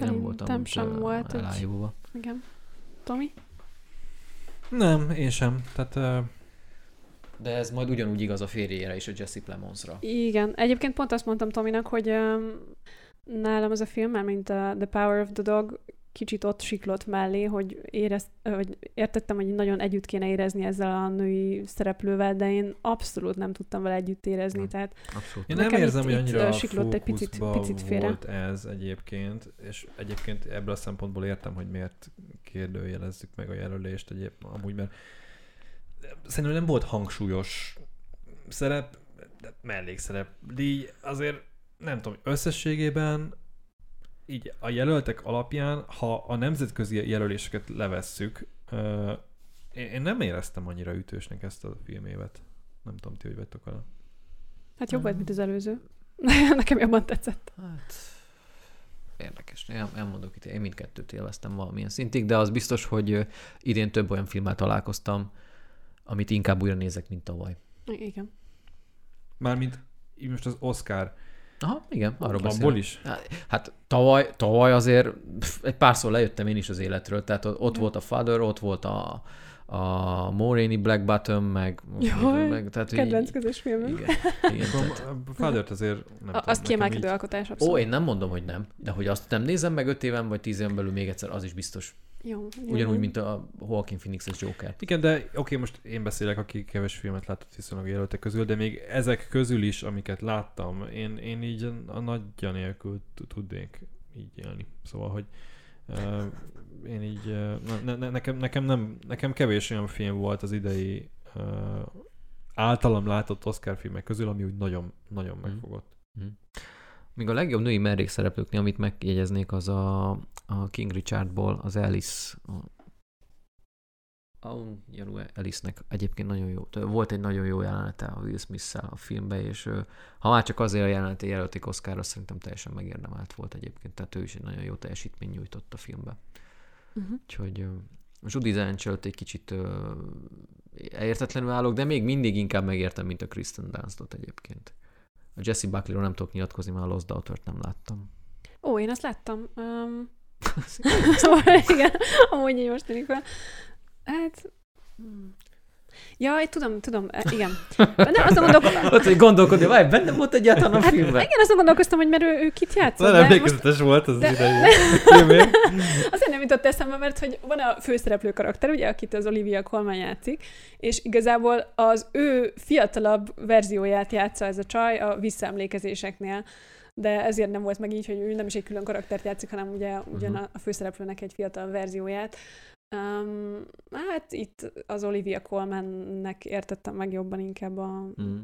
én nem voltam sem ö, volt. Elájulva. Igen. Tomi? Nem, én sem. Tehát uh, De ez majd ugyanúgy igaz a férjére és a Jesse Plemonsra. Igen. Egyébként pont azt mondtam Tominak, hogy um, nálam az a film, már mint a The Power of the Dog, kicsit ott siklott mellé, hogy, érez, hogy értettem, hogy nagyon együtt kéne érezni ezzel a női szereplővel, de én abszolút nem tudtam vele együtt érezni, Nem. tehát Abszolút. Én nem érzem, itt- hogy annyira siklott egy picit- picit félre. volt ez egyébként, és egyébként ebből a szempontból értem, hogy miért kérdőjelezzük meg a jelölést egyébként amúgy, mert szerintem nem volt hangsúlyos szerep, de mellékszerep díj, azért nem tudom, összességében így a jelöltek alapján, ha a nemzetközi jelöléseket levesszük, ö, én nem éreztem annyira ütősnek ezt a filmévet. Nem tudom, ti hogy vettek vele. hát jobb volt, mint az előző. Nekem jobban tetszett. Hát, érdekes. Én nem mondok itt, én mindkettőt élveztem valamilyen szintig, de az biztos, hogy idén több olyan filmmel találkoztam, amit inkább újra nézek, mint tavaly. Igen. Mármint így most az Oscar Aha, igen, arról abból beszélek. is. Hát tavaly, tavaly azért pff, egy párszor lejöttem én is az életről, tehát ott Ja. volt a Father, ott volt a, a Moraine Black Bottom, meg, Jaj, meg tehát, Kedvenc így- közös filmem. Igen, igen, tehát, azért nem A, tudom, azt nekem kiemelkedő alkotás, abszolút. Ó, én nem mondom, hogy nem, de hogy azt nem nézem meg öt éven vagy tíz éven belül még egyszer, az is biztos. Jó, jó. Ugyanúgy, mint a Joaquin Phoenix-es Joker. Igen, de oké, most én beszélek, aki keves filmet látott viszonylag a jelöltek közül, de még ezek közül is, amiket láttam, én, én így a nagyja nélkül tud- tudnék így élni. Szóval, hogy uh, én így, uh, ne, ne, nekem, nekem, nem, nekem kevés olyan film volt az idei uh, általam látott Oscar filmek közül, ami úgy nagyon, nagyon Mhm. megfogott. Míg a legjobb női mellékszereplőknél, amit megjegyeznék, az a, a King Richardból az Alice. A, Aun Janue Alice-nek egyébként nagyon jó. Volt egy nagyon jó jelenete a Will smith a filmbe, és ő, ha már csak azért a jelenete jelölték Oscarra, szerintem teljesen megérdemelt volt egyébként. Tehát ő is egy nagyon jó teljesítmény nyújtott a filmbe. Uh-huh. Úgyhogy ö, Judy Dench egy kicsit ö, értetlenül állok, de még mindig inkább megértem, mint a Kristen Dunst-ot egyébként. A Jesse Buckley-ról nem tudok nyilatkozni, mert a Lost Daughter-t nem láttam. Ó, én azt láttam. Um... igen, amúgy így most tűnik fel. Hát... Jaj, tudom, tudom, e, igen. Nem, azon gondolkoztam, Ott, hogy gondolkodni, várj, bennem volt egyáltalán a filmben. igen, azon gondolkoztam, hogy mert ő, ő kit játszott, de most emlékezetes volt az idei filmé. azért nem jutott eszembe, mert hogy van a főszereplő karakter, ugye, akit az Olivia Colman játszik, és igazából az ő fiatalabb verzióját játsza ez a csaj a visszaemlékezéseknél de ezért nem volt meg így, hogy ő nem is egy külön karaktert játszik, hanem ugye ugyan Mhm. a, a főszereplőnek egy fiatal verzióját. Um, hát itt az Olivia Colmannek értettem meg jobban inkább a Mm.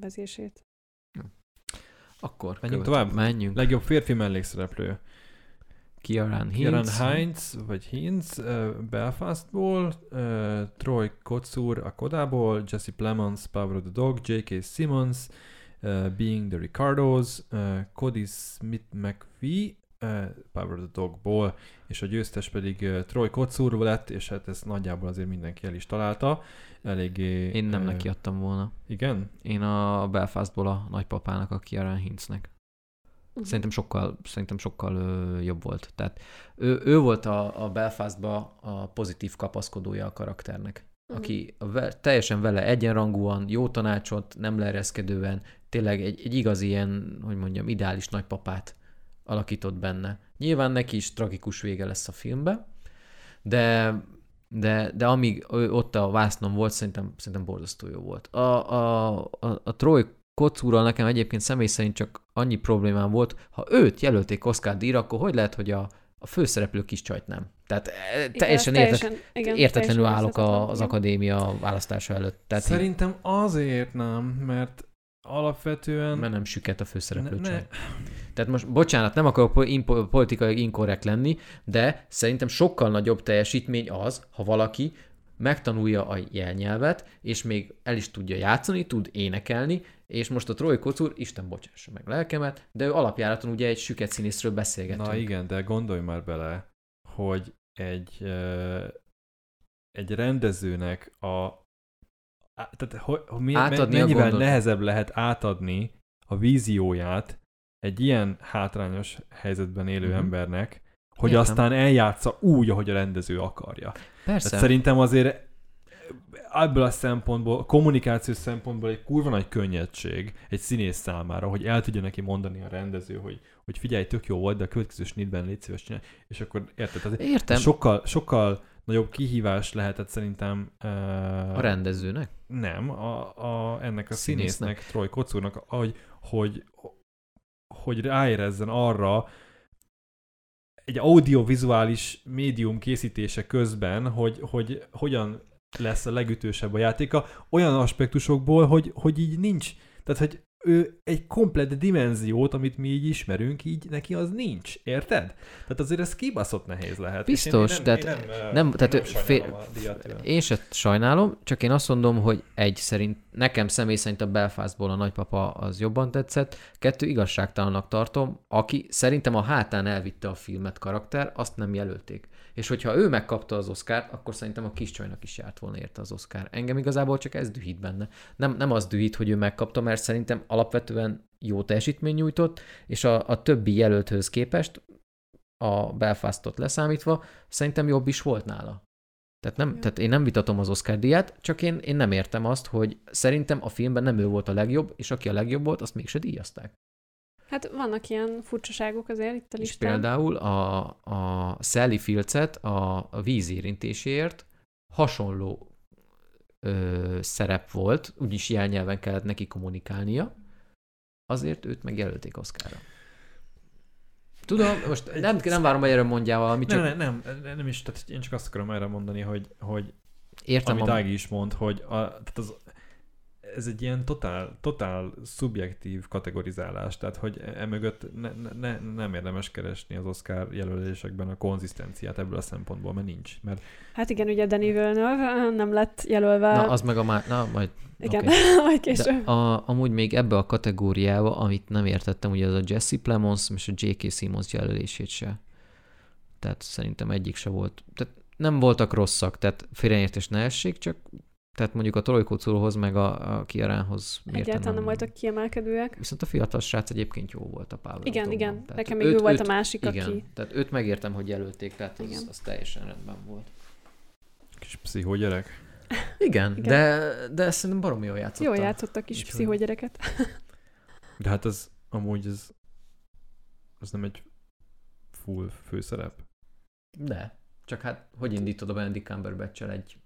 vezését. Akkor Menjünk követ- tovább? Menjünk. Legjobb férfi mellékszereplő. Kieran Kieran Hintz. Heinz, vagy Heinz uh, Belfastból, uh, Troy Kotsur a Kodából, Jesse Plemons, Power of the Dog, J.K. Simmons, uh, Being the Ricardos, uh, Cody Smith McVie, Power of the Dogból, és a győztes pedig Troy Kotsur lett, és hát ezt nagyjából azért mindenki el is találta. Eléggé... Én nem uh, neki adtam volna. Igen? Én a Belfastból a nagypapának, a Kieran Hintznek. Mhm. Szerintem sokkal, szerintem sokkal ö, jobb volt. Tehát ő, ő volt a, a Belfastba a pozitív kapaszkodója a karakternek. Mhm. aki a ve, teljesen vele egyenrangúan, jó tanácsot, nem leereszkedően, tényleg egy, egy igazi ilyen, hogy mondjam, ideális nagypapát alakított benne. Nyilván neki is tragikus vége lesz a filmbe, de, de, de amíg ő ott a vásznon volt, szerintem, szerintem borzasztó jó volt. A, a, a, a Troy Kocúrral nekem egyébként személy szerint csak annyi problémám volt, ha őt jelölték Oscar díjra, akkor hogy lehet, hogy a, a főszereplő kis csajt nem? Tehát eh, Igen, teljesen, ez értet, teljesen, igen, értetlenül teljesen állok az igen. akadémia választása előtt. Tehát Szerintem azért nem, mert alapvetően... mert nem süket a főszereplő Ne- ne, Tehát most, bocsánat, nem akarok politikai inkorrekt lenni, de szerintem sokkal nagyobb teljesítmény az, ha valaki megtanulja a jelnyelvet, és még el is tudja játszani, tud énekelni, és most a Troy Kocur, Isten bocsássa meg lelkemet, de ő alapjáraton ugye egy süket színészről beszélgetünk. Na igen, de gondolj már bele, hogy egy, egy rendezőnek a, tehát hogy, hogy mi, Átadni mennyivel nehezebb lehet átadni a vízióját egy ilyen hátrányos helyzetben élő Mhm. embernek, hogy Értem. aztán eljátsza úgy, ahogy a rendező akarja. Persze. Tehát szerintem azért ebből a szempontból, kommunikációs szempontból egy kurva nagy könnyedség egy színész számára, hogy el tudja neki mondani a rendező, hogy, hogy figyelj, tök jó volt, de a következő snitben légy szíves csinálj, és akkor érted? Tehát Értem. sokkal, sokkal nagyobb kihívás lehetett szerintem uh, A rendezőnek? nem, a, a, ennek a Színésznek. színésznek, Troy Kocúrnak, hogy, hogy, hogy ráérezzen arra, egy audiovizuális médium készítése közben, hogy, hogy hogyan lesz a legütősebb a játéka, olyan aspektusokból, hogy, hogy így nincs, tehát hogy ő egy komplett dimenziót, amit mi így ismerünk, így neki az nincs, érted? Tehát azért ez kibaszott nehéz lehet. Biztos, tehát nem, nem- én tehát nem ő sajnálom fél- a díjat tőle. Én se sajnálom, csak én azt mondom, hogy egy szerint, nekem személy szerint a Belfastból a nagypapa az jobban tetszett, kettő igazságtalannak tartom, aki szerintem a hátán elvitte a filmet karakter, azt nem jelölték. És hogyha ő megkapta az Oscárt, akkor szerintem a kis csajnak is járt volna érte az Oscar. Engem igazából csak ez dühít benne. Nem, nem az dühít, hogy ő megkapta, mert szerintem alapvetően jó teljesítmény nyújtott, és a, a többi jelölthöz képest, a Belfastot leszámítva, szerintem jobb is volt nála. Tehát, nem, tehát én nem vitatom az Oscar díját, csak én, én nem értem azt, hogy szerintem a filmben nem ő volt a legjobb, és aki a legjobb volt, azt mégse díjazták. Hát vannak ilyen furcsaságok azért itt a És listán. például a, a Sally Fields-et a, a vízérintéséért hasonló ö, szerep volt, úgyis jelnyelven kellett neki kommunikálnia, azért őt megjelölték Oscarra. Tudom, most nem, nem várom, hogy erről mondjál valamit, csak Nem, nem, nem, nem is, tehát én csak azt akarom erre mondani, hogy, hogy értem, amit a, Ági is mond, hogy a, tehát az, ez egy ilyen totál, totál szubjektív kategorizálás, tehát hogy emögött ne, ne, ne, nem érdemes keresni az Oscar jelölésekben a konzisztenciát ebből a szempontból, mert nincs. Mert Hát igen, ugye Danny Villeneuve nem lett jelölve. na, az meg a már, na, majd igen, oké. majd De később. a, amúgy még ebbe a kategóriába, amit nem értettem, ugye az a Jesse Plemons és a J.K. Simmons jelölését se. Tehát szerintem egyik se volt. Tehát nem voltak rosszak, tehát félreértés ne essék, csak tehát mondjuk a Trojkócúrhoz meg a, a Kiaránhoz miért Egyáltalán nem voltak kiemelkedőek. Viszont a fiatal srác egyébként jó volt a Pavel Igen, igen. Tehát Nekem még ő volt a másik, igen, aki... tehát őt megértem, hogy jelölték, tehát az, Igen. az teljesen rendben volt. kis pszichó gyerek. Igen, Igen. De, de szerintem baromi jól játszotta. Jól játszottak kis Úgyhogy- pszichógyereket. De hát ez amúgy ez, ez nem egy full főszerep. De. Csak hát, hogy indítod a Benedict cumberbatch egy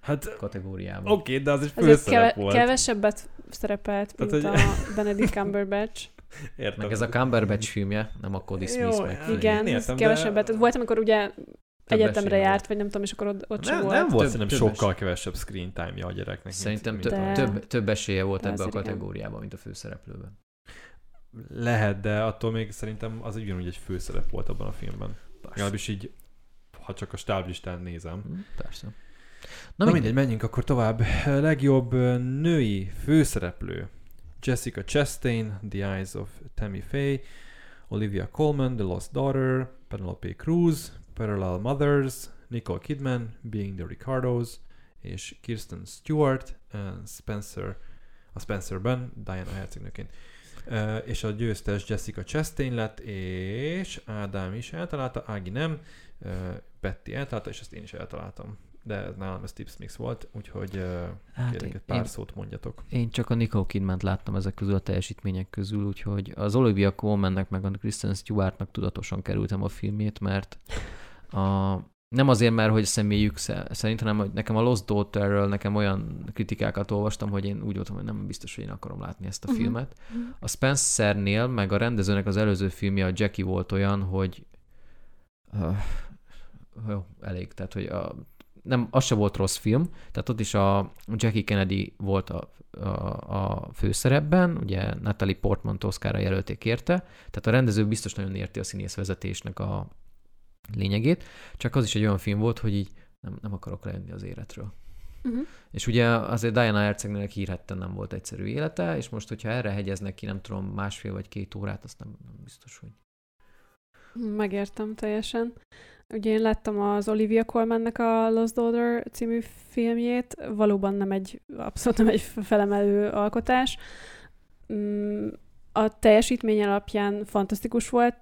Hát kategóriában? oké, okay, de az egy Azért főszerep keve- volt. kevesebbet szerepelt, Tehát, mint hogy- a Benedict Cumberbatch. Értem. Meg ez a Cumberbatch filmje, nem a Cody Smith Jó, meg. Igen, értem, de- kevesebbet. Volt, amikor ugye egyetemre járt, volt. vagy nem tudom, és akkor ott, ott sem nem, volt. nem volt Több- szerintem több sokkal kevesebb screen time-ja a gyereknek. Szerintem mint, több, mint De- több, több esélye volt De ebbe a kategóriában, mint a főszereplőben. Lehet, de attól még szerintem az ugyanúgy egy főszerep volt abban a filmben. Legalábbis így, ha csak a stáblistán nézem. Hm, Persze. Na, Na, mindegy. menjünk akkor tovább. Legjobb női főszereplő. Jessica Chastain, The Eyes of Tammy Faye, Olivia Colman, The Lost Daughter, Penelope Cruz, Parallel Mothers, Nicole Kidman, Being the Ricardos, és Kirsten Stewart, Spencer, a Spencerben, Diana hercegnőként. Uh, és a győztes Jessica Chastain lett, és Ádám is eltalálta, Ági nem, uh, Betty eltalálta, és ezt én is eltaláltam. De ez nálam ez tips mix volt, úgyhogy Hát kérlek egy pár én, szót mondjatok. én csak a Nicole Kidman láttam ezek közül a teljesítmények közül, úgyhogy az Olivia Colmannek meg a Kristen Stewartnak tudatosan kerültem a filmét, mert a, nem azért, mert hogy személyük sze- szerint, hanem hogy nekem a Lost Daughterről nekem olyan kritikákat olvastam, hogy én úgy voltam, hogy nem biztos, hogy én akarom látni ezt a Mhm. filmet. A Spencernél, meg a rendezőnek az előző filmje, a Jackie volt olyan, hogy uh, jó, elég, tehát hogy a, nem, az se volt rossz film, tehát ott is a Jackie Kennedy volt a, a, a főszerepben, ugye Natalie Portman Oszkára jelölték érte, tehát a rendező biztos nagyon érti a színészvezetésnek a lényegét, csak az is egy olyan film volt, hogy így nem, nem akarok lejönni az életről. Uh-huh. És ugye azért Diana Hercegnek hírhetten nem volt egyszerű élete, és most, hogyha erre hegyeznek ki, nem tudom, másfél vagy két órát, azt nem, nem biztos, hogy Megértem teljesen. Ugye én láttam az Olivia Colmannek a Lost Daughter című filmjét, valóban nem egy, abszolút nem egy felemelő alkotás. Mm, A teljesítmény alapján fantasztikus volt,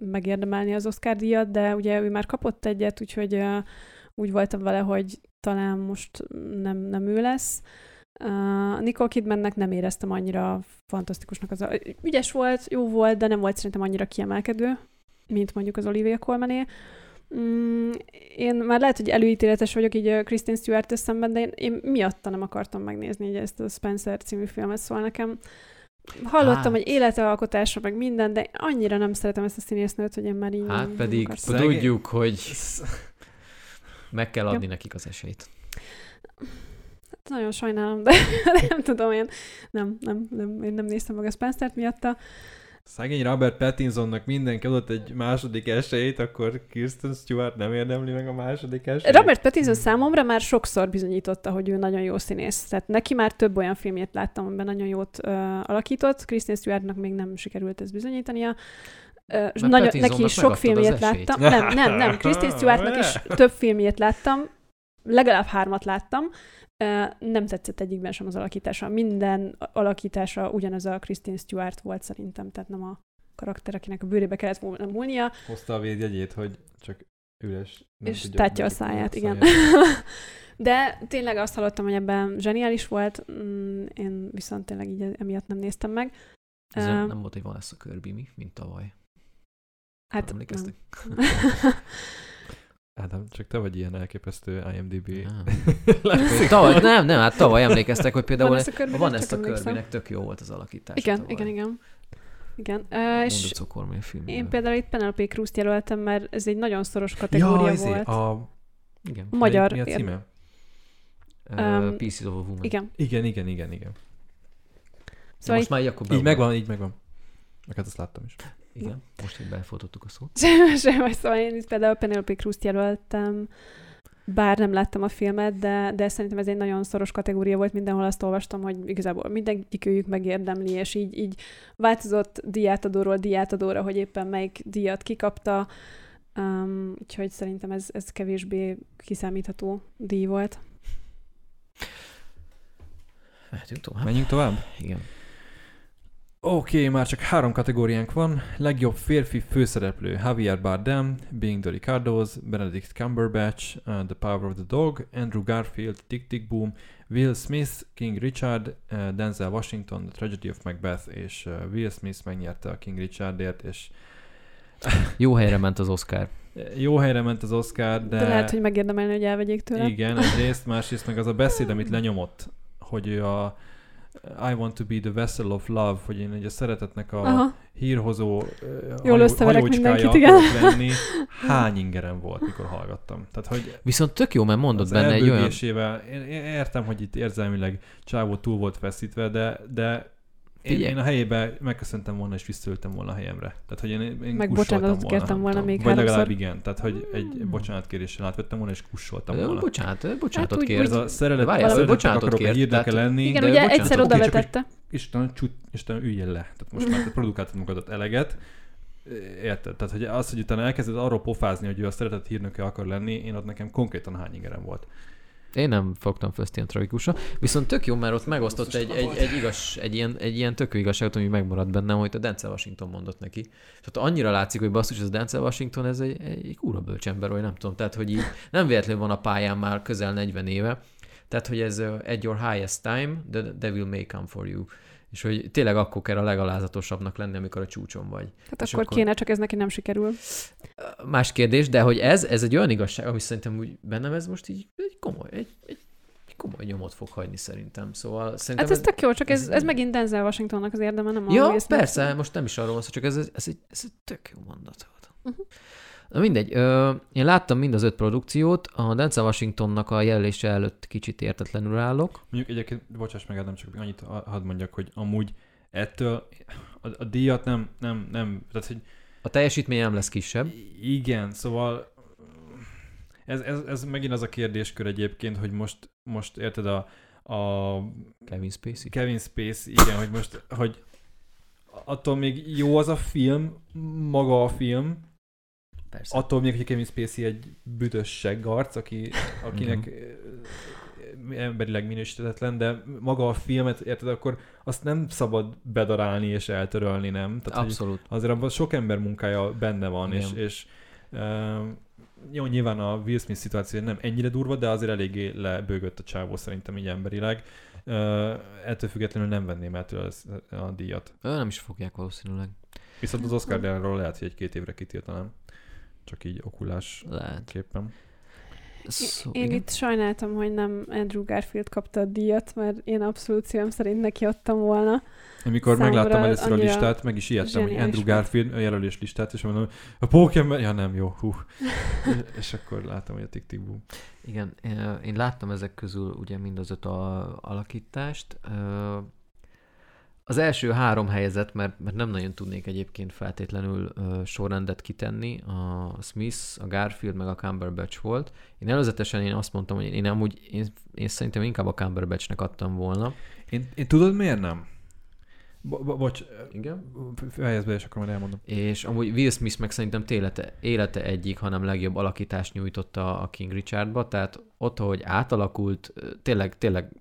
megérdemelni az Oscar díjat, de ugye ő már kapott egyet, úgyhogy úgy voltam vele, hogy talán most nem, nem ő lesz. Uh, Nicole Kidmannek nem éreztem annyira fantasztikusnak. Az a... Ügyes volt, jó volt, de nem volt szerintem annyira kiemelkedő, mint mondjuk az Olivia Colmané. Mm, én már lehet, hogy előítéletes vagyok így a Kristen stewart szemben, de én, én miatta nem akartam megnézni így ezt a Spencer című filmet, szóval nekem hallottam, Hát. hogy életalkotása, meg minden, de annyira nem szeretem ezt a színésznőt, hogy én már így Hát pedig tudjuk, hogy meg kell adni nekik az esélyt. Hát nagyon sajnálom, de, de nem tudom, én nem, nem, nem, én nem néztem meg a Spencer-t miatta. Szegény Robert Pattinsonnak mindenki adott egy második esélyt, akkor Kirsten Stewart nem érdemli meg a második esélyt. Robert Pattinson számomra már sokszor bizonyította, hogy ő nagyon jó színész. Tehát neki már több olyan filmjét láttam, amiben nagyon jót ö, alakított. Kristen Stewartnak még nem sikerült ezt bizonyítania. Ö, és nagyon, neki is sok filmjét láttam. Nem, nem, nem. Kristen Stewartnak is több filmjét láttam. Legalább hármat láttam. Nem tetszett egyikben sem az alakítása. Minden alakítása ugyanaz a Kristen Stewart volt szerintem, tehát nem a karakter, akinek a bőrébe kellett volna múlnia. Hozta a védjegyét, hogy csak üres. nem és tudja tátja a száját, igen. száját. De tényleg azt hallottam, hogy ebben zseniális volt, mm, én viszont tényleg így emiatt nem néztem meg. Ez Ö, nem volt egy Vanessa Kirby mi, mint tavaly. Hát nem. Ádám, csak te vagy ilyen elképesztő IMDb. Nem. tavaly, nem, nem, hát tavaly emlékeztek, hogy például a Vanessa csak emlékszem. Kirbynek tök jó volt az alakítás. Igen, igen, igen. Igen, uh, és film. én például itt Penelope Cruz-t jelöltem, mert ez egy nagyon szoros kategória ja, ezért, volt. a... Igen. Magyar. Mi a címe? Uh, Um, Pieces of a Woman. Igen. Igen, igen, igen, igen. Szóval Szóval most már így akkor Így megvan, így megvan. Meg hát azt láttam is. Igen, most így befotottuk a szót. Semmi, semmi, szóval én itt például Penelope Cruz-t jelöltem, bár nem láttam a filmet, de, de szerintem ez egy nagyon szoros kategória volt, mindenhol azt olvastam, hogy igazából mindenki őjük megérdemli, és így, így változott diátadóról diátadóra, hogy éppen melyik díjat kikapta, um, úgyhogy szerintem ez, ez kevésbé kiszámítható díj volt. Mehetünk tovább. Menjünk tovább? Igen. Oké, okay, már csak három kategóriánk van. Legjobb férfi főszereplő Javier Bardem, Being the Ricardos, Benedict Cumberbatch, uh, The Power of the Dog, Andrew Garfield, Tick Tick Boom, Will Smith, King Richard, uh, Denzel Washington, The Tragedy of Macbeth, és uh, Will Smith megnyerte a King Richardért, és Jó helyre ment az Oscar. jó helyre ment az Oscar, de... De, lehet, hogy megérdemelni, hogy elvegyék tőle. Igen, egyrészt, másrészt meg az a beszéd, amit lenyomott, hogy ő a I want to be the vessel of love, hogy én egy a szeretetnek a Aha. hírhozó Jól mindenkit, igen. lenni. Hány ingerem volt, mikor hallgattam. Tehát, hogy Viszont tök jó, mert mondott az benne egy olyan... én, én értem, hogy itt érzelmileg Csávó túl volt feszítve, de, de én, én a helyébe megköszöntem volna, és visszaültem volna a helyemre. Tehát, hogy én, én Meg kussoltam bocsánatot volna. kértem volna még Vagy legalább háromszor. igen. Tehát, hogy egy bocsánatkéréssel átvettem volna, és kussoltam Ö, volna. Bocsánat, bocsánatot Hát kér. Ez a szerelet, Várjál, szeretetnek bocsánatot akarok hírnöke tehát- lenni, Igen, de ugye bocsánat, egyszer oda vetette. Isten, csut, Isten üljen le. Tehát most már te produkáltad magadat eleget. Érted? Tehát, hogy az, hogy utána elkezded arról pofázni, hogy ő a szeretett hírnöke akar lenni, én ott nekem konkrétan hány ingerem volt. Én nem fogtam fel ezt ilyen tragikusra. Viszont tök jó, mert ott megosztott egy, egy, egy, igaz, egy, ilyen, egy ilyen tök igazságot, ami megmaradt bennem, hogy a Denzel Washington mondott neki. Ott annyira látszik, hogy basszus, ez a Denzel Washington, ez egy, egy kúra bölcs ember, vagy nem tudom. Tehát, hogy így nem véletlenül van a pályán már közel 40 éve. Tehát, hogy ez uh, at your highest time, the devil may come for you. És hogy tényleg akkor kell a legalázatosabbnak lenni, amikor a csúcson vagy. Hát És akkor, akkor- kéne, csak ez neki nem sikerül. Más kérdés, de hogy ez, ez egy olyan igazság, ami szerintem úgy bennem ez most így egy komoly, egy, egy, komoly nyomot fog hagyni szerintem. Szóval szerintem Hát ez tök jó, csak ez, ez- ez megint Denzel Washingtonnak az érdeme, nem a Ja, persze, most nem is arról van szó, csak ez, ez, ez, egy, ez egy tök jó mondat volt. Mhm. Na mindegy, ö, én láttam mind az öt produkciót, a Denzel Washingtonnak a jelölése előtt kicsit értetlenül állok. Mondjuk egyébként, bocsáss meg, nem csak annyit ha- hadd mondjak, hogy amúgy ettől a, a díjat nem, nem, nem, tehát hogy A teljesítmény nem lesz kisebb. igen, szóval ez, ez, ez megint az a kérdéskör egyébként, hogy most, most érted a, a Kevin Spacey. Kevin Spacey, igen, hogy most, hogy attól még jó az a film, maga a film, Persze. attól még, hogy Kevin Spacey egy büdös seggarc, aki, akinek emberileg minősítetetlen, de maga a filmet, érted, akkor azt nem szabad bedarálni és eltörölni, nem? Tehát, Abszolút. azért abban sok ember munkája benne van, és, Igen. és uh, jó, nyilván a Will Smith szituáció nem ennyire durva, de azért eléggé lebőgött a csávó szerintem így emberileg. Uh, ettől függetlenül nem venném el tőle a díjat. Ő nem is fogják valószínűleg. Viszont az Oscar díjáról lehet, hogy egy-két évre kitiltanám. Csak így okulás Lehet. képpen. Szó, Én igen? itt sajnáltam, hogy nem Andrew Garfield kapta a díjat, mert én abszolút szívem szerint neki adtam volna. Amikor Számomra megláttam először a listát, meg is ijedtem, hogy Andrew. Garfield a jelölés listát, és mondom, a Pokémon, ja nem, jó, hú. és akkor láttam, hogy a Tick Boom. Igen, én láttam ezek közül ugye mind az öt a, alakítást. Az első három helyezett, mert, mert nem nagyon tudnék egyébként feltétlenül ö, sorrendet kitenni, a Smith, a Garfield, meg a Cumberbatch volt. Én előzetesen én azt mondtam, hogy én amúgy, én, én szerintem inkább a Cumberbatchnek adtam volna. Én, én tudod miért nem? Bo- bo- bocs, Igen. fejezd be, és akkor majd elmondom. És amúgy Will Smith meg szerintem élete, élete egyik, hanem legjobb alakítást nyújtotta a King Richardba, tehát ott, hogy átalakult, tényleg, tényleg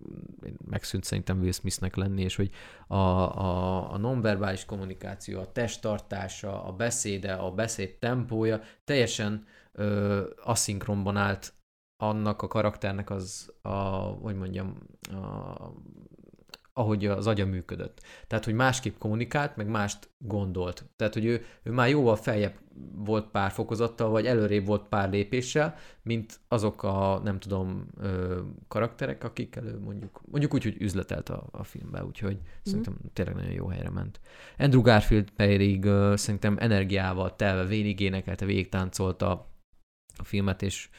megszűnt szerintem Will Smithnek lenni, és hogy a, a, a nonverbális kommunikáció, a testtartása, a beszéde, a beszéd tempója teljesen ö, aszinkronban állt annak a karakternek az, a, hogy mondjam, a, ahogy az agya működött. Tehát, hogy másképp kommunikált, meg mást gondolt. Tehát, hogy ő, ő már jóval feljebb volt pár fokozattal, vagy előrébb volt pár lépéssel, mint azok a, nem tudom, ö, karakterek, akikkel ő mondjuk, mondjuk úgy, hogy üzletelt a, a filmbe, úgyhogy mm. szerintem tényleg nagyon jó helyre ment. Andrew Garfield pedig ö, szerintem energiával telve végig énekelte, végig táncolta a filmet, és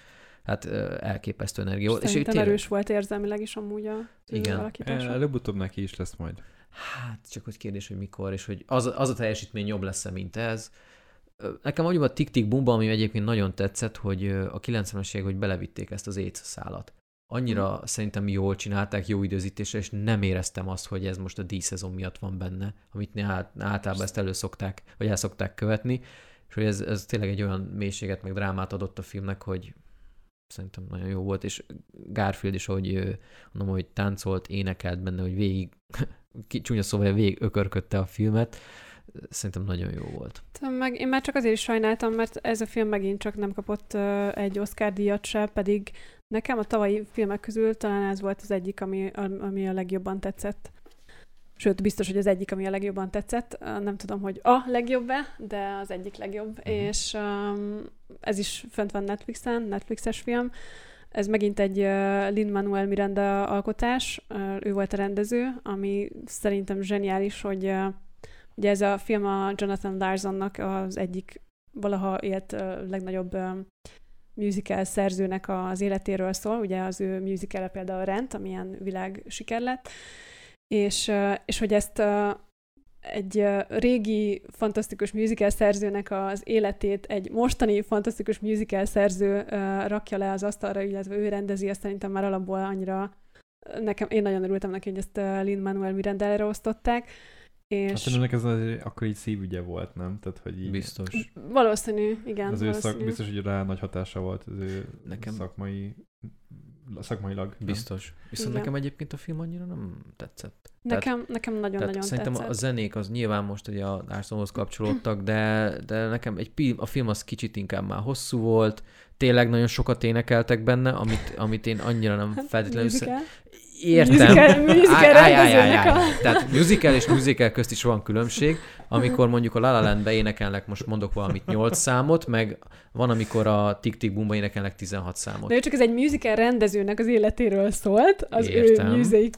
hát elképesztő energia volt. És ő Szerintem tényleg, erős volt érzelmileg is amúgy a Igen. alakítása. Előbb-utóbb neki is lesz majd. Hát, csak hogy kérdés, hogy mikor, és hogy az, az a teljesítmény jobb lesz-e, mint ez. Nekem úgy a Tick Tick Boomba, ami egyébként nagyon tetszett, hogy a 90-es évek, hogy belevitték ezt az AIDS szálat. Annyira hmm. szerintem jól csinálták, jó időzítésre, és nem éreztem azt, hogy ez most a díszezon miatt van benne, amit né- át- általában ezt elő szokták, vagy el szokták követni, és hogy ez, ez tényleg egy olyan mélységet, meg drámát adott a filmnek, hogy szerintem nagyon jó volt, és Garfield is, ahogy mondom, hogy táncolt, énekelt benne, hogy végig csúnya szóval végig ökörködte a filmet, szerintem nagyon jó volt. Meg én már csak azért is sajnáltam, mert ez a film megint csak nem kapott egy Oscar díjat se, pedig nekem a tavalyi filmek közül talán ez volt az egyik, ami, ami a legjobban tetszett. Sőt, biztos, hogy az egyik, ami a legjobban tetszett. Uh, Nem tudom, hogy a legjobb-e, de az egyik legjobb. Uh-huh. És um, ez is fönt van Netflixen, Netflixes film. Ez megint egy uh, Lin-Manuel Miranda alkotás, uh, ő volt a rendező, ami szerintem zseniális, hogy uh, Ugye ez a film a Jonathan Larsonnak az egyik valaha élt ö, legnagyobb ö, musical szerzőnek az életéről szól. Ugye az ő musical például a Rent, amilyen világ siker lett. És, és hogy ezt egy régi fantasztikus musical szerzőnek az életét egy mostani fantasztikus musical szerző rakja le az asztalra, illetve ő rendezi, ezt szerintem már alapból annyira nekem, én nagyon örültem neki, hogy ezt Lin-Manuel Miranda-re osztották. És Hát szerintem ez az, akkor így szívügye volt, nem? Tehát, hogy így Biztos. valószínű, igen. az ő szak, biztos, hogy rá nagy hatása volt az ő Nekem- szakmai, szakmailag. nem? Biztos. Viszont Igen. nekem egyébként a film annyira nem tetszett. Nekem, nekem nagyon-nagyon Tehát szerintem tetszett. a zenék az nyilván most ugye a Larsonhoz kapcsolódtak, de, de nekem egy a film az kicsit inkább már hosszú volt, tényleg nagyon sokat énekeltek benne, amit, amit én annyira nem feltétlenül... sze- Musical? Értem. Musical- musical Áj, áj, áj, áj, áj. Tehát musical és musical közt is van különbség. Amikor mondjuk a La La Landbe énekelnek, most mondok valamit 8 számot, meg van, amikor a Tick Tick Boomba énekelnek 16 számot. De csak ez egy musical rendezőnek az életéről szólt, az Értem. ő music,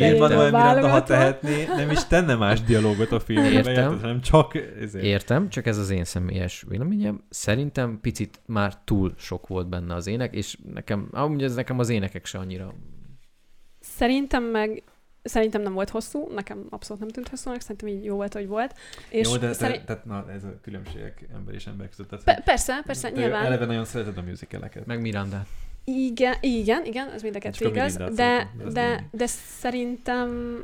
Manuel Miranda, ha válogatva. tehetné, nem is tenne más dialógot a filmben, Értem. érted? hanem csak ezért. Értem, csak ez az én személyes véleményem. Szerintem picit már túl sok volt benne az ének, és nekem, amúgy ez nekem az énekek se annyira. Szerintem meg Szerintem nem volt hosszú, nekem abszolút nem tűnt hosszúnak, szerintem így jó volt, hogy volt. És Jó, de szerint... te, tehát, na, ez a különbségek ember és ember között. Tehát, Pe- persze, persze, te nyilván. eleve nagyon szereted a musicaleket. Meg Miranda. Igen, igen, igen, ez mind a kettő igaz, de, de de, de szerintem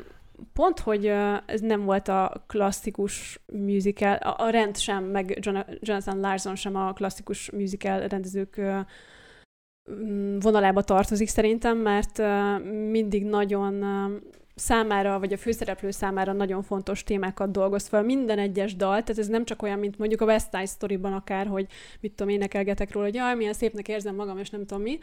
pont, hogy ez nem volt a klasszikus musical, a, a rend sem, meg Jon- Jonathan Larson sem a klasszikus musical rendezők vonalába tartozik szerintem, mert mindig nagyon számára, vagy a főszereplő számára nagyon fontos témákat dolgoz fel. Minden egyes dal, tehát ez nem csak olyan, mint mondjuk a West Side Story-ban akár, hogy mit tudom, énekelgetek róla, hogy jaj, milyen szépnek érzem magam, és nem tudom mi,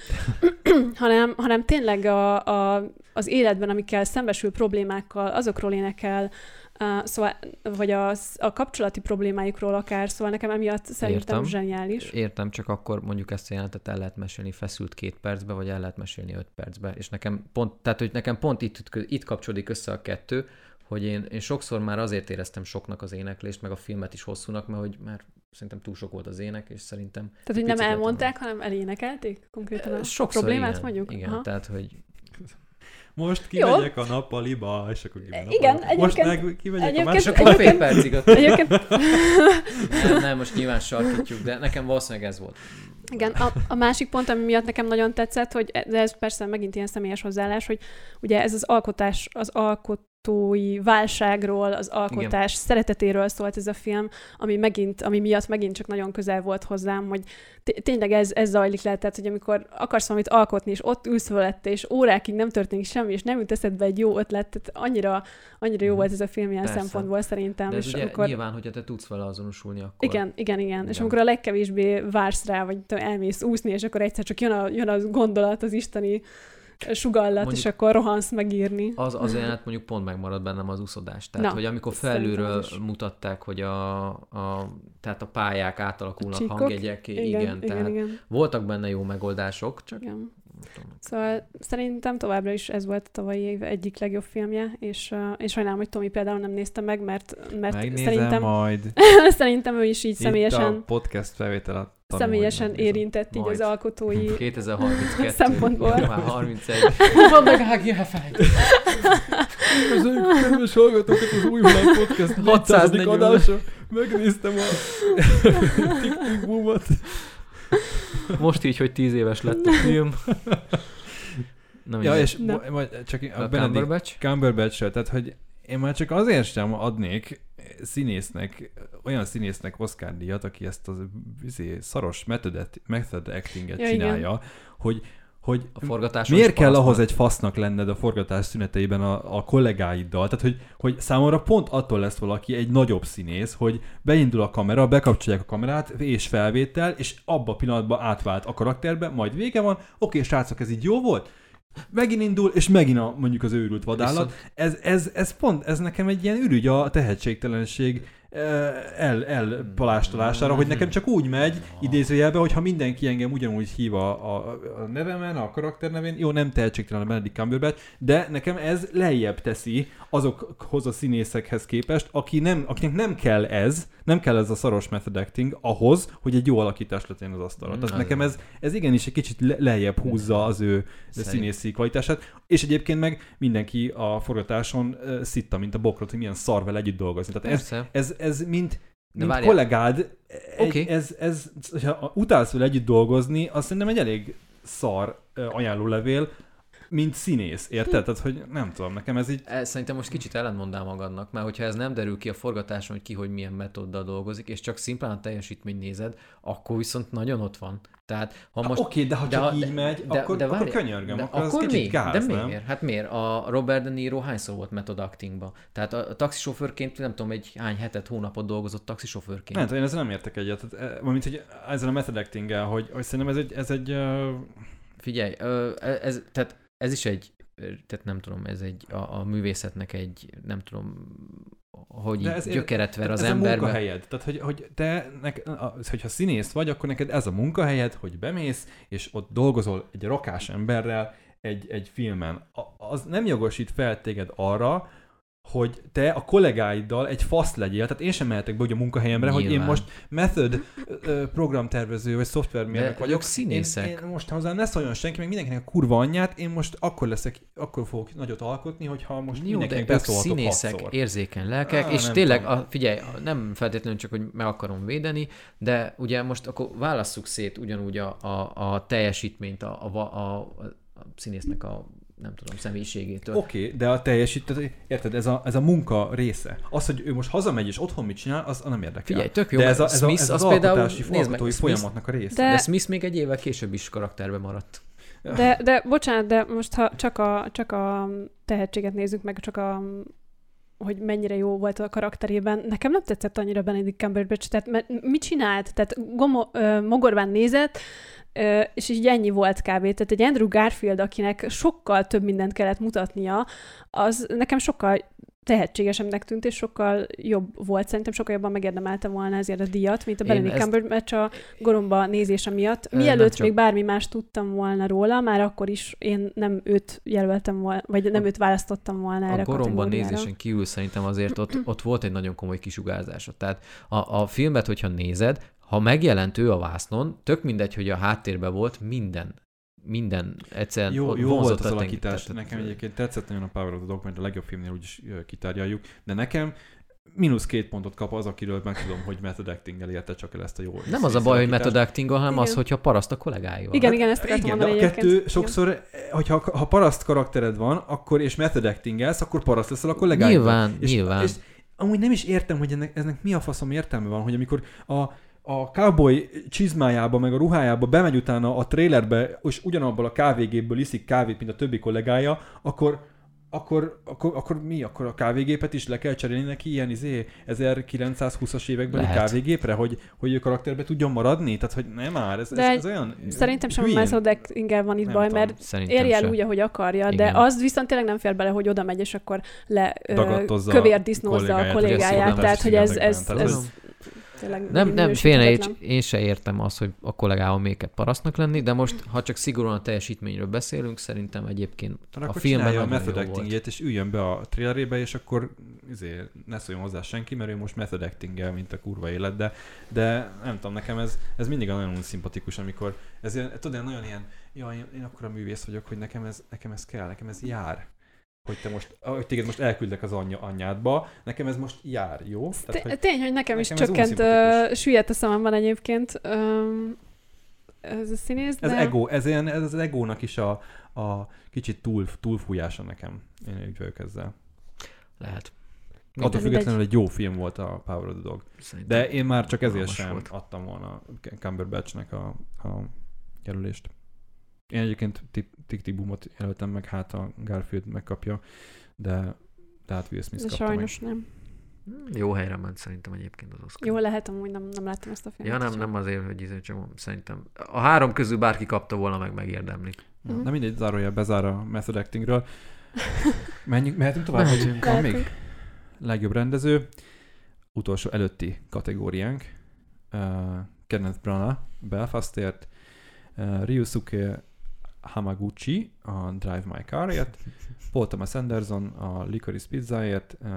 hanem, hanem tényleg a, a, az életben, amikkel szembesül problémákkal, azokról énekel, uh, szóval, vagy a, a kapcsolati problémáikról akár, szóval nekem emiatt szerintem Értem. zseniális. Értem, csak akkor mondjuk ezt a jelentet el lehet mesélni feszült két percbe, vagy el lehet mesélni öt percbe. És nekem pont, tehát hogy nekem pont itt, itt kapcsolódik össze a kettő, hogy én, én sokszor már azért éreztem soknak az éneklést, meg a filmet is hosszúnak, mert hogy már szerintem túl sok volt az ének, és szerintem Tehát, hogy nem elmondták, hanem elénekelték konkrétan a Sokszor problémát igen, mondjuk? Igen, Aha. tehát hogy Most Jó. kimegyek a nappaliba, és akkor kimegyek Igen, a nappaliba. Most egyébként- meg kimegyek a egyébként- másik csak fél Egyébként- percig ott. Egyébként Nem, nem, most nyilván sarkítjuk, de nekem valószínűleg ez volt. Igen, a, a másik pont, ami miatt nekem nagyon tetszett, hogy e- de ez persze megint ilyen személyes hozzáállás, hogy ugye ez az alkotás, az alkotói válságról, az alkotás Igen. szeretetéről szólt ez a film, ami megint, ami miatt megint csak nagyon közel volt hozzám, hogy té- tényleg ez, ez zajlik le, tehát hogy amikor akarsz valamit alkotni, és ott ülsz fölette, és órákig nem történik semmi, és nem jut eszedbe egy jó ötlet, tehát annyira, annyira jó Mhm. volt ez a film ilyen Persze. szempontból szerintem. De ez és ugye amikor... nyilván, hogyha te tudsz vele azonosulni, akkor... Igen, igen, igen, És Igen. amikor a legkevésbé vársz rá, vagy elmész úszni, és akkor egyszer csak jön a, jön a gondolat, az isteni sugallat, Mondjuk- és akkor rohansz megírni. Az, az jelenet mondjuk pont megmaradt bennem az úszodás. Tehát, Na, hogy amikor felülről mutatták, hogy a, a, tehát a pályák átalakulnak Csíkok. hangjegyek, igen, igen, igen, tehát igen, voltak benne jó megoldások, csak igen. Szóval szerintem továbbra is ez volt a tavalyi év egyik legjobb filmje, és, és sajnálom, hogy Tomi például nem nézte meg, mert, mert Megnézem szerintem, majd. szerintem ő is így Itt a személyesen, podcast felvétel tanulom, személyesen érintett így Majd. az alkotói 2032. Szempontból. Már 31. Van meg elfelejtett. Üdvözöljük, kedves hallgatókat, az új hullám podcast 400. 640. adása. Megnéztem a TikTok boomot. Most így, hogy 10 éves lett a film. Na, Ja, és Na. mo- majd csak a, a Benedict Cumberbatch? cumberbatch tehát hogy én már csak azért sem adnék színésznek, olyan színésznek Oscar díjat, aki ezt az izé, szaros method, method actinget Ja, ja, igen. csinálja, hogy, hogy A forgatáson Miért kell ahhoz egy fasznak lenned a forgatás szüneteiben a, a kollégáiddal? Tehát, hogy, hogy számomra pont attól lesz valaki egy nagyobb színész, hogy beindul a kamera, bekapcsolják a kamerát, és felvétel, és abba a pillanatban átvált a karakterbe, majd vége van, oké, srácok, ez így jó volt? Megint indul, és megint a, mondjuk az őrült vadállat. Viszont- Ez, ez, ez pont, ez nekem egy ilyen ürügy a tehetségtelenség eh, el, elpalástolására, hogy nekem csak úgy megy, idézőjelben, hogyha mindenki engem ugyanúgy hív a, a, a nevemen, a karakter nevén, jó, nem tehetségtelen a Benedict Cumberbatch, de nekem ez lejjebb teszi azokhoz a színészekhez képest, aki nem, akinek nem kell ez, nem kell ez a szaros method acting ahhoz, hogy egy jó alakítás legyen az asztalon. Mm, Tehát nekem ez, ez igenis egy kicsit le- lejjebb húzza az ő Szerint- színészi kvalitását, és egyébként meg mindenki a forgatáson uh, szitta, mint a bokrot, hogy milyen szar vele együtt dolgozni. Tehát ez, ez, ez mint, mint várjál. kollégád, egy, Oké. ez, ez, ha utálsz vele együtt dolgozni, azt szerintem egy elég szar ajánlólevél, mint színész, érted? Tehát, hogy nem tudom, nekem ez így... E, Szerintem most kicsit ellentmondál magadnak, mert hogyha ez nem derül ki a forgatáson, hogy ki hogy milyen metóddal dolgozik, és csak szimplán a teljesítmény nézed, akkor viszont nagyon ott van. Tehát ha Most. Oké, de ha de csak ha- így megy, akkor, akkor várjál, könyörgöm, de akkor, az akkor kicsit mi? gáz, de nem? miért? Hát miért? A Robert De Niro hányszor volt method actingba? Tehát a, a taxisofőrként nem tudom, egy hány hetet, hónapot dolgozott taxisofőrként. Nem, én ezzel nem értek egyet. Tehát, eh, Mármint, hogy ezzel a method acting hogy, hogy szerintem ez egy, ez egy uh, Figyelj, ö, ez, tehát ez is egy, tehát nem tudom, ez egy a, a művészetnek egy, nem tudom, hogy De ez- gyökeret ver az ez a emberbe. munkahelyed. Tehát, hogy, hogy te, nek, az, hogyha színész vagy, akkor neked ez a munkahelyed, hogy bemész, és ott dolgozol egy rakás emberrel egy, egy filmen. A, az nem jogosít fel téged arra, hogy te a kollégáiddal egy fasz legyél, tehát én sem mehetek be ugye a munkahelyemre, hogy én Nyilván. most method programtervező vagy szoftvermérnök De vagyok. színészek. Én, én most hozzám ne szóljon senki, meg mindenkinek a kurva anyját, én most akkor leszek, akkor fogok nagyot alkotni, hogyha most Jó, de mindenkinek ők beszólhatok színészek, hatszor. érzékeny lelkek, Á, és nem tényleg, tudom. a, figyelj, nem feltétlenül csak, hogy meg akarom védeni, de ugye most akkor válasszuk szét ugyanúgy a, a, a teljesítményt, a, a, a, a színésznek a nem tudom, személyiségétől. Oké, okay, de a teljesítő, érted, ez a, ez a munka része. Az, hogy ő most hazamegy és otthon mit csinál, az nem érdekel. Figyelj, tök jó, de mert ez, a, ez, a, Smith ez az az, például- nézd meg, Smith- folyamatnak a része. De- De Smith még egy évvel később is karakterbe maradt. De, de bocsánat, de most ha csak a, csak a tehetséget nézzük meg, csak a hogy mennyire jó volt a karakterében. Nekem nem tetszett annyira Benedict Cumberbatch, tehát me- mit csinált? Tehát gomo, ö, mogorván nézett, és így ennyi volt kb. Tehát egy Andrew Garfield, akinek sokkal több mindent kellett mutatnia, az nekem sokkal tehetségesebbnek tűnt, és sokkal jobb volt. Szerintem sokkal jobban megérdemelte volna ezért a díjat, mint a Benedict Cumberbatch a goromba nézése miatt. Mielőtt csak- még bármi más tudtam volna róla, már akkor is én nem őt jelöltem volna, vagy nem A- őt választottam volna erre A kategóriára. nézésen kívül szerintem azért ott, ott volt egy nagyon komoly kisugárzása. Tehát a, a filmet, hogyha nézed, ha megjelent ő a vásznon, tök mindegy, hogy a háttérben volt, minden, minden egyszerűen Jó, jó volt az alakítás. tehát- Nekem egyébként tetszett nagyon a Power of the Dog, mert a legjobb filmnél úgyis kitárgyaljuk. De nekem mínusz két pontot kap az, akiről meg tudom, hogy method acting-el érte csak el ezt a jó Nem az a baj, hogy method acting hanem Igen. az, hogyha paraszt a kollégáival. Igen, igen, ezt akartam Igen, de mondani a kettő sokszor, hogyha ha paraszt karaktered van, akkor és method actingelsz, akkor paraszt leszel a kollégáiddal. Nyilván, és, nyilván. És amúgy nem is értem, hogy ennek, ennek mi a faszom értelme van, hogy amikor a, a cowboy csizmájába, meg a ruhájába bemegy utána a trailerbe, és ugyanabból a kávégépből iszik kávét, mint a többi kollégája, akkor akkor, akkor, akkor mi? Akkor a kávégépet is le kell cserélni neki ilyen izé 1920-as évekbeli Lehet. kávégépre, hogy, hogy ő karakterbe tudjon maradni? Tehát, hogy nem már, ez, ez, De ez olyan Szerintem sem a hülyén. method acting van itt Nem baj, tudom. mert Szerintem érje el se. úgy, ahogy akarja, Igen. de az viszont tényleg nem fér bele, hogy oda megy, és akkor le ö, a kövér disznózza a kollégáját, a. Tehát, hogy ez, ez, ez, szintekben. Tényleg Nem, nem, félne, én se értem azt, hogy a kollégával még kell parasztnak lenni, de most, ha csak szigorúan a teljesítményről beszélünk, szerintem egyébként Talán a filmben a method actingjét, és üljön be a trailerébe, és akkor izé, ne szóljon hozzá senki, mert ő most method acting mint a kurva élet, de, de nem tudom, nekem ez, ez mindig nagyon szimpatikus, amikor ez ilyen, tudod, ilyen nagyon ilyen, jaj, én, én akkor a művész vagyok, hogy nekem ez, nekem ez kell, nekem ez jár. Hogy te most, hogy téged most elküldek az anyja, anyádba, nekem ez most jár, jó? Té- hogy, Tény, hogy nekem is nekem ez csökkent, uh, süllyedt a szememben egyébként um, ez a színész, ez de... ego, ez, ilyen, ez az egónak is a, a kicsit túl, túlfújása nekem. Én úgy vagyok ezzel. Lehet. Attól függetlenül egy jó film volt a Power of the Dog. Szerintem De én már csak ezért sem volt. adtam volna Cumberbatchnek a, a jelölést. Én egyébként Boomot jelöltem meg, hát a Garfield megkapja, de, de hát Will Smith de kapta sajnos nem. Hmm, Jó helyre ment szerintem egyébként az Oscar. Jó, lehet, amúgy nem, nem láttam ezt a filmet. Ja, nem, nem azért, hogy izé, csak szerintem a három közül bárki kapta volna meg megérdemli. meg. Mhm. Na mindegy, zárója bezár a method actingről. Menjünk, mehetünk tovább? Mehetünk. Van még? Legjobb rendező, utolsó előtti kategóriánk. Uh, Kenneth Branagh Belfastért, uh, Ryusuke Hamaguchi a Drive My Carért, Paul Thomas Anderson a Licorice Pizzaért, uh,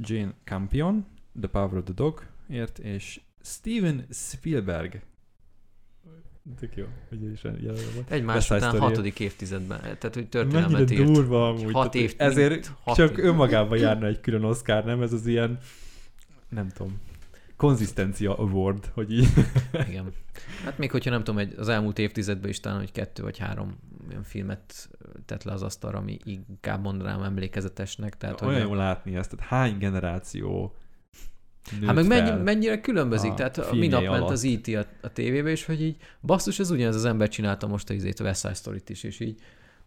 Jane Campion The Power of the Dogért, és Steven Spielberg Tök jó, hogy is volt. Egymás után Story. hatodik évtizedben. Tehát, hogy történelmet Mennyire írt. durva amúgy. Hat év- ezért hat csak év. önmagában járna egy külön Oscar, nem? Ez az ilyen, nem tudom, konzisztencia award, hogy így. Igen. Hát még hogyha nem tudom, egy, az elmúlt évtizedben is talán, hogy kettő vagy három olyan filmet tett le az asztalra, ami inkább mondanám emlékezetesnek. Tehát, Olyan hogy jó látni ezt, tehát hány generáció Hát meg mennyi, mennyire különbözik, a tehát minap ment az IT a, a tévébe, és hogy így basszus, ez ugyanaz az ember csinálta most a izét, a West Side Story-t is, és így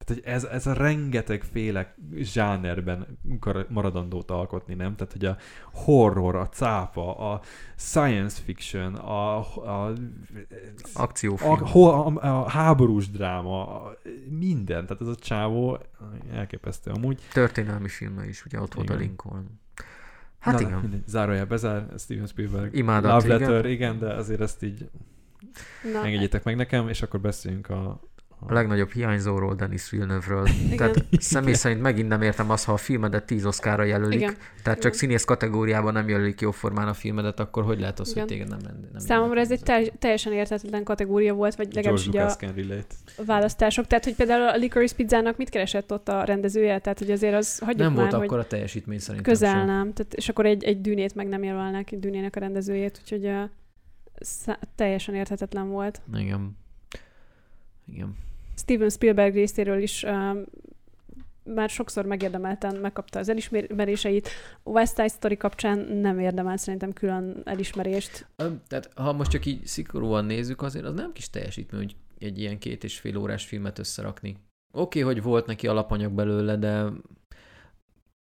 Tehát, hogy ez, ez a rengeteg féle zsánerben maradandót alkotni, nem? Tehát, hogy a horror, a cápa, a science fiction, a, a, a, akciófilm. a, a, a háborús dráma, a, minden. Tehát ez a csávó elképesztő amúgy. Történelmi filme is, ugye ott volt a Igen. Lincoln. Hát Na, igen. Mindegy, zárójel bezár, Steven Spielberg. Imádat, Love igen. letter, igen, de azért ezt így Na, engedjétek meg nekem, és akkor beszéljünk a, A legnagyobb hiányzóról, Denis Villeneuve-ről. Igen. Tehát személy szerint megint nem értem azt, ha a filmedet 10 oszkára jelölik, Igen. tehát csak Igen. színész kategóriában nem jelölik jóformán a filmedet, akkor hogy lehet az, hogy Igen. téged nem nem Számomra ez egy tel- teljesen érthetetlen kategória volt, vagy legalábbis így a választások. Tehát, hogy például a Licorice Pizzának mit keresett ott a rendezője? Tehát, hogy azért az hagyjuk Nem már, volt hogy akkor a teljesítmény szerintem közel sem. nem. Tehát, és akkor egy, egy dűnét meg nem jelölnek, egy dűnének a rendezőjét, úgyhogy uh, szá- teljesen érthetetlen volt. Igen. Igen. Steven Spielberg részéről is már sokszor megérdemelten megkapta az elismeréseit. West Side Story kapcsán nem érdemelt szerintem külön elismerést. Tehát ha most csak így szigorúan nézzük, azért az nem kis teljesítmény, hogy egy ilyen két és fél órás filmet összerakni. Oké, okay, hogy volt neki alapanyag belőle, de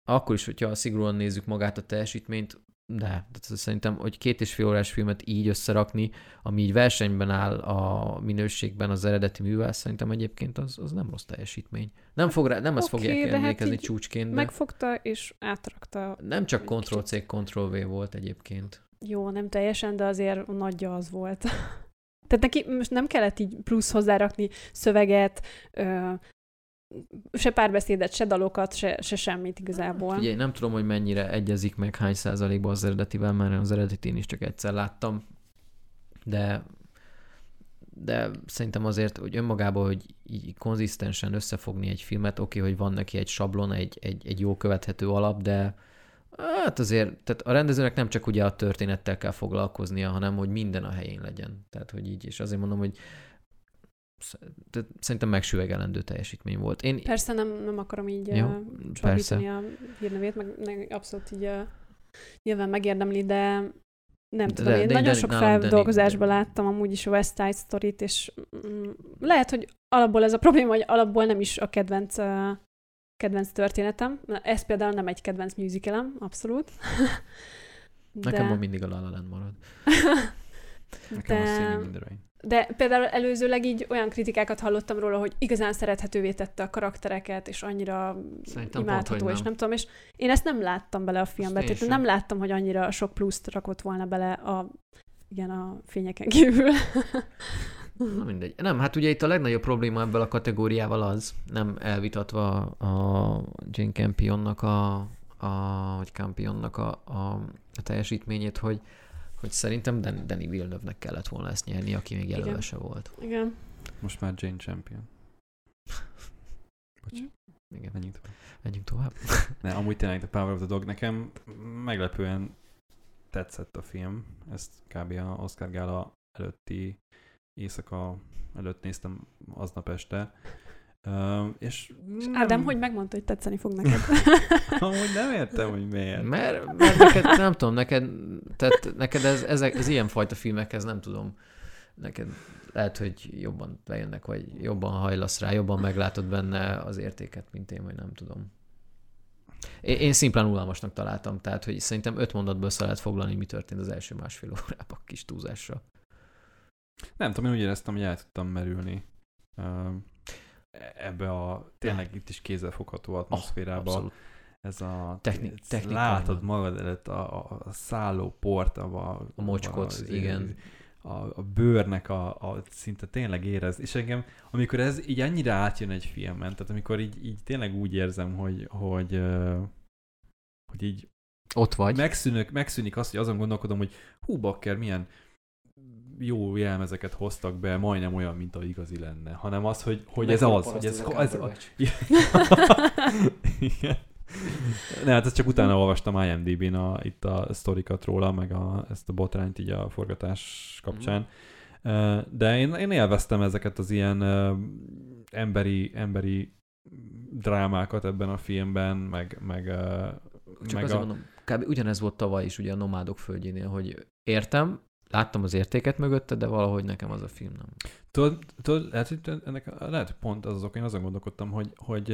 akkor is, hogyha szigorúan nézzük magát a teljesítményt, de szerintem, hogy két és fél órás filmet így összerakni, ami így versenyben áll a minőségben az eredeti művel, szerintem egyébként az, az nem rossz teljesítmény. Nem, fog rá, nem ezt Oké, fogják hát emlékezni így csúcsként, de Megfogta és átrakta. nem csak. Ctrl-C, Ctrl-V volt egyébként. Jó, nem teljesen, de azért nagyja az volt. Tehát neki most nem kellett így plusz hozzárakni szöveget, ö, se párbeszédet, se dalokat, se, se semmit igazából. Figyelj, nem tudom, hogy mennyire egyezik meg hány százalékban az eredetivel, mert az eredetit én is csak egyszer láttam, de de szerintem azért, hogy önmagában, hogy így konzisztensen összefogni egy filmet, oké, hogy van neki egy sablon, egy, egy, egy jó követhető alap, de hát azért, tehát a rendezőnek nem csak ugye a történettel kell foglalkoznia, hanem hogy minden a helyén legyen. Tehát, hogy így, és azért mondom, hogy szerintem megsüvegelendő teljesítmény volt. Én, Persze nem, nem akarom így Jó, persze. a hírnevét, meg, meg abszolút így uh, nyilván megérdemli, de nem De- tudom, de- én de- nagyon de- sok feldolgozásban láttam amúgy is a West Side Story-t, és mm, lehet, hogy alapból ez a probléma, hogy alapból nem is a kedvenc, uh, kedvenc történetem. Na, Ez például nem egy kedvenc musicalem, abszolút. nekem ma mindig a La La Land marad. Nekem a de, Singing in the Rain. De például előzőleg így olyan kritikákat hallottam róla, hogy igazán szerethetővé tette a karaktereket, és annyira Szerintem imádható, pont, és nem. nem tudom, és én ezt nem láttam bele a filmbe, tehát nem láttam, hogy annyira sok pluszt rakott volna bele a, igen, a fényeken kívül. Na mindegy. Nem, hát ugye itt a legnagyobb probléma ebből a kategóriával az, nem elvitatva a Jane Campionnak a, a vagy Campionnak a, a, a teljesítményét, hogy, hogy szerintem Dan- Danny Villeneuve-nek kellett volna ezt nyerni, aki még jelölve se volt. igen. Most már Jane Champion. Bocs, Igen, menjünk tovább. menjünk tovább. Ne, amúgy tényleg a Power of the Dog nekem meglepően tetszett a film. Ezt kb. a Oscar Gála előtti éjszaka előtt néztem aznap este. Uh, és És Ádám, hogy megmondta, hogy tetszeni fog neked? Amúgy nem értem, hogy miért. Mert, mert neked, nem tudom, neked, tehát neked ez, ezek, ez ilyenfajta filmekhez nem tudom, neked lehet, hogy jobban bejönnek, vagy jobban hajlasz rá, jobban meglátod benne az értéket, mint én, vagy nem tudom. Én, én szimplán unalmasnak találtam, tehát hogy szerintem öt mondatból össze lehet foglalni, mi történt az első másfél órában kis túlzásra. Nem tudom, én úgy éreztem, hogy el tudtam merülni ebbe a tényleg itt is kézzelfogható atmoszférába. Abszolút. ez a Techni- ezt technikailag. látod magad előtt a, a, a szálló port, a, A mocskot, az- igen. A, a bőrnek a, a szinte tényleg érez. És engem, amikor ez így ennyire átjön egy filmen, tehát amikor így, így tényleg úgy érzem, hogy, hogy, hogy így Ott vagy. megszűnök, megszűnik az, hogy azon gondolkodom, hogy hú, bakker, milyen jó jelmezeket hoztak be, majdnem olyan, mint a igazi lenne, hanem az, hogy, hogy ez az, hogy ez, ez, Igen. Ne, hát ezt csak utána olvastam IMDb-n a, itt a sztorikat róla, meg a, ezt a botrányt így a forgatás kapcsán. Ö, De én, én élveztem ezeket az ilyen emberi, emberi drámákat ebben a filmben, meg, meg, Csak meg azért a... mondom, kb. ugyanez volt tavaly is ugye a Nomádok földjénél, hogy értem, láttam az értéket mögötte, de valahogy nekem az a film nem. Tudod, tudod lehet, hogy ennek lehet pont az az én azon gondolkodtam, hogy, hogy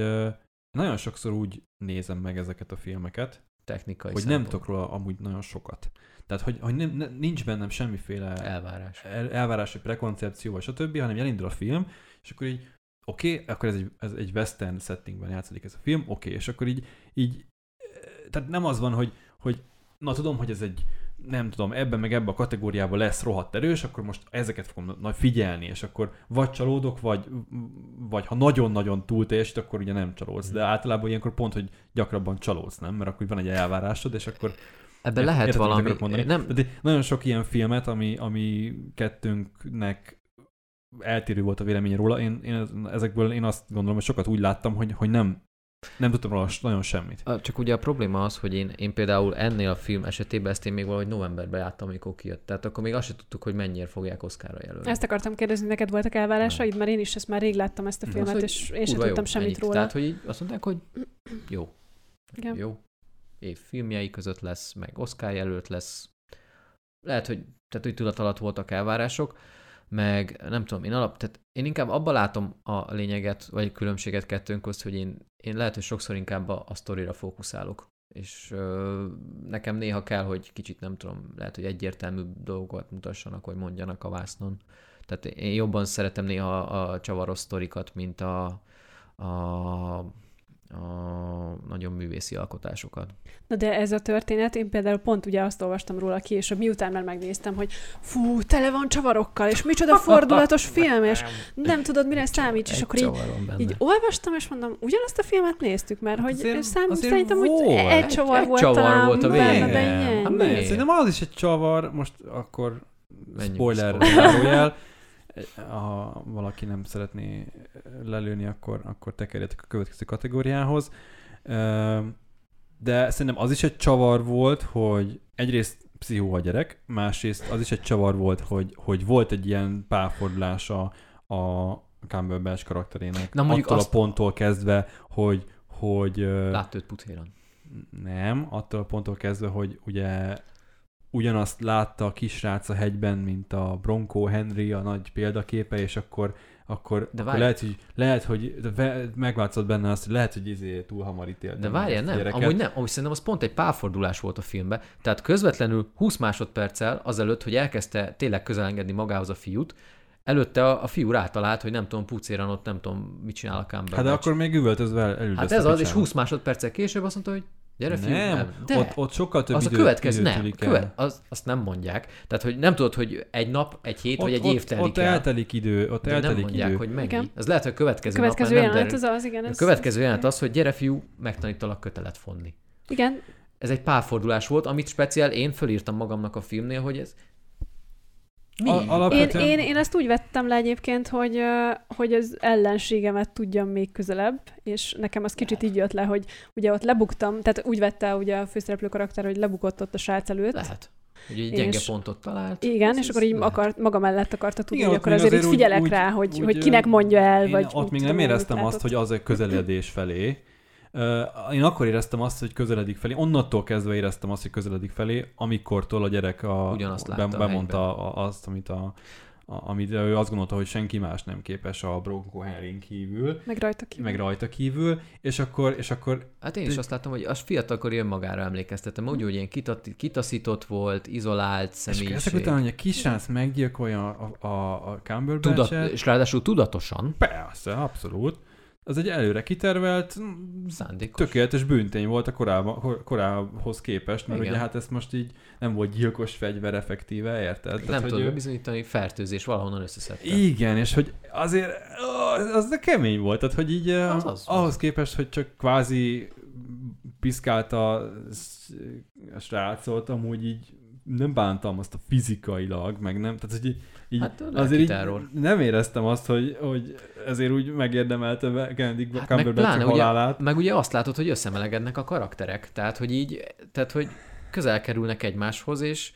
nagyon sokszor úgy nézem meg ezeket a filmeket, Technikai hogy nem szempontból. tudok róla amúgy nagyon sokat. Tehát, hogy, hogy nem, ne, nincs bennem semmiféle Elvárás. el, elvárás, vagy prekoncepció, vagy stb., hanem elindul a film, és akkor így, oké, okay, akkor ez egy, ez egy western settingben játszódik ez a film, oké, okay, és akkor így, így, eh, tehát nem az van, hogy, hogy na tudom, hogy ez egy, nem tudom, ebben meg ebben a kategóriában lesz rohadt erős, akkor most ezeket fogom nagy figyelni, és akkor vagy csalódok, vagy, vagy ha nagyon-nagyon túl teljesít, akkor ugye nem csalódsz. De általában ilyenkor pont, hogy gyakrabban csalódsz, nem? Mert akkor van egy elvárásod, és akkor Ebben lehet érted, valami... mondani? Nem, de nagyon sok ilyen filmet, ami, ami kettőnknek eltérő volt a véleménye róla, én, én ezekből én azt gondolom, hogy sokat úgy láttam, hogy, hogy nem Nem tudtam róla nagyon semmit. A- Csak ugye a probléma az, hogy én, én például ennél a film esetében ezt én még valahogy novemberben láttam, amikor kijött. Tehát akkor még azt se tudtuk, hogy mennyire fogják Oszkára jelölni. Ezt akartam kérdezni, neked voltak elvárásaid, mert én is ezt már rég láttam ezt a Az, filmet, hogy és én sem tudtam jó, semmit ennyit. róla. Tehát, hogy így azt mondták, hogy jó, Igen. jó. Év filmjei között lesz, meg Oscar jelölt lesz. Lehet, hogy, tehát, hogy tudat alatt voltak elvárások, meg nem tudom, én alap, tehát én inkább abba látom a lényeget, vagy különbséget kettőnk közt, hogy én, én lehet, hogy sokszor inkább a, a sztorira fókuszálok. És ö, nekem néha kell, hogy kicsit nem tudom, lehet, hogy egyértelmű dolgokat mutassanak, vagy mondjanak a vásznon. Tehát én jobban szeretem néha a csavaros sztorikat, mint a, a, a nagyon művészi alkotásokat. Na de ez a történet, én például pont ugye azt olvastam róla ki, és miután már megnéztem, hogy fú, tele van csavarokkal, és micsoda fordulatos film, és nem tudod, mire számít, és akkor így, így olvastam, és mondom, ugyanazt a filmet néztük, mert Hát hogy azért- szám, azért szerintem, hogy volt. egy csavar Egy volt csavar talán volt a benne, végén. Hát nem, szerintem az is egy csavar, most akkor Menjünk spoiler spoiler. Ha valaki nem szeretné lelőni, akkor, akkor tekerjetek a következő kategóriához. De szerintem az is egy csavar volt, hogy egyrészt pszichó a gyerek, másrészt az is egy csavar volt, hogy, hogy volt egy ilyen párfordulás a, Cumberbatch karakterének. Na, attól azt- a ponttól kezdve, hogy, hogy Látta őt putéran. nem, attól a ponttól kezdve, hogy ugye ugyanazt látta a kisrác a hegyben, mint a Bronco Henry, a nagy példaképe, és akkor, akkor, De akkor lehet, hogy, lehet, hogy megváltozott benne azt, hogy lehet, hogy izé túl hamar ítéltem. De várjál, nem, gyereket. amúgy nem, amúgy szerintem az pont egy pálfordulás volt a filmben. Tehát közvetlenül 20 másodperccel azelőtt, hogy elkezdte tényleg közel engedni magához a fiút, előtte a, a fiú rátalált, hogy nem tudom, pucéran ott nem tudom, mit csinál a Cumberbatch. Hát de akkor még üvöltözve el- elüldözte Hát ez az, és picsába. 20 másodperccel később azt mondta, hogy gyere fiú, Nem, De, Ott, ott sokkal több az a idő, következő, idő nem, követ, az, azt nem mondják. Tehát, hogy nem tudod, hogy egy nap, egy hét, ott, vagy egy év telik ott el. eltelik idő, ott de nem eltelik mondják, idő. hogy. Igen. Ez lehet, hogy a következő, Következő nap nem jelenet az az, igen. A ez- következő jelenet az, hogy gyere fiú, megtanítalak kötelet fonni. Igen, Ez egy párfordulás volt, amit speciál én fölírtam magamnak a filmnél, hogy ez mi? A- Én, én, én ezt úgy vettem le egyébként, hogy, hogy az ellenségemet tudjam még közelebb, és nekem az kicsit így jött le, hogy ugye ott lebuktam, tehát úgy vette ugye a főszereplő karakter, hogy lebukott ott a srác előtt. Lehet. Hogy egy gyenge És- pontot talált. Igen, Ez- és ez akkor így lehet. akart, maga mellett akarta tudni, Igen, akkor azért, azért így figyelek úgy- rá, hogy, úgy, hogy kinek mondja el, én vagy ott még nem éreztem azt, hogy az egy közeledés felé. Én akkor éreztem azt, hogy közeledik felé, onnantól kezdve éreztem azt, hogy közeledik felé, amikortól a gyerek a, Ugyanazt be- a bemondta a, azt, amit, a, a, amit ő azt gondolta, hogy senki más nem képes a Bronco Henryn kívül, Meg rajta ki. meg rajta kívül, és akkor, és akkor Hát én is azt láttam, hogy az fiatalkori önmagára emlékeztetem, úgy, hogy ilyen kitat, kitaszított volt, izolált és személyiség. ezek után, hogy a kisrác meggyilkolja a, a, a Tudat, és ráadásul tudatosan, persze, abszolút, az egy előre kitervelt, szándékos. tökéletes bűntény volt a korába, kor- korához képest, mert Igen. ugye hát ezt most így nem volt gyilkos fegyver effektíve, érted? nem hogy tudod ő- bizonyítani, fertőzés valahonnan összeszedte. Igen, és hogy azért az de kemény volt, tehát hogy így Az az, az az, ahhoz képest, hogy csak kvázi piszkálta a sz- a srácot, amúgy így nem bántam azt a fizikailag, meg nem, tehát hogy így, így Hát azért így nem éreztem azt, hogy, hogy ezért úgy megérdemelte be Benedict Hát meg Cumberbatch pláne a ugye, halálát. meg ugye azt látod, hogy összemelegednek a karakterek. Tehát, hogy így, tehát, hogy közel kerülnek egymáshoz, és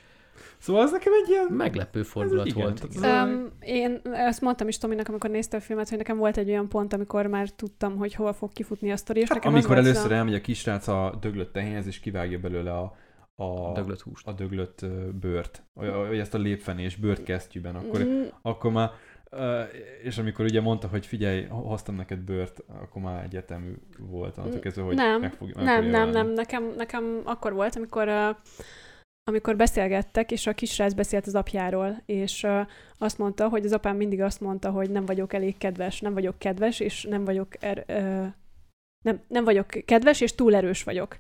Szóval az nekem egy ilyen... meglepő fordulat igen, volt. tehát Um, én ezt mondtam is Tominak, amikor nézte a filmet, hogy nekem volt egy olyan pont, amikor már tudtam, hogy hol fog kifutni a sztori, és Hát, nekem amikor először a... elmegy a kisrác a döglött tehénhez, és kivágja belőle a, a, Döglött húst. a döglött bőrt, vagy ezt a lépfenés bőrt kesztyűben, akkor, Mm, akkor már, és amikor ugye mondta, hogy figyelj, hoztam neked bőrt, akkor már egyetemű volt annak kezdve, hogy nem, meg fog, meg nem, nem, nem, nekem, nekem akkor volt, amikor amikor beszélgettek, és a kisrác beszélt az apjáról, és azt mondta, hogy az apám mindig azt mondta, hogy nem vagyok elég kedves, nem vagyok kedves, és nem vagyok er, nem, nem vagyok kedves, és túl erős vagyok.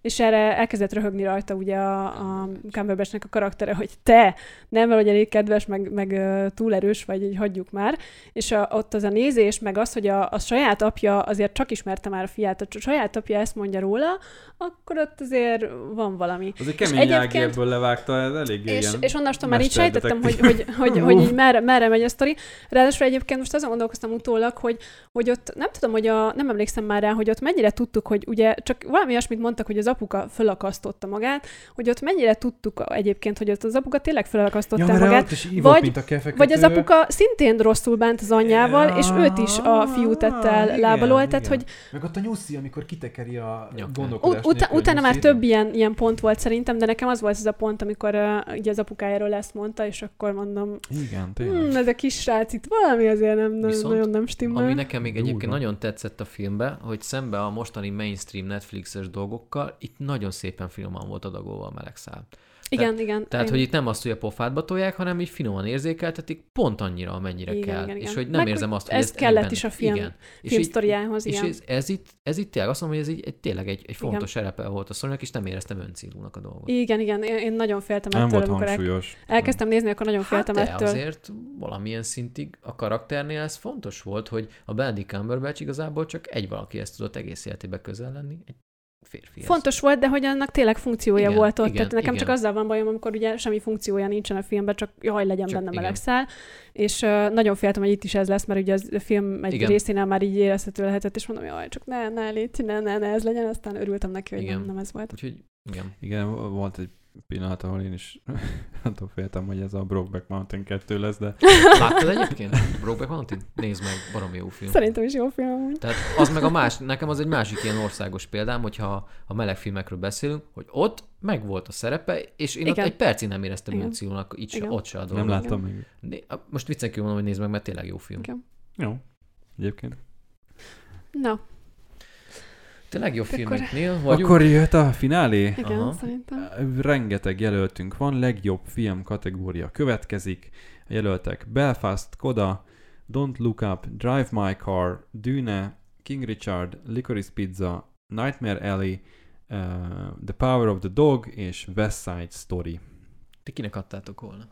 És erre elkezdett röhögni rajta ugye a, a Cumberbatchnek a karaktere, hogy te nem vagy elég kedves, meg, meg túl erős vagy, így hagyjuk már. És a, ott az a nézés, meg az, hogy a, a saját apja azért csak ismerte már a fiát, a saját apja ezt mondja róla, akkor ott azért van valami. Az egy kemény ágérből levágta, ez elég És, ilyen. és onnastól már így sejtettem, hogy, hogy, hogy, hogy így merre, merre megy a sztori. Ráadásul egyébként most azon gondolkoztam utólag, hogy, hogy ott nem tudom, hogy a, nem emlékszem már rá, hogy ott mennyire tudtuk, hogy ugye csak valami olyasmit mondtak, hogy az apuka fölakasztotta magát, hogy ott mennyire tudtuk egyébként, hogy ott az apuka tényleg fölakasztotta ja, magát, ívott, vagy- mint a kefeket. vagy az apuka szintén rosszul bánt az anyjával, és őt is a fiú tette el lábalól, tehát hogy Meg ott a nyuszi, amikor kitekeri a Nyakát. gondolkodás Ut- utána, már több ilyen, ilyen pont volt szerintem, de nekem az volt ez a pont, amikor uh, ugye az apukájáról ezt mondta, és akkor mondom, Igen, tényleg. hmm, ez a kis srác itt valami azért nem, nem Viszont, nagyon nem stimmel. Ami nekem még egyébként Durva. nagyon tetszett a filmbe, hogy szembe a mostani mainstream Netflixes dolgokkal, itt nagyon szépen finoman volt adagolva a meleg szál. igen, igen. Tehát, igen. hogy itt nem azt, hogy a pofádba tolják, hanem így finoman érzékeltetik, pont annyira, amennyire Igen, kell. igen, igen. És hogy nem Meg, érzem azt, hogy ez kellett benne- is a film- Igen. És film így, sztoriához, és igen. ez, ez, itt, ez itt tényleg azt mondom, hogy ez így egy, tényleg egy, egy fontos szerepe volt a szoronynak, és nem éreztem öncélúnak a dolgot. Igen, igen, én, én nagyon féltem Nem ettől, volt amikor el, hangsúlyos. elkezdtem nézni, akkor nagyon Hát féltem de ettől. azért valamilyen szintig a karakternél ez fontos volt, hogy a Benedict Cumberbatch igazából csak egy valakihez tudott egész életébe közel lenni, egy férfi. Fontos volt, de hogy annak tényleg funkciója Igen, volt ott. igen, tehát nekem igen. csak azzal van bajom, amikor ugye semmi funkciója nincsen a filmben, csak jaj, legyen Csak benne melegszál. És uh, nagyon féltem, hogy itt is ez lesz, mert ugye az, a film egy Igen. részénél már így érezhető lehetett, és mondom, jaj, csak ne, ne, légy, ne, ne, ne, ez legyen, aztán örültem neki, hogy Igen. nem, nem ez volt. Úgyhogy igen. Igen, volt egy pillanat, ahol én is attól féltem, hogy ez a Brokeback Mountain 2 lesz, de Láttad egyébként? Brokeback Mountain? Nézd meg, baromi jó film. Szerintem is jó film amúgy. Tehát az meg a más, nekem az egy másik ilyen országos példám, hogyha a meleg filmekről beszélünk, hogy ott meg volt a szerepe, és én Igen. ott egy percig nem éreztem Igen. Önszilónak, így se, Igen. ott se a dolog. nem Igen. láttam még. Né- a- Most viccen kívül mondom, hogy nézd meg, mert tényleg jó film. Igen. Jó. Egyébként. Na, Te legjobb Akkor- filmeknél vagyunk. Akkor jöhet a finálé. igen, Aha. szerintem. Rengeteg jelöltünk van, legjobb film kategória következik. A jelöltek Belfast, Coda, Don't Look Up, Drive My Car, Dune, King Richard, Licorice Pizza, Nightmare Alley, uh, The Power of the Dog és West Side Story. Ti kinek adtátok volna?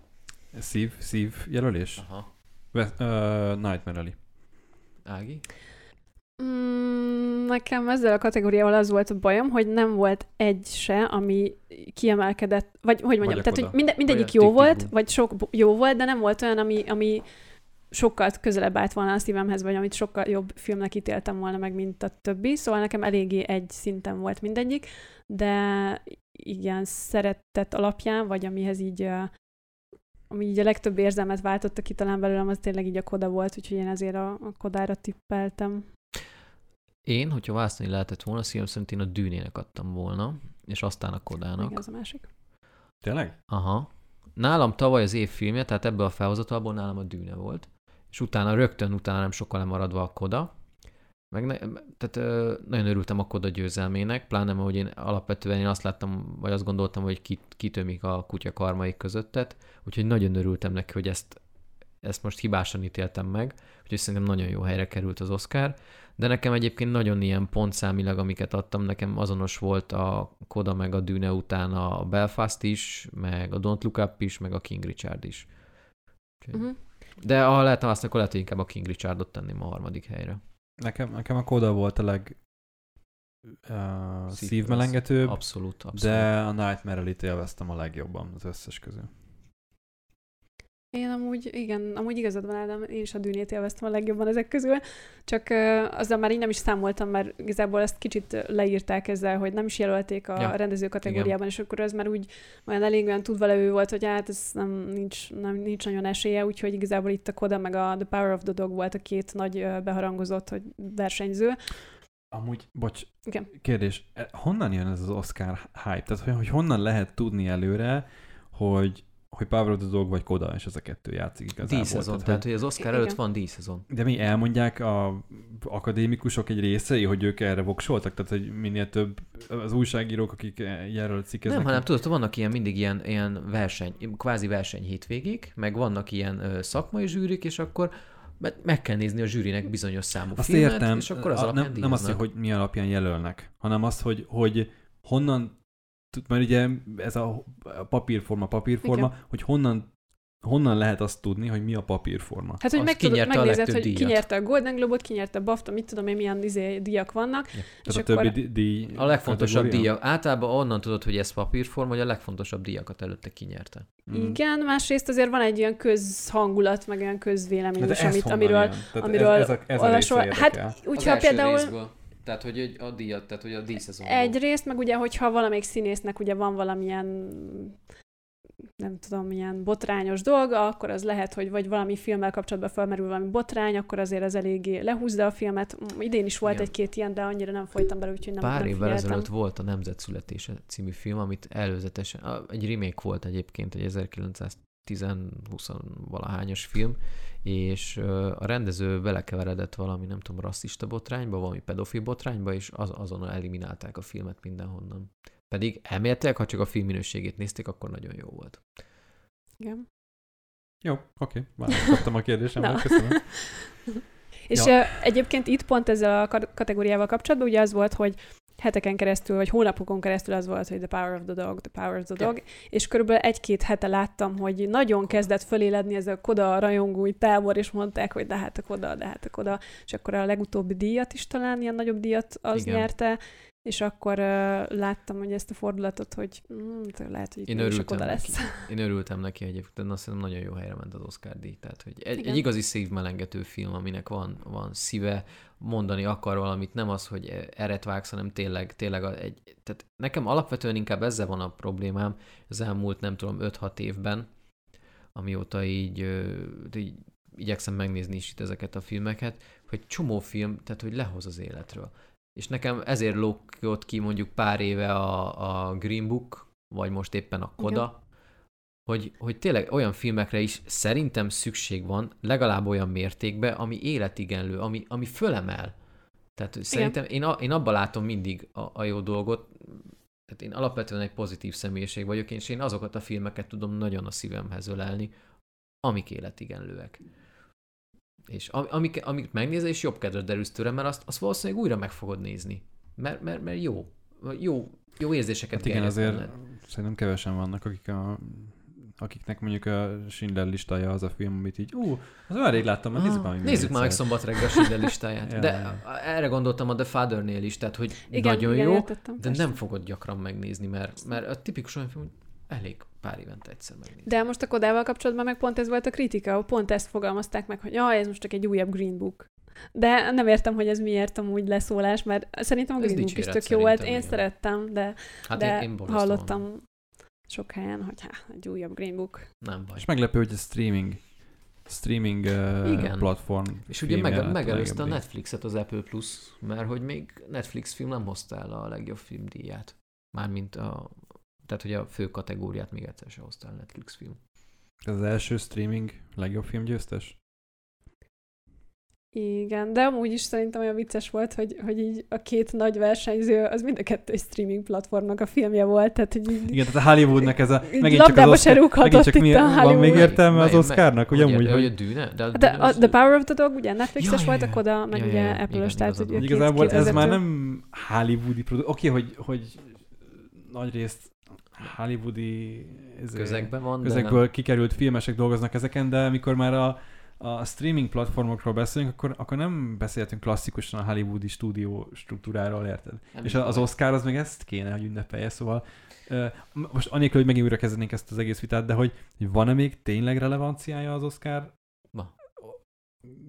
Szív, szív jelölés? Aha. West, uh, Nightmare Alley. Ági? Mm, nekem ezzel a kategóriával az volt a bajom, hogy nem volt egy se, ami kiemelkedett, vagy hogy mondjam, a tehát, Coda. hogy minde, mindegyik jó volt, vagy sok jó volt, de nem volt olyan, ami, ami sokkal közelebb állt volna a szívemhez, vagy amit sokkal jobb filmnek ítéltem volna meg, mint a többi. Szóval nekem eléggé egy szinten volt mindegyik, de igen, szeretet alapján, vagy amihez így ami így a legtöbb érzelmet váltotta ki talán belőlem, az tényleg így a koda volt, úgyhogy én ezért a, a kodára tippeltem. Én, hogyha választani lehetett volna, szívem szerint én a dűnének adtam volna, és aztán a kodának. Igen, az a másik. Tényleg? Aha. Nálam tavaly az év filmje, tehát ebből a felhozatalból nálam a Dűne volt. És utána rögtön utána nem sokkal lemaradva a Koda. Meg ne, tehát ö, nagyon örültem a Koda győzelmének, pláne mert hogy én alapvetően én azt láttam, vagy azt gondoltam, hogy kit, kitömik a kutya karmaik közöttet, úgyhogy nagyon örültem neki, hogy ezt, ezt most hibásan ítéltem meg, úgyhogy szerintem nagyon jó helyre került az Oscar. De nekem egyébként nagyon ilyen pontszámilag, amiket adtam, nekem azonos volt a Koda meg a Dűne után a Belfast is, meg a Don't Look Up is, meg a King Richard is. Úgyhogy- Uh-huh. De ha lehetne azt, akkor lehet, hogy inkább a King Richardot tenném a harmadik helyre. Nekem, nekem a Coda volt a leg uh, Szív- szívmelengetőbb, Abszolút, abszolút. de a Nightmare Alley-t élveztem a legjobban az összes közül. Én amúgy, igen, amúgy igazad van, Ádám, én is a dűnét élveztem a legjobban ezek közül, csak uh, azzal már így nem is számoltam, mert igazából ezt kicsit leírták ezzel, hogy nem is jelölték a Ja, rendező kategóriában, és akkor ez már úgy olyan elég olyan tudva levő volt, hogy hát ez nem, nincs, nem, nincs nagyon esélye, úgyhogy igazából itt a Koda meg a The Power of the Dog volt a két nagy beharangozott hogy versenyző. Amúgy, bocs, Igen. kérdés, e, honnan jön ez az Oscar hype? Tehát, hogy honnan lehet tudni előre, hogy, hogy Power of the Dog vagy Koda, és ez a kettő játszik igazából. díszezon, tehát, tehát, hogy az Oscar Igen. előtt van díszezon. hogy, de mi elmondják a akadémikusok egy részei, hogy ők erre voksoltak? Tehát, hogy minél több az újságírók, akik erről cikkeznek. Nem, hanem tudod, vannak ilyen mindig ilyen, ilyen verseny, kvázi verseny hétvégék, meg vannak ilyen ö, szakmai zsűrik, és akkor me- meg kell nézni a zsűrinek bizonyos számú Azt filmet, értem, és akkor az a, alapján nem, nem azt, hogy mi alapján jelölnek, hanem azt, hogy, hogy honnan, mert ugye ez a papírforma, papírforma, Igen. hogy honnan honnan lehet azt tudni, hogy mi a papírforma. Hát, hogy meg tudod, megnézed, legtöbb hogy díjat. kinyerte a Golden Globe-ot, kinyerte a BAFTA, mit tudom én, milyen izé, díjak vannak. És Tehát a többi díj A legfontosabb díjak. Általában onnan tudod, hogy ez papírforma, hogy a legfontosabb díjakat előtte kinyerte. Mm. igen, másrészt azért van egy olyan közhangulat, meg olyan közvélemény De is, amit, amiről, amiről ez, ez a, ez a olvasol. Hát, úgyhogy például Tehát, hogy egy- a díjat, tehát, hogy a díjszezonból. egyrészt, meg ugye, hogyha valamelyik színésznek ugye van valamilyen nem tudom, milyen botrányos dolga, akkor az lehet, hogy vagy valami filmmel kapcsolatban felmerül valami botrány, akkor azért az eléggé lehúzza a filmet. M- Idén is volt Igen. egy-két ilyen, de annyira nem folytam bele, úgyhogy nem, Pár nem évvel figyeltem. ezelőtt volt a Nemzet születése című film, amit előzetesen, egy remake volt egyébként, egy 1910-20 valahányos film, és a rendező belekeveredett valami, nem tudom, rasszista botrányba, valami pedofil botrányba, és az, azonnal eliminálták a filmet mindenhonnan. Pedig elméletileg, ha csak a film minőségét nézték, akkor nagyon jó volt. Igen. Jó, oké, választ kaptam a kérdésemre, Na. köszönöm. És Ja. egyébként itt pont ezzel a ka- kategóriával kapcsolatban ugye az volt, hogy heteken keresztül, vagy hónapokon keresztül az volt, hogy the power of the dog, the power of the dog, és körülbelül egy-két hete láttam, hogy nagyon kezdett föléledni ez a Koda rajongói tábor, és mondták, hogy de hát a Koda, de hát a Koda, és akkor a legutóbbi díjat is talán, ilyen nagyobb díjat az. Igen. nyerte, és akkor uh, láttam, hogy ezt a fordulatot, hogy mm, lehet, hogy Én örültem neki. lesz. Én örültem neki egyébként, azt hiszem nagyon jó helyre ment az Oscar díj. Tehát, hogy egy, egy igazi szívmelengető film, aminek van, van szíve, mondani akar valamit, nem az, hogy eret vágsz, hanem tényleg, tényleg egy, tehát nekem alapvetően inkább ezzel van a problémám az elmúlt, nem tudom, 5-6 évben, amióta így, így igyekszem megnézni is itt ezeket a filmeket, hogy csomó film, tehát hogy lehoz az életről. És nekem ezért lógott ki mondjuk pár éve a, a Green Book, vagy most éppen a Koda, hogy, hogy tényleg olyan filmekre is szerintem szükség van, legalább olyan mértékben, ami életigenlő, ami, ami fölemel. Tehát hogy szerintem én, a, én abban látom mindig a, a jó dolgot, tehát én alapvetően egy pozitív személyiség vagyok, és én azokat a filmeket tudom nagyon a szívemhez ölelni, amik életigenlőek. És am- amik, amik megnézel, és jobb kedved derülsz tőle, mert azt, azt valószínűleg újra meg fogod nézni. Mert, mert, mert jó. Jó, jó érzéseket Hát igen, azért benned. szerintem kevesen vannak, akik a, akiknek mondjuk a Schindler listája az a film, amit így, ú, az olyan rég láttam, mert nézzük Ah, már meg Nézzük már meg szombat reggel a Schindler listáját. Ja, De ja. erre gondoltam a The Fathernél is, tehát hogy Igen, nagyon igen, jó, értettem, de persze. nem fogod gyakran megnézni, mert, mert a tipikus olyan film, hogy elég pár évente egyszer megnézni. De most a Kodával kapcsolatban meg pont ez volt a kritika, pont ezt fogalmazták meg, hogy jaj, ez most csak egy újabb Green Book. De nem értem, hogy ez miért amúgy leszólás, mert szerintem a Green Book is tök jó volt. Én igen. szerettem, de, Hát de én, én hallottam sok helyen, hogy há, egy újabb Green Book. Nem baj. És meglepő, hogy a streaming streaming uh, Igen. platform És ugye meg, megelőzte a. Netflixet az Apple Plus, mert hogy még Netflix film nem hozta el a legjobb filmdíját. Mármint a, tehát hogy a fő kategóriát még egyszer se hozta el a Netflix film. Ez az első streaming legjobb filmgyőztes? Igen, de amúgy is szerintem olyan vicces volt, hogy, hogy így a két nagy versenyző, az mind a kettő egy streaming platformnak a filmje volt, tehát hogy így, Igen, tehát a Hollywoodnak ez a... Megint csak az Oscar, megint csak mi, a van Hollywood. még értelme az Oscarnak, ugye Hogy, amúgy, hogy a dűne? De a, De a, The Power of the Dog, ugye Netflixes Ja, volt a. Koda, meg Ja, ugye ja, Apple-ös, igen, tehát igazából ez már nem hollywoodi produkció. Oké, okay, hogy, hogy nagy részt hollywoodi ezért- közegben van, de közegből kikerült filmesek dolgoznak ezeken, de amikor már a, a streaming platformokról beszélünk, akkor, akkor nem beszélhetünk klasszikusan a hollywoodi stúdió struktúráról, érted? Nem És az. Oscar az meg ezt kéne, hogy ünnepelje, szóval most anélkül, hogy megint újra kezdenénk ezt az egész vitát, de hogy, hogy van-e még tényleg relevanciája az Oscar Van.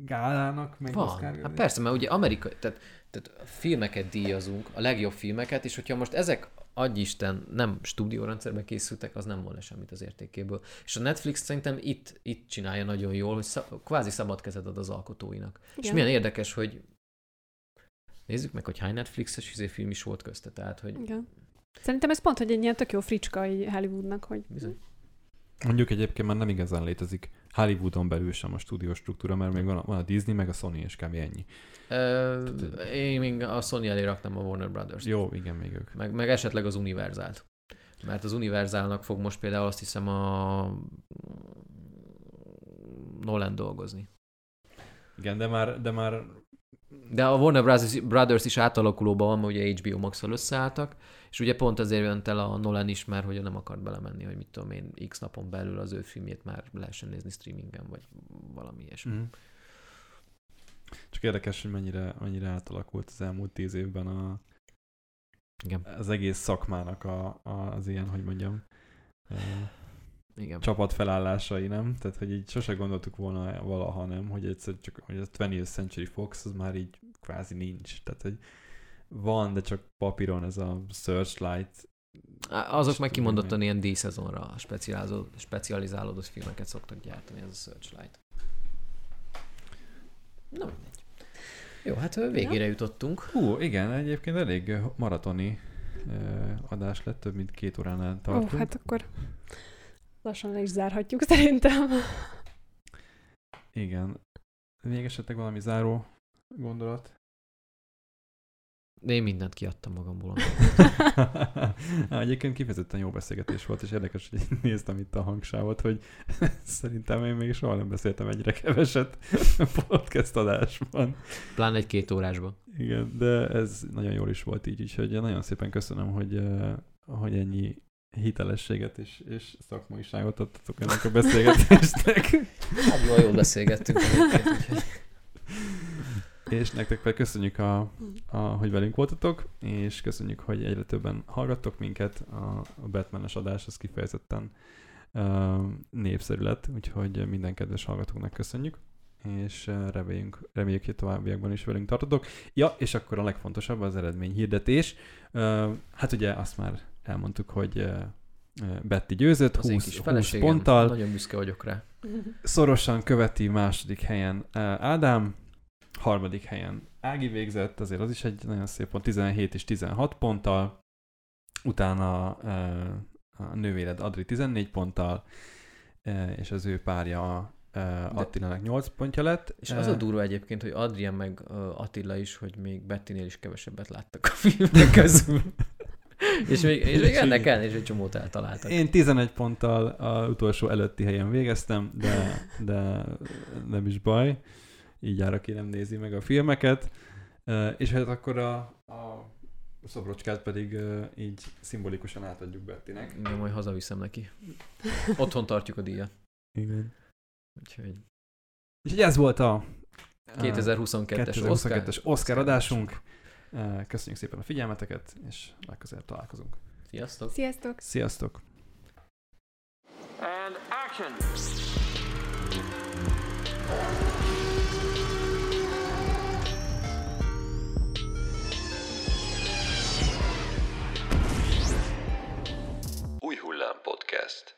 gálának, meg Van. Oscar Hát persze, mert ugye Amerika, tehát, tehát filmeket díjazunk, a legjobb filmeket, és hogyha most ezek adj Isten nem stúdiórendszerben készültek, az nem volna semmit az értékéből. És a Netflix szerintem itt, itt csinálja nagyon jól, hogy szab, kvázi szabad kezed ad az alkotóinak. Igen. És milyen érdekes, hogy nézzük meg, hogy hány Netflixes izé film is volt közte, tehát, hogy Igen. Szerintem ez pont, hogy egy ilyen tök jó fricska így Hollywoodnak, hogy bizony. Mondjuk egyébként már nem igazán létezik Hollywoodon belül sem a stúdiós struktúra, mert még van a, van a Disney, meg a Sony, és kb. ennyi. Ö, én még a Sony elé raktam a Warner Brothers. Jó, igen, még ők. Meg, meg esetleg az Univerzált. Mert az Univerzálnak fog most például azt hiszem a Nolan dolgozni. Igen, de már, de már De a Warner Brothers is átalakulóban van, mert ugye HBO Max-al összeálltak, és ugye pont azért jönt el a Nolan is, mert hogy nem akart belemenni, hogy mit tudom én, x napon belül az ő filmjét már lehessen nézni streamingen, vagy valami ilyesmi. Mm. Csak érdekes, hogy mennyire, mennyire átalakult az elmúlt tíz évben a, Igen. az egész szakmának a, a, az ilyen, hogy mondjam, Igen. csapat felállásai, nem? Tehát, hogy így sose gondoltuk volna valaha, nem? Hogy egyszer csak hogy a 20th Century Fox az már így kvázi nincs. Tehát, hogy van, de csak papíron ez a Searchlight. Azok meg kimondottan ilyen D-szezonra specializálódott, filmeket szoktak gyártani, ez a Searchlight. Na mindegy. Jó, hát végére jutottunk. Hú, igen, egyébként elég maratoni adás lett, több mint két óránál Ó, tartunk. hát akkor lassan le is zárhatjuk szerintem. Igen. Még esetleg valami záró gondolat? De én mindent kiadtam magamból. Há, Egyébként kifejezetten jó beszélgetés volt, és érdekes, hogy néztem itt a hangsávot, hogy szerintem én még soha nem beszéltem egyre keveset podcast adásban. Pláne egy két órásban. Igen, de ez nagyon jól is volt így, úgyhogy nagyon szépen köszönöm, hogy, hogy ennyi hitelességet és, és szakmaiságot adtatok ennek a beszélgetésnek. Hát jól, jól beszélgettünk. egyébként, úgyhogy- És nektek pedig köszönjük, a, a, hogy velünk voltatok, és köszönjük, hogy egyre többen hallgattok minket. A, a Batmanes adás az kifejezetten uh, népszerű lett, úgyhogy minden kedves hallgatóknak köszönjük, és reméljünk, reméljük, hogy továbbiakban is velünk tartotok. Ja, és akkor a legfontosabb az eredmény hirdetés. Uh, hát ugye azt már elmondtuk, hogy uh, Betty győzött, Az én 20, kis 20 feleségem, ponttal. nagyon büszke vagyok rá. Szorosan követi második helyen Ádám, harmadik helyen Ági végzett, azért az is egy nagyon szép pont, 17 és 16 ponttal, utána a nővéred Adri 14 ponttal, és az ő párja Attilának 8 pontja lett. És az a durva egyébként, hogy Adrian meg Attila is, hogy még Bettinél is kevesebbet láttak a filmek közül. és még, és még ennek ellenére is egy csomót eltaláltak. Én 11 ponttal a utolsó előtti helyen végeztem, de, de nem is baj. Így ára ki nem nézi meg a filmeket. És hát akkor a, a szobrocskát pedig így szimbolikusan átadjuk Bettinek. Én majd hazaviszem neki. Otthon tartjuk a díjat. Igen. Úgyhogy És ez volt a 2022-es Oscar. 2022-es Oscar adásunk. Uh, Köszönjük szépen a figyelmeteket, és legközelebb találkozunk. Sziasztok! Sziasztok! Sziasztok! And action! Új Hullám Podcast.